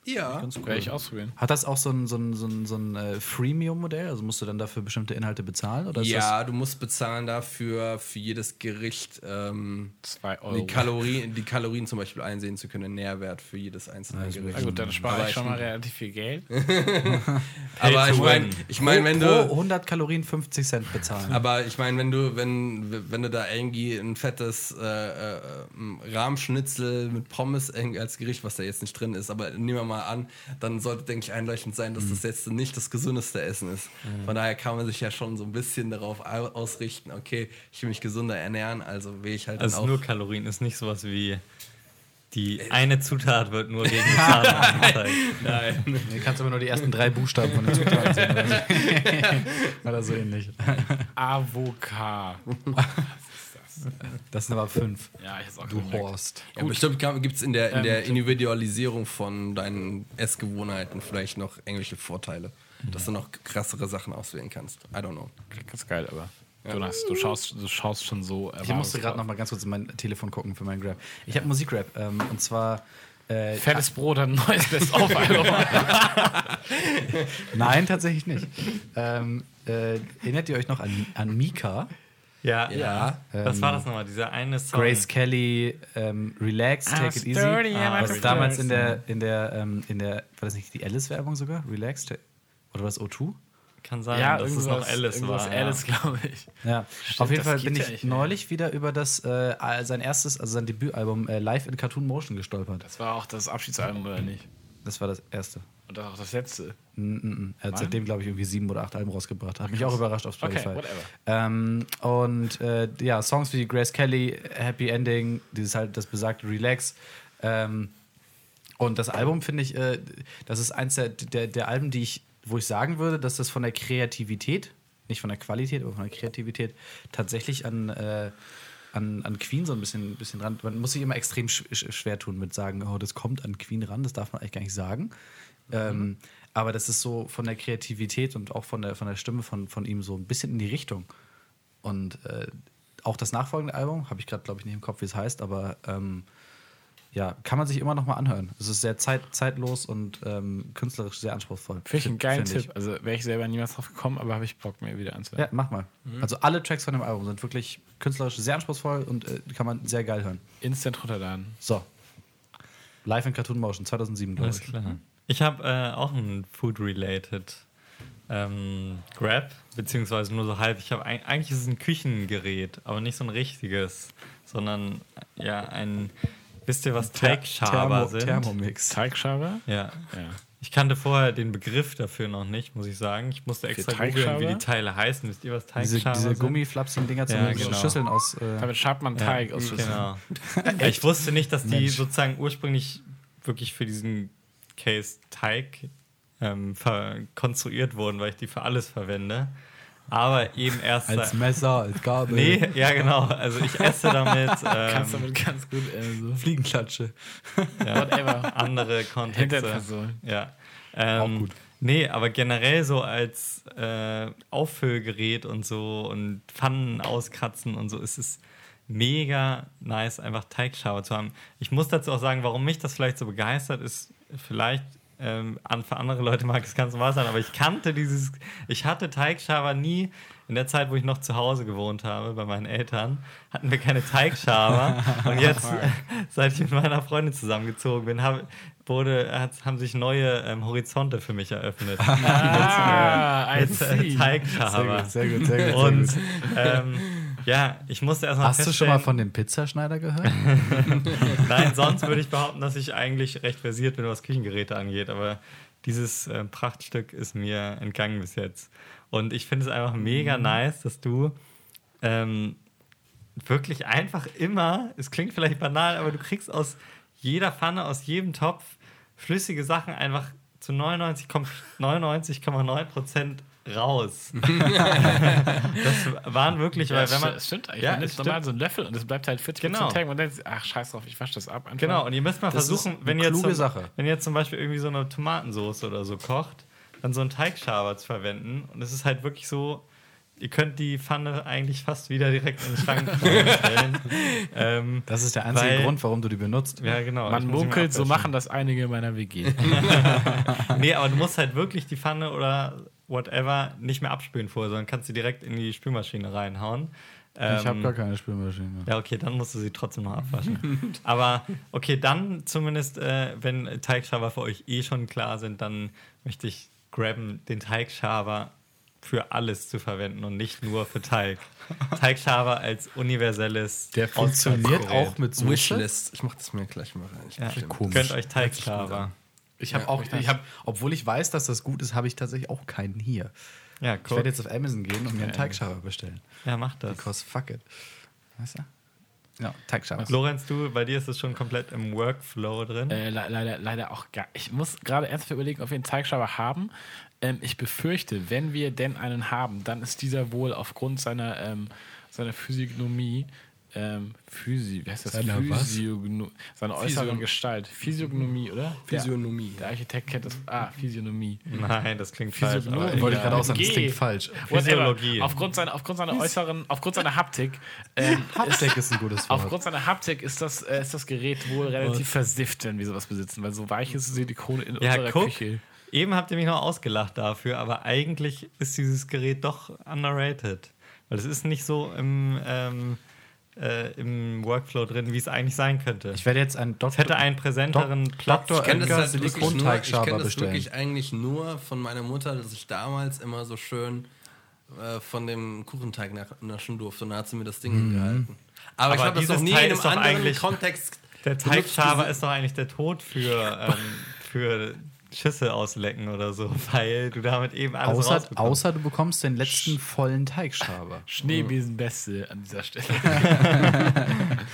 Ja. ganz cool. ich ausprobieren. Hat das auch so ein, so ein, so ein, so ein äh, Freemium-Modell? Also musst du dann dafür bestimmte Inhalte bezahlen? Oder ist Ja, du musst bezahlen dafür, für jedes Gericht ähm, Zwei Euro. die, Kalorien, die Kalorien zum Beispiel einsehen zu können, den Nährwert für jedes einzelne Also Gericht. Na gut, dann spare Aber ich schon ich- mal relativ viel Geld. Aber ich meine, ich mein, wenn pro du. 100 Kalorien 50 Cent bezahlen? Aber ich meine, wenn du, wenn, wenn du da irgendwie ein fettes äh, äh, ähm, Rahmschnitzel mit Pommes als Gericht, was da jetzt nicht drin ist, aber nehmen wir mal an, dann sollte, denke ich, einleuchtend sein, dass das jetzt nicht das gesündeste Essen ist. Von daher kann man sich ja schon so ein bisschen darauf au- ausrichten, okay, ich will mich gesünder ernähren, also will ich halt Also dann nur auch. Kalorien ist nicht sowas wie die eine Zutat wird nur gegen die Zahlen angezeigt. Nein. Du kannst aber nur die ersten drei Buchstaben von den Zutaten sehen. Oder so, oder so ähnlich. Avocado. Das sind aber fünf. Ja, ich hab's auch Du. Horst. Ja, bestimmt gibt es in der, in Ähm, der Individualisierung von deinen Essgewohnheiten vielleicht noch irgendwelche Vorteile, dass du noch krassere Sachen auswählen kannst. I don't know. Klingt ganz geil, aber. Jonas, du schaust, du schaust schon so. Ich musste gerade noch mal ganz kurz in mein Telefon gucken für meinen Grab. Ich habe Musikrap. Ähm, und zwar Äh, Fettes Brot hat ein neues Best-of-Album. nein, tatsächlich nicht. ähm, äh, erinnert ihr euch noch an, an Mika? Ja, Ja. Was Ähm, war das nochmal? Dieser eine Song. Grace Kelly, ähm, Relax, Ah, Take It Easy. Ah, was damals in der, in der, ähm, in der, war das nicht die Alice-Werbung sogar? Relax? Oder war das O2? Kann sein, ja, dass es noch Alice irgendwas war. Alice, glaube ich. Ja, Stimmt, auf jeden Fall bin ja ich mehr. neulich wieder über das äh, sein erstes, also sein Debütalbum äh, Live in Cartoon Motion gestolpert. Das war auch das Abschiedsalbum, oder nicht? Das war das erste. Und auch das letzte. Mm, mm. Er hat seitdem, glaube ich, irgendwie sieben oder acht Alben rausgebracht. Hat mich auch überrascht auf Okay, Spotify. whatever. ähm, und äh, ja, Songs wie Grace Kelly, Happy Ending, dieses halt das besagte Relax. Ähm, und das Album finde ich, äh, das ist eins der, der, der Alben, die ich, wo ich sagen würde, dass das von der Kreativität, nicht von der Qualität, aber von der Kreativität tatsächlich an, äh, an, an Queen so ein bisschen, bisschen ran. Man muss sich immer extrem sch- schwer tun mit sagen, oh, das kommt an Queen ran, das darf man eigentlich gar nicht sagen. Ähm, aber das ist so von der Kreativität und auch von der, von der Stimme von, von ihm so ein bisschen in die Richtung. Und äh, auch das nachfolgende Album, habe ich gerade, glaube ich, nicht im Kopf, wie es heißt, aber ähm, ja, kann man sich immer noch mal anhören. Es ist sehr zeit, zeitlos und ähm, künstlerisch sehr anspruchsvoll. Finde ich einen geilen Tipp. Also wäre ich selber niemals drauf gekommen, aber habe ich Bock, mir wieder anzuhören. Ja, mach mal. Also alle Tracks von dem Album sind wirklich künstlerisch sehr anspruchsvoll und äh, kann man sehr geil hören. Instant runterladen. So. Live in Cartoon Motion 2007, glaube Alles ich. klar. Ich habe äh, auch ein Food-related ähm, Grab, beziehungsweise nur so halb. Ich habe eigentlich ist es ein Küchengerät, aber nicht so ein richtiges, sondern ja ein. Wisst ihr, was Teigschaber Thermo- sind? Thermomix. Teigschaber? Ja. Ja. Ich kannte vorher den Begriff dafür noch nicht, muss ich sagen. Ich musste extra googeln, wie die Teile heißen. Wisst ihr, was Diese, Teigschaber diese sind? gummiflapsigen Dinger zum Ja, genau. Schüsseln aus. Äh, Damit schabt man Teig ja, aus Schüsseln. Genau. Ich wusste nicht, dass die Mensch. sozusagen ursprünglich wirklich für diesen Case Teig ähm, ver- konstruiert wurden, weil ich die für alles verwende. Aber eben erst als Messer, als Gabel. Nee, ja genau. Also ich esse damit, Kannst ähm, damit ganz gut äh, so. Fliegenklatsche. ja, Whatever. andere Kontexte. Ja. Ähm, Auch gut. Nee, aber generell so als äh, Auffüllgerät und so und Pfannen auskratzen und so ist es mega nice, einfach Teigschaber zu haben. Ich muss dazu auch sagen, warum mich das vielleicht so begeistert, ist vielleicht ähm, für andere Leute mag es ganz normal sein, aber ich kannte dieses, ich hatte Teigschaber nie. In der Zeit, wo ich noch zu Hause gewohnt habe, bei meinen Eltern, hatten wir keine Teigschaber. und jetzt, äh, seit ich mit meiner Freundin zusammengezogen bin, hab, wurde, hat, haben sich neue ähm, Horizonte für mich eröffnet. Ah, I mit äh, see. Teigschaber. Sehr gut, sehr gut. Sehr Und gut. ähm, ja, ich musste erstmal Hast du schon mal von dem Pizzaschneider gehört? Nein, sonst würde ich behaupten, dass ich eigentlich recht versiert bin, was Küchengeräte angeht. Aber dieses äh, Prachtstück ist mir entgangen bis jetzt. Und ich finde es einfach mega nice, dass du ähm, wirklich einfach immer, es klingt vielleicht banal, aber du kriegst aus jeder Pfanne, aus jedem Topf flüssige Sachen einfach zu 99,9 99,9 Prozent raus. das waren wirklich, Ja, weil das wenn man. das stimmt eigentlich. Ja, man nimmt es normal so einen Löffel und es bleibt halt 40% Genau. hängen und dann, ach, scheiß drauf, ich wasche das ab. Einfach. Genau, und ihr müsst mal Das versuchen, wenn ihr, zum, Sache. wenn ihr zum Beispiel irgendwie so eine Tomatensauce oder so kocht, dann so einen Teigschaber zu verwenden. Und es ist halt wirklich so, ihr könnt die Pfanne eigentlich fast wieder direkt in den Schrank stellen. ähm, Das ist der einzige Weil- Grund, warum du die benutzt. ja, genau. Man munkelt, so machen das einige in meiner WG. Nee, aber du musst halt wirklich die Pfanne oder whatever nicht mehr abspülen vorher, sondern kannst sie direkt in die Spülmaschine reinhauen. ich habe Ähm, gar keine Spülmaschine. Ja, okay, dann musst du sie trotzdem noch abwaschen. Aber okay, dann zumindest, äh, wenn Teigschaber für euch eh schon klar sind, dann möchte ich grabben, den Teigschaber für alles zu verwenden und nicht nur für Teig. Teigschaber als universelles Der funktioniert auch mit Soße. Wishlist. Ich mach das mir gleich mal rein. Ich Ja. Gönnt euch Teigschaber. Ich habe Ja, auch, ich hab, obwohl ich weiß, dass das gut ist, habe ich tatsächlich auch keinen hier. Ja, Ich cool. werde jetzt auf Amazon gehen und mir einen Teigschaber bestellen. Ja, mach das. Because fuck it. Weißt du? Ja, Teigschaber. Lorenz, du, bei dir ist es schon komplett im Workflow drin. Äh, le leider, leider auch gar. Ich muss gerade ernsthaft überlegen, ob wir einen Teigschaber haben. Ähm, ich befürchte, wenn wir denn einen haben, dann ist dieser wohl aufgrund seiner, ähm, seiner Physiognomie ähm, Physi, wie heißt das? Seiner was? Physiogno seine äußere Physio- Gestalt. Physiognomie, oder? Physiognomie. Der, der Architekt kennt das. Ah, Physiognomie. Nein, das klingt falsch. Wollte ich gerade auch sagen, das klingt falsch. Physiologie. Aufgrund seiner, aufgrund seiner äußeren, aufgrund seiner Haptik, ähm, Haptik ist ein gutes Wort. aufgrund seiner Haptik ist das, äh, ist das Gerät wohl relativ versifft, wenn wir sowas besitzen, weil so weiches Silikon in Ja, unserer guck. Küche. Eben habt ihr mich noch ausgelacht dafür, aber eigentlich ist dieses Gerät doch underrated. Weil es ist nicht so im, ähm, äh, im Workflow drin, wie es eigentlich sein könnte. Ich werde jetzt einen es hätte Doktor, einen präsenteren Platz. Dr. Ich kenne das, halt wirklich ich kenn das wirklich eigentlich nur von meiner Mutter, dass ich damals immer so schön äh, von dem Kuchenteig naschen durfte und da hat sie mir das Ding hingehalten. Aber, ich Aber habe das noch nie Teil in einem anderen Kontext Der Teigschaber ist doch eigentlich der Tod für, ähm, für Schüsse auslecken oder so, weil du damit eben alles außer, rausbekommst. außer du bekommst den letzten vollen Teigschaber. Schneebesenbeste an dieser Stelle. ja,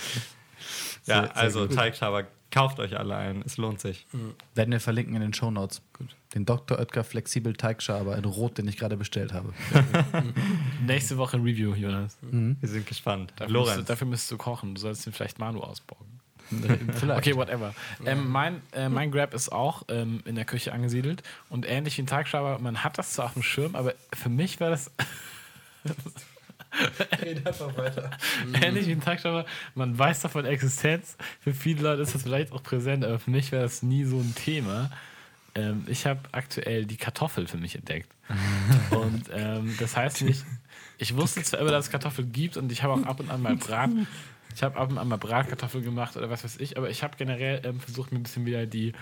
sehr, sehr also gut. Teigschaber, kauft euch alle ein, es lohnt sich. Werden wir verlinken in den Shownotes. Den Dr. Oetker Flexibel Teigschaber in Rot, den ich gerade bestellt habe. Nächste Woche ein Review, Jonas. Wir sind gespannt. Dafür, müsstest, Lorenz, dafür müsstest du kochen. Du sollst den vielleicht Manu ausbauen. Okay, whatever. Ähm, mein, äh, mein Grab ist auch ähm, in der Küche angesiedelt und ähnlich wie ein Tagschaber, man hat das zwar auf dem Schirm, aber für mich war das. ähnlich wie ein Tagschaber, man weiß davon Existenz. Für viele Leute ist das vielleicht auch präsent, aber für mich wäre das nie so ein Thema. Ähm, ich habe aktuell die Kartoffel für mich entdeckt. und ähm, das heißt nicht, ich wusste zwar immer, dass es Kartoffeln gibt und ich habe auch ab und an mal Brat. Ich habe ab und an mal Bratkartoffeln gemacht oder was weiß ich, aber ich habe generell ähm, versucht, mir ein bisschen wieder die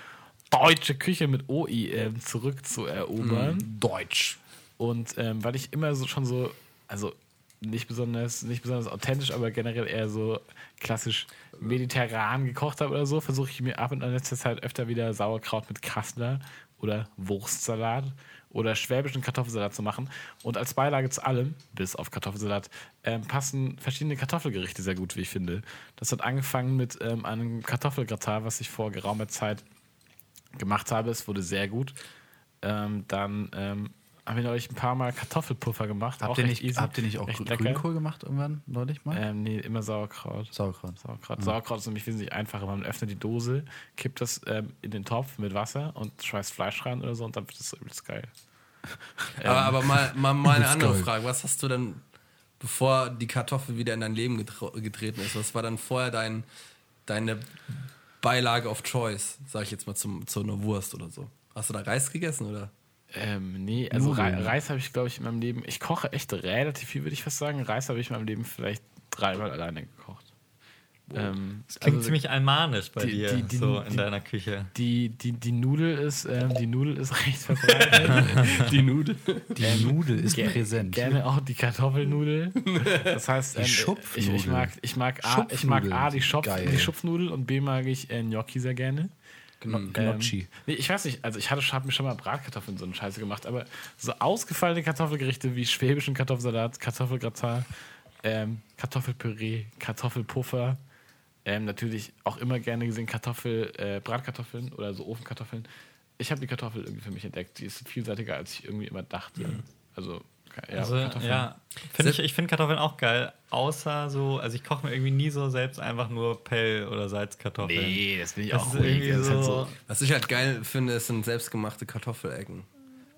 deutsche Küche mit OI ähm, zurückzuerobern. Deutsch. Und ähm, weil ich immer so schon so, also nicht besonders, nicht besonders authentisch, aber generell eher so klassisch mediterran gekocht habe oder so, versuche ich mir ab und an letzter Zeit öfter wieder Sauerkraut mit Kassler oder Wurstsalat oder schwäbischen Kartoffelsalat zu machen. Und als Beilage zu allem, bis auf Kartoffelsalat, ähm, passen verschiedene Kartoffelgerichte sehr gut, wie ich finde. Das hat angefangen mit ähm, einem Kartoffelgratin, was ich vor geraumer Zeit gemacht habe. Es wurde sehr gut. Ähm, dann ähm, haben wir neulich ein paar Mal Kartoffelpuffer gemacht. Habt ihr, nicht, easy, habt ihr nicht auch. Grünkohl gemacht irgendwann neulich mal? Ähm, nee, immer Sauerkraut. Sauerkraut. Sauerkraut. Sauerkraut ist nämlich wesentlich einfacher. Man öffnet die Dose, kippt das ähm, in den Topf mit Wasser und schmeißt Fleisch rein oder so und dann wird das übelst geil. Aber, aber mal, mal, mal eine andere geil. Frage. Was hast du denn, bevor die Kartoffel wieder in dein Leben getreten ist, was war dann vorher dein, deine Beilage of Choice, sag ich jetzt mal zum, zu einer Wurst oder so? Hast du da Reis gegessen oder? Ähm, nee, also. Re Reis habe ich, glaube ich, in meinem Leben. Ich koche echt relativ viel, würde ich fast sagen. Reis habe ich in meinem Leben vielleicht dreimal alleine gekocht. Ähm, das klingt also ziemlich almanisch bei die- dir, die- die- so in die- deiner Küche. Die, die, die Nudel ist, ähm, die Nudel ist recht verbreitet. Die Nudel. Die Nudel ist Ge- präsent. Gerne auch die Kartoffelnudel. Das heißt, ähm, ich, Schupfnudel. ich, mag, ich, mag A, ich mag. A die, Schopf, Geil. die Schupfnudel und B mag ich äh, Gnocchi sehr gerne. Gno Gnocchi. Ähm, nee, ich weiß nicht, also ich hatte habe mir schon mal Bratkartoffeln so eine Scheiße gemacht, aber so ausgefallene Kartoffelgerichte wie schwäbischen Kartoffelsalat, Kartoffelgratin, ähm, Kartoffelpüree, Kartoffelpuffer, ähm, natürlich auch immer gerne gesehen Kartoffel, äh, Bratkartoffeln oder so Ofenkartoffeln. Ich habe die Kartoffel irgendwie für mich entdeckt. Die ist vielseitiger, als ich irgendwie immer dachte. Also, ja, Also, Kartoffeln. ja, find ich, ich finde Kartoffeln auch geil, außer so, also ich koche mir irgendwie nie so selbst einfach nur Pell- oder Salzkartoffeln. Nee, das bin ich Das auch irgendwie ist halt so, so, Was ich halt geil finde, sind selbstgemachte Kartoffelecken.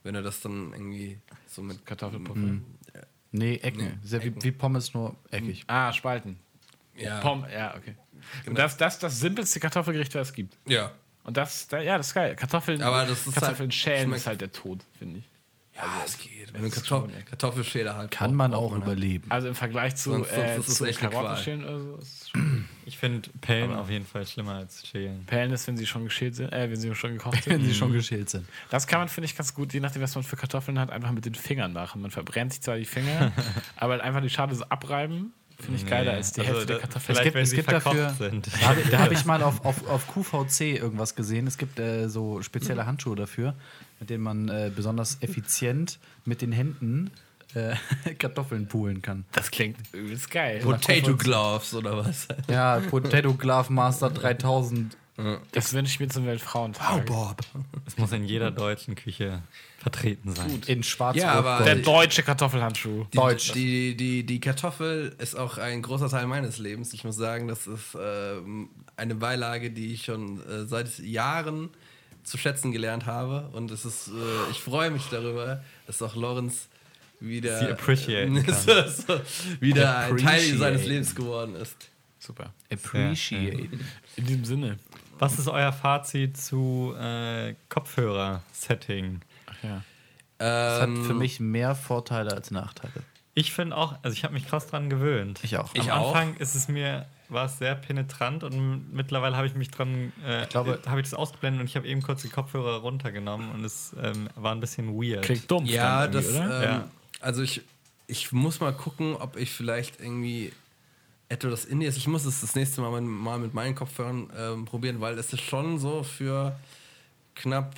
Wenn du das dann irgendwie so mit Kartoffelpuffer. Nee, Ecken. Nee, Sehr Wie, wie Pommes, nur eckig. Ah, Spalten. Ja. Pom, ja, okay. Und das, das das simpelste Kartoffelgericht, was es gibt. Ja. Und das, da, ja, das ist geil. Kartoffeln, Aber das ist Kartoffeln halt- schälen ist halt der Tod, finde ich. Ja, es geht. Wenn du Kartoff Kartoffelschäler halt Kann man auch überleben. Also im Vergleich zu, Sonst- sonst äh, es zu. Karottenschälen oder so. Ich finde Pellen auf jeden Fall schlimmer als Schälen. Perlen ist, wenn sie schon geschält sind, äh, wenn sie schon gekocht Wenn sind. sie schon geschält sind. Das kann man, finde ich, ganz gut, je nachdem, was man für Kartoffeln hat, einfach mit den Fingern machen. Man verbrennt sich zwar die Finger, aber halt einfach die Schale so abreiben, finde ich geiler als die Also Hälfte der da- Kartoffeln. Vielleicht, gibt- wenn es gibt dafür- sind. Da habe da hab ich mal auf, auf, auf QVC irgendwas gesehen. Es gibt äh, so spezielle Handschuhe dafür, mit denen man äh, besonders effizient mit den Händen äh, Kartoffeln poolen kann. Das klingt übelst geil. Potato Gloves oder was? Ja, Potato Glove Master 3000 Das wünsche ich mir zum Weltfrauentag. Bob. Es muss in jeder deutschen Küche vertreten sein. In schwarz Ja, aber- Der deutsche Kartoffelhandschuh. Die, Deutsch. Die, die, die Kartoffel ist auch ein großer Teil meines Lebens. Ich muss sagen, das ist ähm, eine Beilage, die ich schon äh, seit Jahren zu schätzen gelernt habe. Und es ist, äh, ich freue mich darüber, dass auch Lorenz wieder, kann. so, so, wieder ein Teil seines Lebens geworden ist. Super. Appreciate. In diesem Sinne. Was ist euer Fazit zu äh, Kopfhörer-Setting? Ach ja. Das hat Ähm, für mich mehr Vorteile als Nachteile. Ich finde auch, also ich habe mich krass dran gewöhnt. Ich auch. Am Ich auch. Anfang ist es mir, war es sehr penetrant und mittlerweile habe ich mich dran, äh, glaube- habe ich das ausgeblendet und ich habe eben kurz die Kopfhörer runtergenommen und es ähm, war ein bisschen weird. Klingt dumm. Ja, das, ähm, Ja. also ich, ich muss mal gucken, ob ich vielleicht irgendwie etwas Indies, ich muss es das nächste Mal, mit- mal mit meinen Kopfhörern ähm, probieren, weil es ist schon so für knapp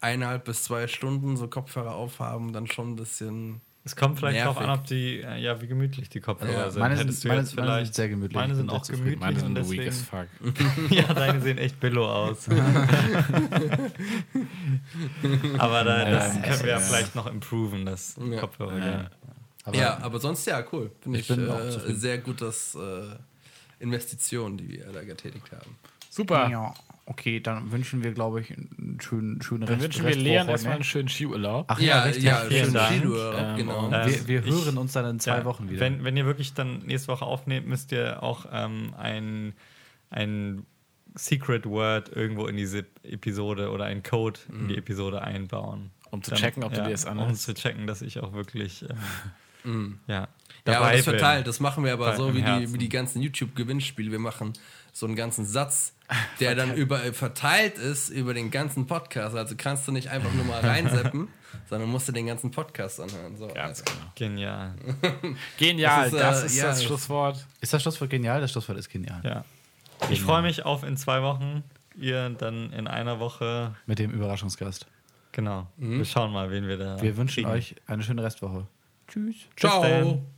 eineinhalb bis zwei Stunden so Kopfhörer aufhaben, dann schon ein bisschen. Es kommt vielleicht Nervig. darauf an, ob die, äh, ja, wie gemütlich die Kopfhörer Ja. sind. Meine Hättest sind- du meine- jetzt meine sind vielleicht, sehr gemütlich. Meine sind auch gemütlich Meine und sind weak deswegen. as fuck. ja, deine sehen echt billow aus. Aber da, das Ja, können wir ja ja. vielleicht noch improven, das Ja. Kopfhörer. Ja. Aber ja, aber sonst ja, cool. Finde Ich ich, bin auch äh, sehr gut, dass äh, Investitionen, die wir da getätigt haben. Super. Ja, okay, dann wünschen wir, glaube ich, einen schönen, schönen Dann Rest- wünschen wir Leon ne? erstmal einen schönen Skiurlaub. Ach ja, richtig. ja, vielen schön Dank. Skiurlaub, Ähm, genau. Ähm, wir wir ich- hören uns dann in zwei Ja, Wochen wieder. Wenn, wenn ihr wirklich dann nächste Woche aufnehmt, müsst ihr auch ähm, ein, ein Secret Word irgendwo in diese Episode oder einen Code in die Episode einbauen. Um zu checken, ob du dir das Um anhörst. zu checken, dass ich auch wirklich ähm, ja, Ja, aber das bin. verteilt, das machen wir aber Bei- so wie die, wie die ganzen YouTube-Gewinnspiele. Wir machen so einen ganzen Satz, der dann überall verteilt ist über den ganzen Podcast. Also kannst du nicht einfach nur mal reinseppen, sondern musst du den ganzen Podcast anhören. So, Ganz also. genau. Genial. Genial, Das ist, das äh, ist ja, das Schlusswort. ist das Schlusswort genial? Das Schlusswort ist genial. Ja. Ich freue mich auf in zwei Wochen. Ihr dann in einer Woche. Mit dem Überraschungsgast. Genau. Wir schauen mal, wen wir da. Wir wünschen kriegen. euch eine schöne Restwoche. Tschüss. Bis Ciao. dann.